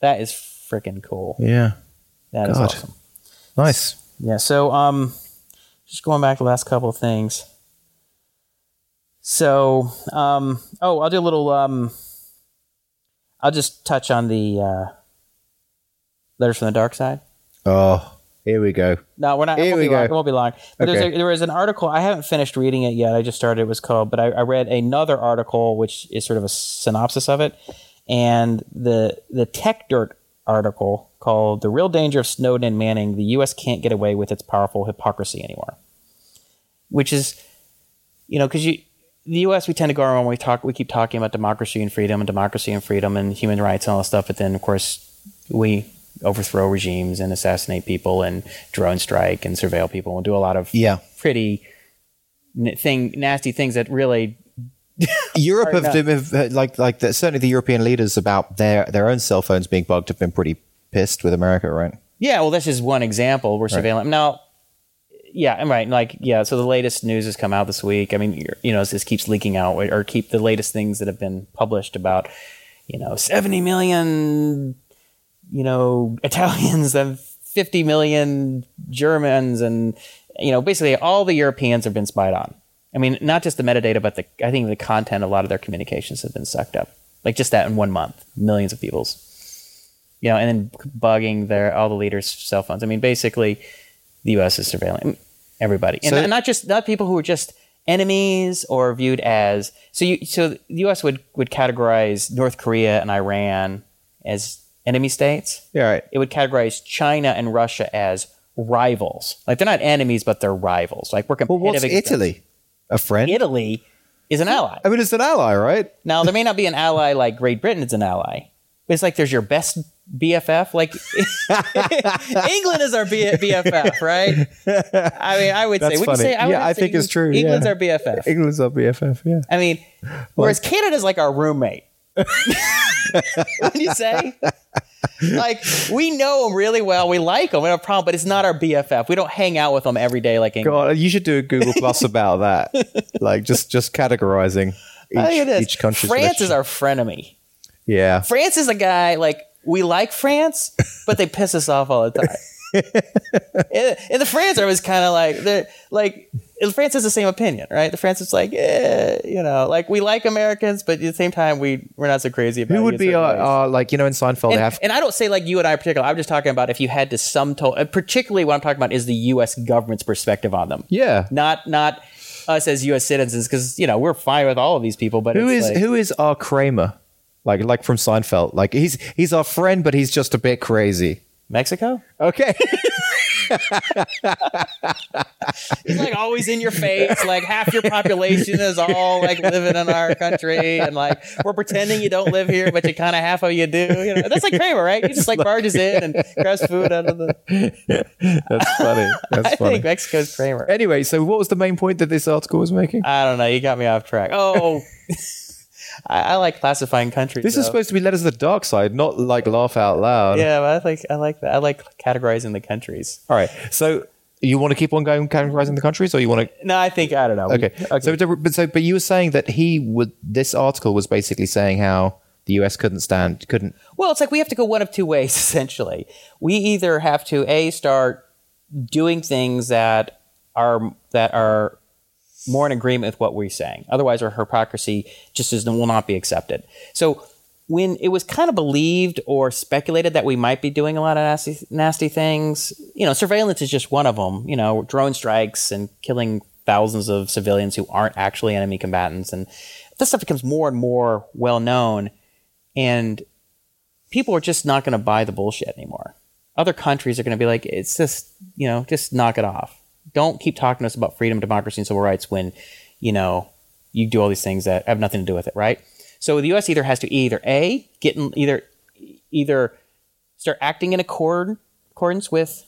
That is freaking cool. yeah. That is God. awesome. Nice. Yeah. So, um, just going back to the last couple of things. So, um, oh, I'll do a little. Um, I'll just touch on the uh, letters from the dark side. Oh, here we go. No, we're not. Here we be long. go. It won't be long. But there's a, there was an article. I haven't finished reading it yet. I just started. It was called, but I, I read another article which is sort of a synopsis of it, and the the Techdirt article called "The Real Danger of Snowden and Manning: The U.S. Can't Get Away with Its Powerful Hypocrisy Anymore," which is, you know, because you. The U.S. we tend to go around when we talk. We keep talking about democracy and freedom and democracy and freedom and human rights and all that stuff. But then, of course, we overthrow regimes and assassinate people and drone strike and surveil people and do a lot of Yeah. pretty n- thing nasty things that really Europe have, have like like the, certainly the European leaders about their their own cell phones being bugged have been pretty pissed with America, right? yeah well this is one example we're surveilling now yeah i'm right. Like yeah so the latest news has come out this week. I mean you know this keeps leaking out or keep the latest things that have been published about you know 70 million you know italians and 50 million germans and you know basically all the europeans have been spied on. I mean not just the metadata but the i think the content a lot of their communications have been sucked up. Like just that in one month millions of people's. You know, and then bugging their all the leaders' cell phones. I mean, basically, the U.S. is surveilling everybody, and So- not just not people who are just enemies or viewed as. So you, so the U.S. would would categorize North Korea and Iran as enemy states. Yeah, right. It would categorize China and Russia as rivals. Like they're not enemies, but they're rivals. Like we're Well, competitive. what's against them. Italy? A friend? Italy is an ally. I mean, it's an ally, right? Now there may not be an ally like Great Britain is an ally. But it's like there's your best BFF. Like England is our B- BFF, right? I mean, I would say. That's Would you funny. say? I Yeah, I say think it's true, England's yeah. our BFF. England's our BFF. Yeah. I mean, whereas Canada's like our roommate. what do you say? Like we know them really well. We like them. We have a problem, but it's not our BFF. We don't hang out with them every day like England. God, you should do a Google Plus about that. Like just just categorizing oh, each, at this. each country's France is our frenemy. yeah. France is a guy like we like France, but they piss us off all the time. and, the France are always kind of like like France has the same opinion, right? The France is like, eh, you know, like we like Americans, but at the same time we we're not so crazy about. Who would be our, ways. our like you know in Seinfeld and, have and I don't say like you and I in particular. I'm just talking about if you had to sum total, uh, particularly what I'm talking about is the U.S. government's perspective on them. yeah. Not not us as U.S. citizens because you know we're fine with all of these people, but Who it's is like- who is our Kramer? Like like from Seinfeld. Like he's he's our friend, but he's just a bit crazy. Mexico? Okay. He's like always in your face. Like half your population is all like living in our country, and like we're pretending you don't live here, but you kind of half of you do. You know, that's like Kramer, right? He just like barges in and grabs food out of the. That's funny. That's I funny. think Mexico's Kramer. Anyway, so what was the main point that this article was making? I don't know. You got me off track. Oh, I, I like classifying countries. This is supposed to be letters of the dark side, not like laugh out loud. Yeah, but I like I like that. I like categorizing the countries. All right. So you want to keep on going categorizing the countries, or you want to? No, I think I don't know. Okay. So, but so, but you were saying that he would. This article was basically saying how the U.S. couldn't stand, couldn't. Well, it's like we have to go one of two ways, essentially. We either have to a start doing things that are that are more in agreement with what we're saying. Otherwise, our hypocrisy just is, will not be accepted. So when it was kind of believed or speculated that we might be doing a lot of nasty, nasty things, you know, surveillance is just one of them. You know, drone strikes and killing thousands of civilians who aren't actually enemy combatants, and this stuff becomes more and more well known, and people are just not going to buy the bullshit anymore. Other countries are going to be like, it's just, you know, just knock it off. Don't keep talking to us about freedom, democracy, and civil rights when, you know, you do all these things that have nothing to do with it, right? So the U.S. either has to either a get in, either either start acting in accord accordance with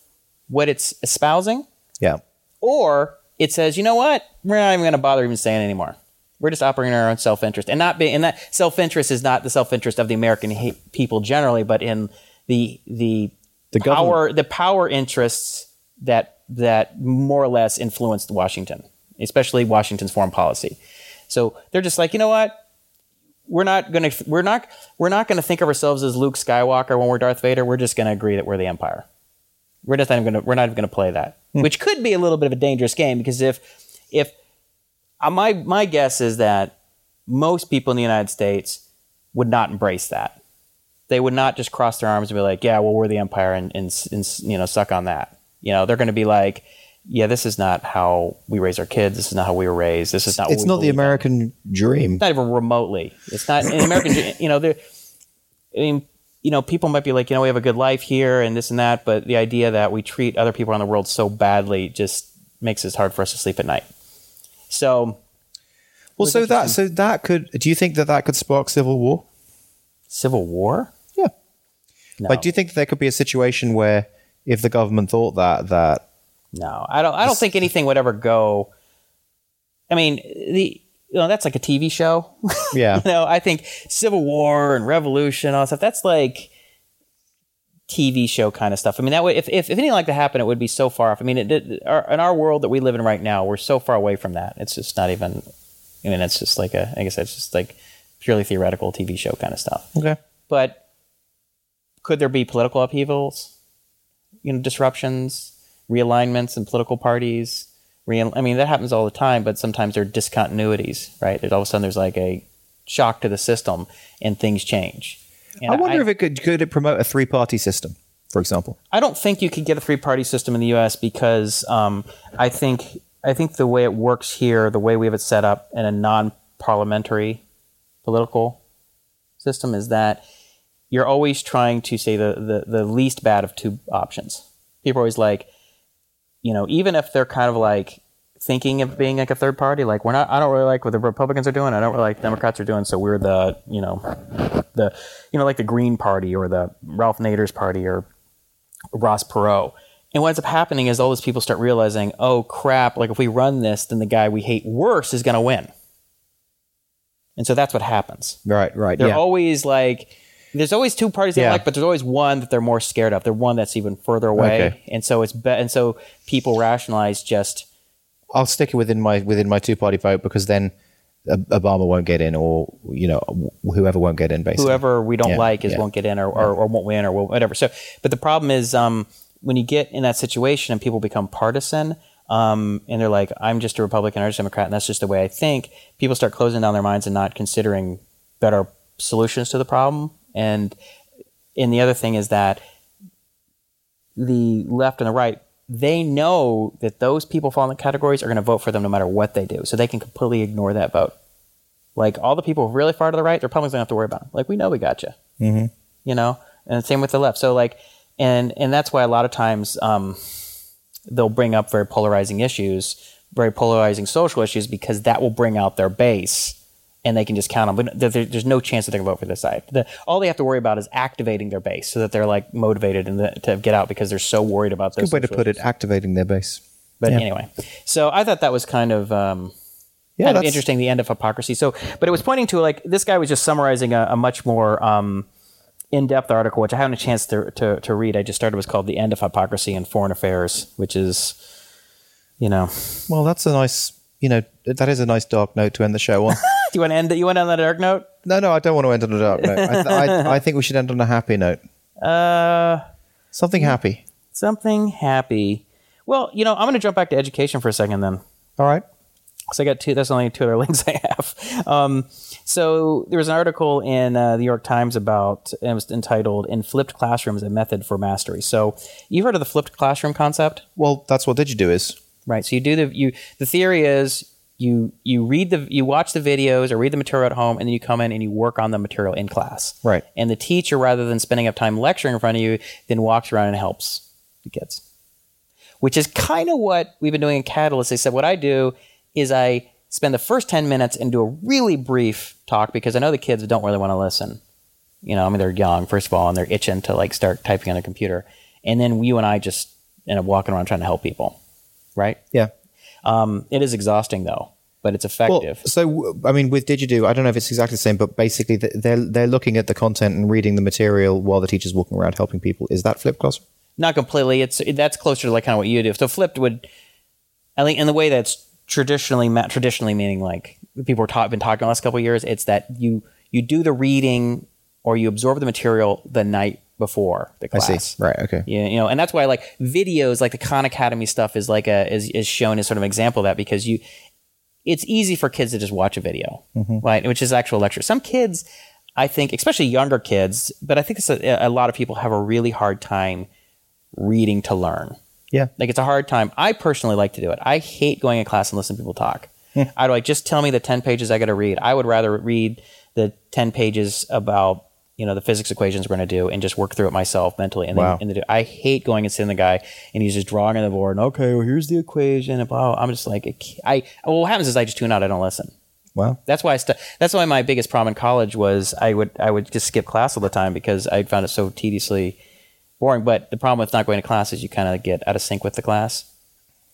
what it's espousing, Yeah. or it says, you know what, we're not even going to bother even saying it anymore. We're just operating in our own self interest, and not being and that self interest is not the self interest of the American people generally, but in the the The power the power interests that that more or less influenced Washington, especially Washington's foreign policy. So they're just like, you know what, we're not gonna we're not we're not gonna think of ourselves as Luke Skywalker when we're Darth Vader. We're just gonna agree that we're the Empire. We're just not even gonna we're not even gonna play that, which could be a little bit of a dangerous game because if if uh, my my guess is that most people in the United States would not embrace that. They would not just cross their arms and be like, "Yeah, well, we're the empire," and, and, and you know, suck on that. You know, they're going to be like, "Yeah, this is not how we raise our kids. This is not how we were raised. This is not." It's what we not the believe in." American dream. not even remotely. It's not in American. you know. I mean, you know, people might be like, you know, we have a good life here and this and that, but the idea that we treat other people around the world so badly just makes it hard for us to sleep at night. So, Well, so that so that could. Do you think that that could spark civil war? civil war? Yeah. No, Like, do you think that there could be a situation where if the government thought that that no, I don't. I don't think anything would ever go. I mean, the you know that's like a TV show. yeah you know, I think Civil War and Revolution, and all that stuff. That's like TV show kind of stuff. I mean, that would if, if, if anything like that happened, it would be so far off. I mean, it, it, our, in our world that we live in right now, we're so far away from that. It's just not even. I mean, it's just like a. I guess it's just like purely theoretical TV show kind of stuff. okay But could there be political upheavals? You know, disruptions, realignments in political parties. Real, I mean, that happens all the time, but sometimes there are discontinuities, right? There's all of a sudden there's like a shock to the system, and things change. And I wonder if it could could it promote a three party system, for example. I don't think you could get a three party system in the U.S. because um, I think I think the way it works here, the way we have it set up in a non parliamentary political system, is that you're always trying to say the, the the least bad of two options. People are always like, you know, even if they're kind of like thinking of being like a third party, like we're not. I don't really like what the Republicans are doing. I don't really like Democrats are doing. So we're the you know the you know like the Green Party or the Ralph Nader's party or Ross Perot. And what ends up happening is all those people start realizing, oh crap, like if we run this, then the guy we hate worse is going to win. And so that's what happens. Right, right. They're yeah. always like, there's always two parties they Yeah. like, but there's always one that they're more scared of. They're one that's even further away. Okay. And so it's be- and so people rationalize just I'll stick it within my within my two party vote because then Obama won't get in, or you know whoever won't get in, basically. whoever we don't Yeah, like is yeah. won't get in or, or, or won't win or whatever. So, but the problem is um, when you get in that situation and people become partisan, um, and they're like, "I'm just a Republican or just a Democrat," and that's just the way I think. People start closing down their minds and not considering better solutions to the problem. And and the other thing is that the left and the right they know that those people fall in the categories are going to vote for them no matter what they do, so they can completely ignore that vote. Like all the people really far to the right, the Republicans don't have to worry about. Them. Like we know we got you, mm-hmm. you know, and same with the left. So like, and and that's why a lot of times um, they'll bring up very polarizing issues, very polarizing social issues, because that will bring out their base, and they can just count them. But there, there- there's no chance that they're going to vote for this side. The, all they have to worry about is activating their base so that they're like motivated and the, to get out because they're so worried about those. Good way to put it, activating their base. But Yeah. anyway, so I thought that was kind of um, Yeah, kind of that's- interesting. The end of hypocrisy. So, but it was pointing to like this guy was just summarizing a, a much more um, in-depth article, which I haven't a chance to, to to read. I just started. It was called "The End of Hypocrisy in Foreign Affairs," which is, you know, Well, that's a nice, you know, that is a nice dark note to end the show on. Do you want to end? It? You want to end on a dark note? no, no, I don't want to end on a dark note. I, th- I, I think we should end on a happy note. Uh, Something happy. something happy. Well, you know, I'm going to jump back to education for a second then. All right. So I got two. That's only two other links I have. Um, so there was an article in uh, the New York Times about it was entitled "In Flipped Classrooms: A Method for Mastery." So you've heard of the flipped classroom concept, Well, that's what Digido is. Right? So you do the you the theory is you you read the you watch the videos or read the material at home, and then you come in and you work on the material in class, Right. And the teacher, rather than spending up time lecturing in front of you, then walks around and helps the kids which is kind of what we've been doing in Catalyst. They said, what I do is I spend the first 10 minutes and do a really brief talk because I know the kids don't really want to listen. You know, I mean, they're young, first of all, and they're itching to like start typing on a computer. And then you and I just end up walking around trying to help people, right? Yeah. Um, it is exhausting though, but it's Well, effective. so I mean, with Do, I don't know if it's exactly the same, but basically they're they're looking at the content and reading the material while the teacher's walking around helping people. Is that flipped classroom? Not completely. It's that's closer to like kind of what you do. So flipped would, I think, in the way that's traditionally traditionally meaning like people were taught been talking the last couple of years. It's that you you do the reading or you absorb the material the night before the I class. see. Right. Okay. Yeah, you know, and that's why like videos, like the Khan Academy stuff, is like a is is shown as sort of an example of that because you, it's easy for kids to just watch a video, mm-hmm. right? Which is actual lecture. Some kids, I think, especially younger kids, but I think it's a, a lot of people have a really hard time reading to learn. Yeah. Like it's a hard time. I personally like to do it. I hate going in class and listening to people talk. I'd like just tell me the ten pages I got to read. I would rather read the ten pages about you know the physics equations we're going to do and just work through it myself mentally. And Wow. then, and then do, I hate going and seeing the guy and he's just drawing on the board. And okay, well here's the equation. And blah. I'm just like I I. Well, what happens is I just tune out. I don't listen. Wow. That's why I st- that's why my biggest problem in college was I would I would just skip class all the time because I found it so tediously boring. But the problem with not going to class is you kind of get out of sync with the class.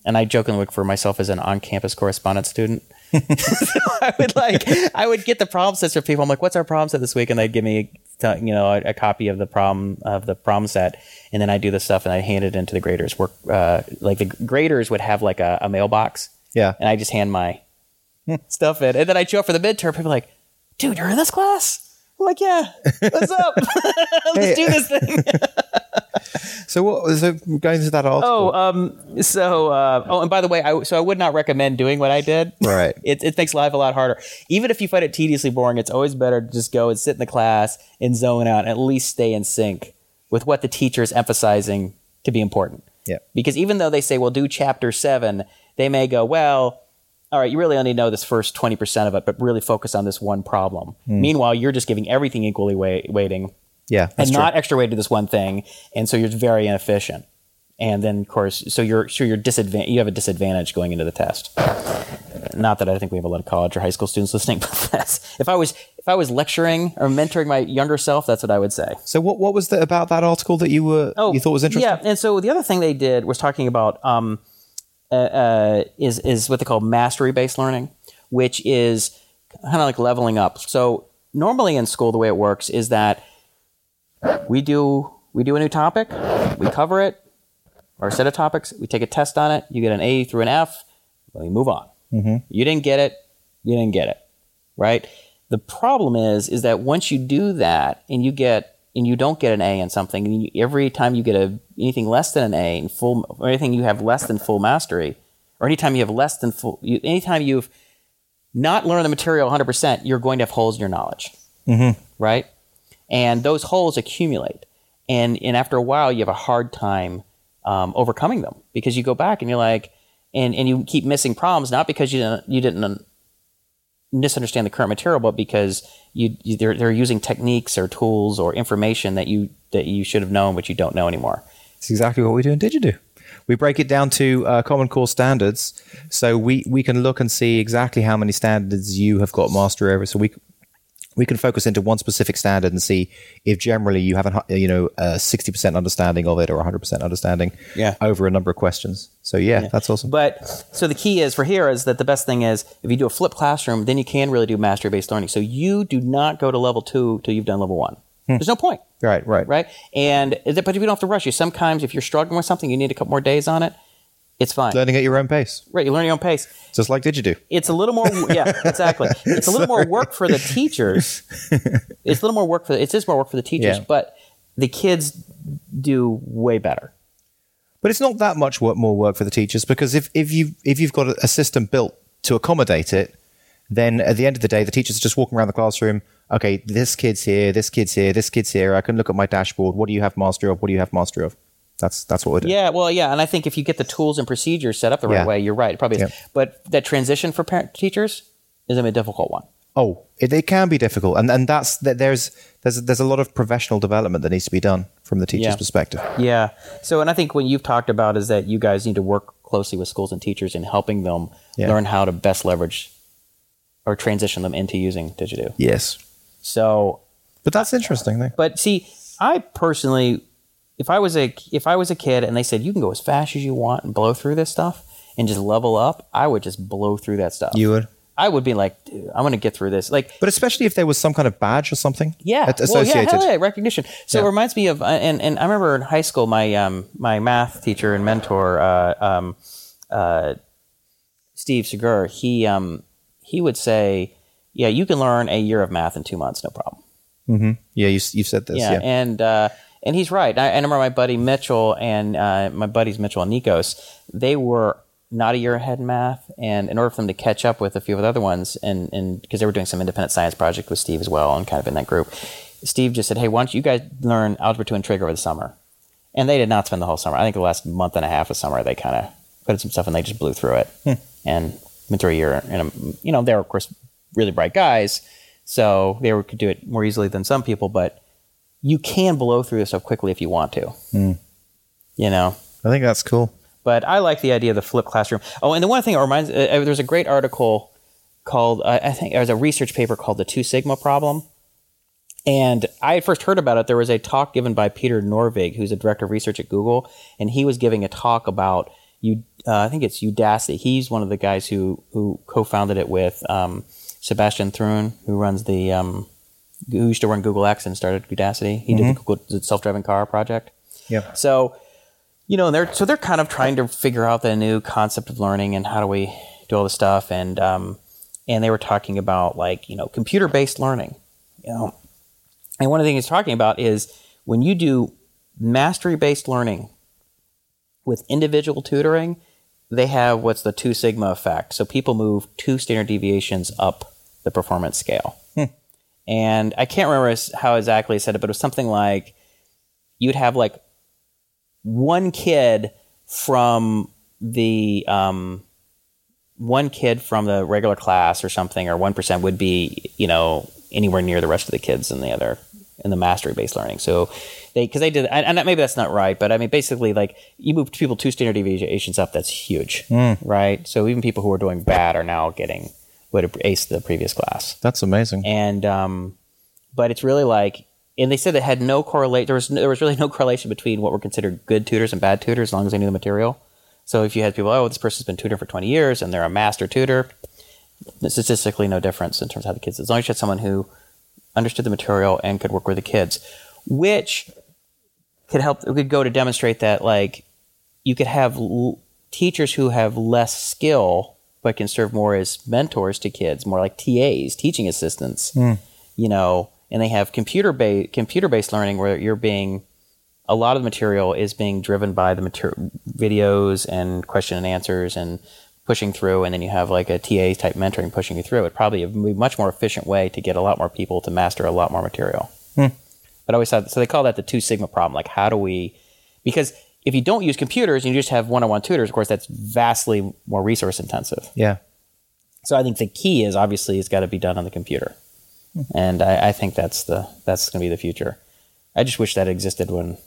And I jokingly look for myself as an on-campus correspondence student. so I would like I would get the problem sets for people. I'm like, "What's our problem set this week?" And they'd give me, you know, a, a copy of the problem of the problem set, and then I do the stuff and I hand it into the graders. Work uh, like the graders would have like a, a mailbox, Yeah. and I just hand my stuff in. And then I show up for the midterm. People are like, dude, you're in this class? I'm like, yeah, what's up? Let's do this thing. So what? So going to that article. oh, um, so, uh, oh, and by the way, I, so I would not recommend doing what I did. Right. It, it makes life a lot harder. Even if you find it tediously boring, it's always better to just go and sit in the class and zone out and at least stay in sync with what the teacher is emphasizing to be important. Yeah. Because even though they say, well, do chapter seven, they may go, well, all right, you really only know this first 20% of it, but really focus on this one problem. Meanwhile, you're just giving everything equally weight, weighting Yeah. That's and true. not extra weight to this one thing. And so you're very inefficient. And then, of course, so you're so you're disadvantage. You have a disadvantage going into the test. Not that I think we have a lot of college or high school students listening, but that's, if I was if I was lecturing or mentoring my younger self, that's what I would say. So what? What was the about that article that you were oh, you thought was interesting? Yeah, and so the other thing they did was talking about um, uh, uh, is is what they call mastery based learning, which is kind of like leveling up. So normally in school, the way it works is that we do we do a new topic, we cover it, or a set of topics, we take a test on it, you get an A through an F, then we move on. Mm-hmm. You didn't get it, you didn't get it, right? The problem is, is that once you do that and you get and you don't get an A in something, and you, every time you get a anything less than an A in full, or anything you have less than full mastery, or anytime you have less than full, you, anytime you've not learned the material 100%, you're going to have holes in your knowledge, mm-hmm. right? And those holes accumulate, and and after a while, you have a hard time um, overcoming them because you go back and you're like, and and you keep missing problems not because you didn't you didn't misunderstand the current material, but because you, you they're, they're using techniques or tools or information that you that you should have known but you don't know anymore. It's exactly what we do in Digido. We break it down to uh, Common Core standards, so we we can look and see exactly how many standards you have got mastery over. So we we can focus into one specific standard and see if generally you have a you know a sixty percent understanding of it or hundred percent understanding Yeah. over a number of questions. So yeah, that's awesome. But so the key is for here is that the best thing is if you do a flipped classroom, then you can really do mastery based learning. So you do not go to level two till you've done level one. Hmm. There's no point, right, right, right? And but if you don't have to rush, you sometimes if you're struggling with something, you need a couple more days on it. It's fine. Learning at your own pace, right, you learn your own pace. just like Digido? It's a little more, yeah, exactly. It's a little more work for the teachers. It's a little more work for it's just more work for the teachers, Yeah. but the kids do way better. But it's not that much work, more work for the teachers because if, if you if you've got a system built to accommodate it, then at the end of the day, the teachers are just walking around the classroom. Okay, this kid's here, this kid's here, this kid's here. I can look at my dashboard. What do you have mastery of? What do you have mastery of? That's that's what we're doing. Yeah, well, yeah, and I think if you get the tools and procedures set up the right Yeah. way, you're right. Probably. Yeah. But that transition for parent teachers is a difficult one. Oh, it, it can be difficult, and and that's that. There's there's there's a lot of professional development that needs to be done from the teacher's Yeah. perspective. Yeah. So, and I think what you've talked about is that you guys need to work closely with schools and teachers in helping them learn how to best leverage or transition them into using Digido. Yes, So, but that's interesting, though. but see, I personally, if I was a if I was a kid and they said you can go as fast as you want and blow through this stuff and just level up, I would just blow through that stuff. You would, I would be like, dude, I'm going to get through this. Like, but especially if there was some kind of badge or something. Yeah, at- well, yeah, hell yeah, recognition. So Yeah. it reminds me of, uh, and and I remember in high school, my um my math teacher and mentor, uh, um, uh, Steve Segur, he um he would say, yeah, you can learn a year of math in two months, no problem. Mm-hmm. Yeah, you you've said this. Yeah, Yeah, and uh, and he's right. I, I remember my buddy Mitchell and uh, my buddies Mitchell and Nikos. They were not a year ahead in math, and in order for them to catch up with a few of the other ones, and and because they were doing some independent science project with Steve as well, and kind of in that group, Steve just said, "Hey, why don't you guys learn algebra two and trig over the summer?" And they did not spend the whole summer. I think the last month and a half of summer, they kind of put in some stuff and they just blew through it, and went through a year. And you know, they were of course really bright guys, so they were, could do it more easily than some people, but you can blow through this stuff quickly if you want to. You know, I think that's cool. but I like the idea of the flipped classroom. Oh, and the one thing it reminds uh, uh, there's a great article called uh, I think there's a research paper called the Two Sigma Problem. And I had first heard about it. There was a talk given by Peter Norvig, who's a director of research at Google, and he was giving a talk about you. Uh, I think it's Udacity. He's one of the guys who who co-founded it with um, Sebastian Thrun, who runs the um, who used to run Google X and started Udacity. He did the Google the self-driving car project. Yeah. So, you know, they're so they're kind of trying to figure out the new concept of learning and how do we do all this stuff and um, and they were talking about like you know computer based learning, you know, and one of the things he's talking about is when you do mastery based learning with individual tutoring, they have what's the two sigma effect. So people move two standard deviations up the performance scale. And I can't remember how exactly he said it, but it was something like you'd have like one kid from the um, one kid from the regular class or something, or one percent would be you know anywhere near the rest of the kids in the other in the mastery based learning. So they because they did, and, and maybe that's not right, but I mean basically like you move people two standard deviations up, that's huge, right? So even people who are doing bad are now getting would have aced the previous class That's amazing. and um, but it's really like and they said it had no correlate there was there was really no correlation between what were considered good tutors and bad tutors as long as they knew the material so if you had people oh this person's been tutoring for 20 years and they're a master tutor statistically no difference in terms of how the kids as long as you had someone who understood the material and could work with the kids which could help could go to demonstrate that like you could have l- teachers who have less skill but can serve more as mentors to kids more like tas teaching assistants hmm. you know and they have computer based computer based learning where you're being a lot of the material is being driven by the mater- videos and question and answers and pushing through and then you have like a ta type mentoring pushing you through it. Probably a much more efficient way to get a lot more people to master a lot more material. Hmm. But I always thought so they call that the two sigma problem like how do we because if you don't use computers and you just have one-on-one tutors of course that's vastly more resource intensive Yeah. so I think the key is obviously it's got to be done on the computer, hmm. and I, I think that's the that's going to be the future. I just wish that existed when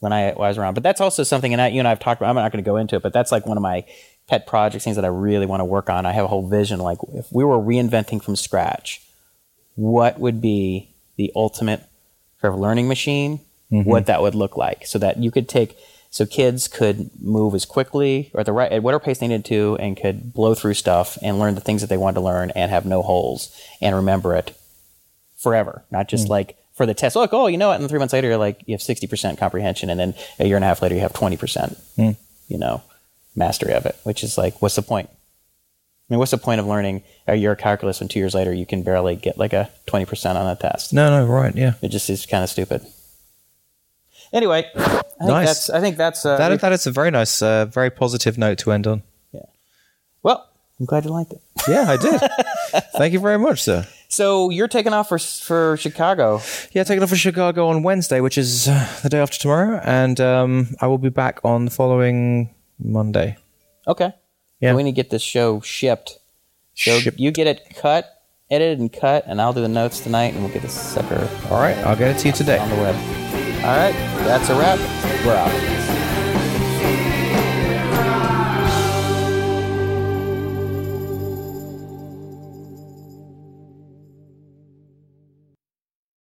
when I, when I was around. But that's also something, and I, you and I have talked about. I'm not going to go into it, but that's like one of my pet projects, things that I really want to work on. I have a whole vision, like if we were reinventing from scratch, what would be the ultimate sort of learning machine, Mm-hmm. what that would look like, so that you could take so kids could move as quickly or at the right at whatever pace they needed to, and could blow through stuff and learn the things that they wanted to learn and have no holes and remember it forever, not just mm. like for the test. Look, oh, you know what? And three months later, you're like you have sixty percent comprehension, and then a year and a half later, you have twenty percent. Hmm. You know, mastery of it, which is like, what's the point? I mean, what's the point of learning a year of calculus when two years later you can barely get like a twenty percent on a test? No, no, right, yeah. It just is kind of stupid. Anyway, I think Nice. that's I think that's uh, That, that is a very nice, uh, very positive note to end on. Yeah. Well. I'm glad you liked it. Yeah, I did. Thank you very much, sir. So you're taking off for for Chicago. Yeah, taking off for Chicago on Wednesday, which is uh, the day after tomorrow, and um, I will be back on the following Monday. Okay. Yeah. So we need to get this show shipped. So Shipped. you get it cut, edited and cut, and I'll do the notes tonight, and we'll get this sucker All right, I'll get it to you today. on the web. All right, that's a wrap. We're out.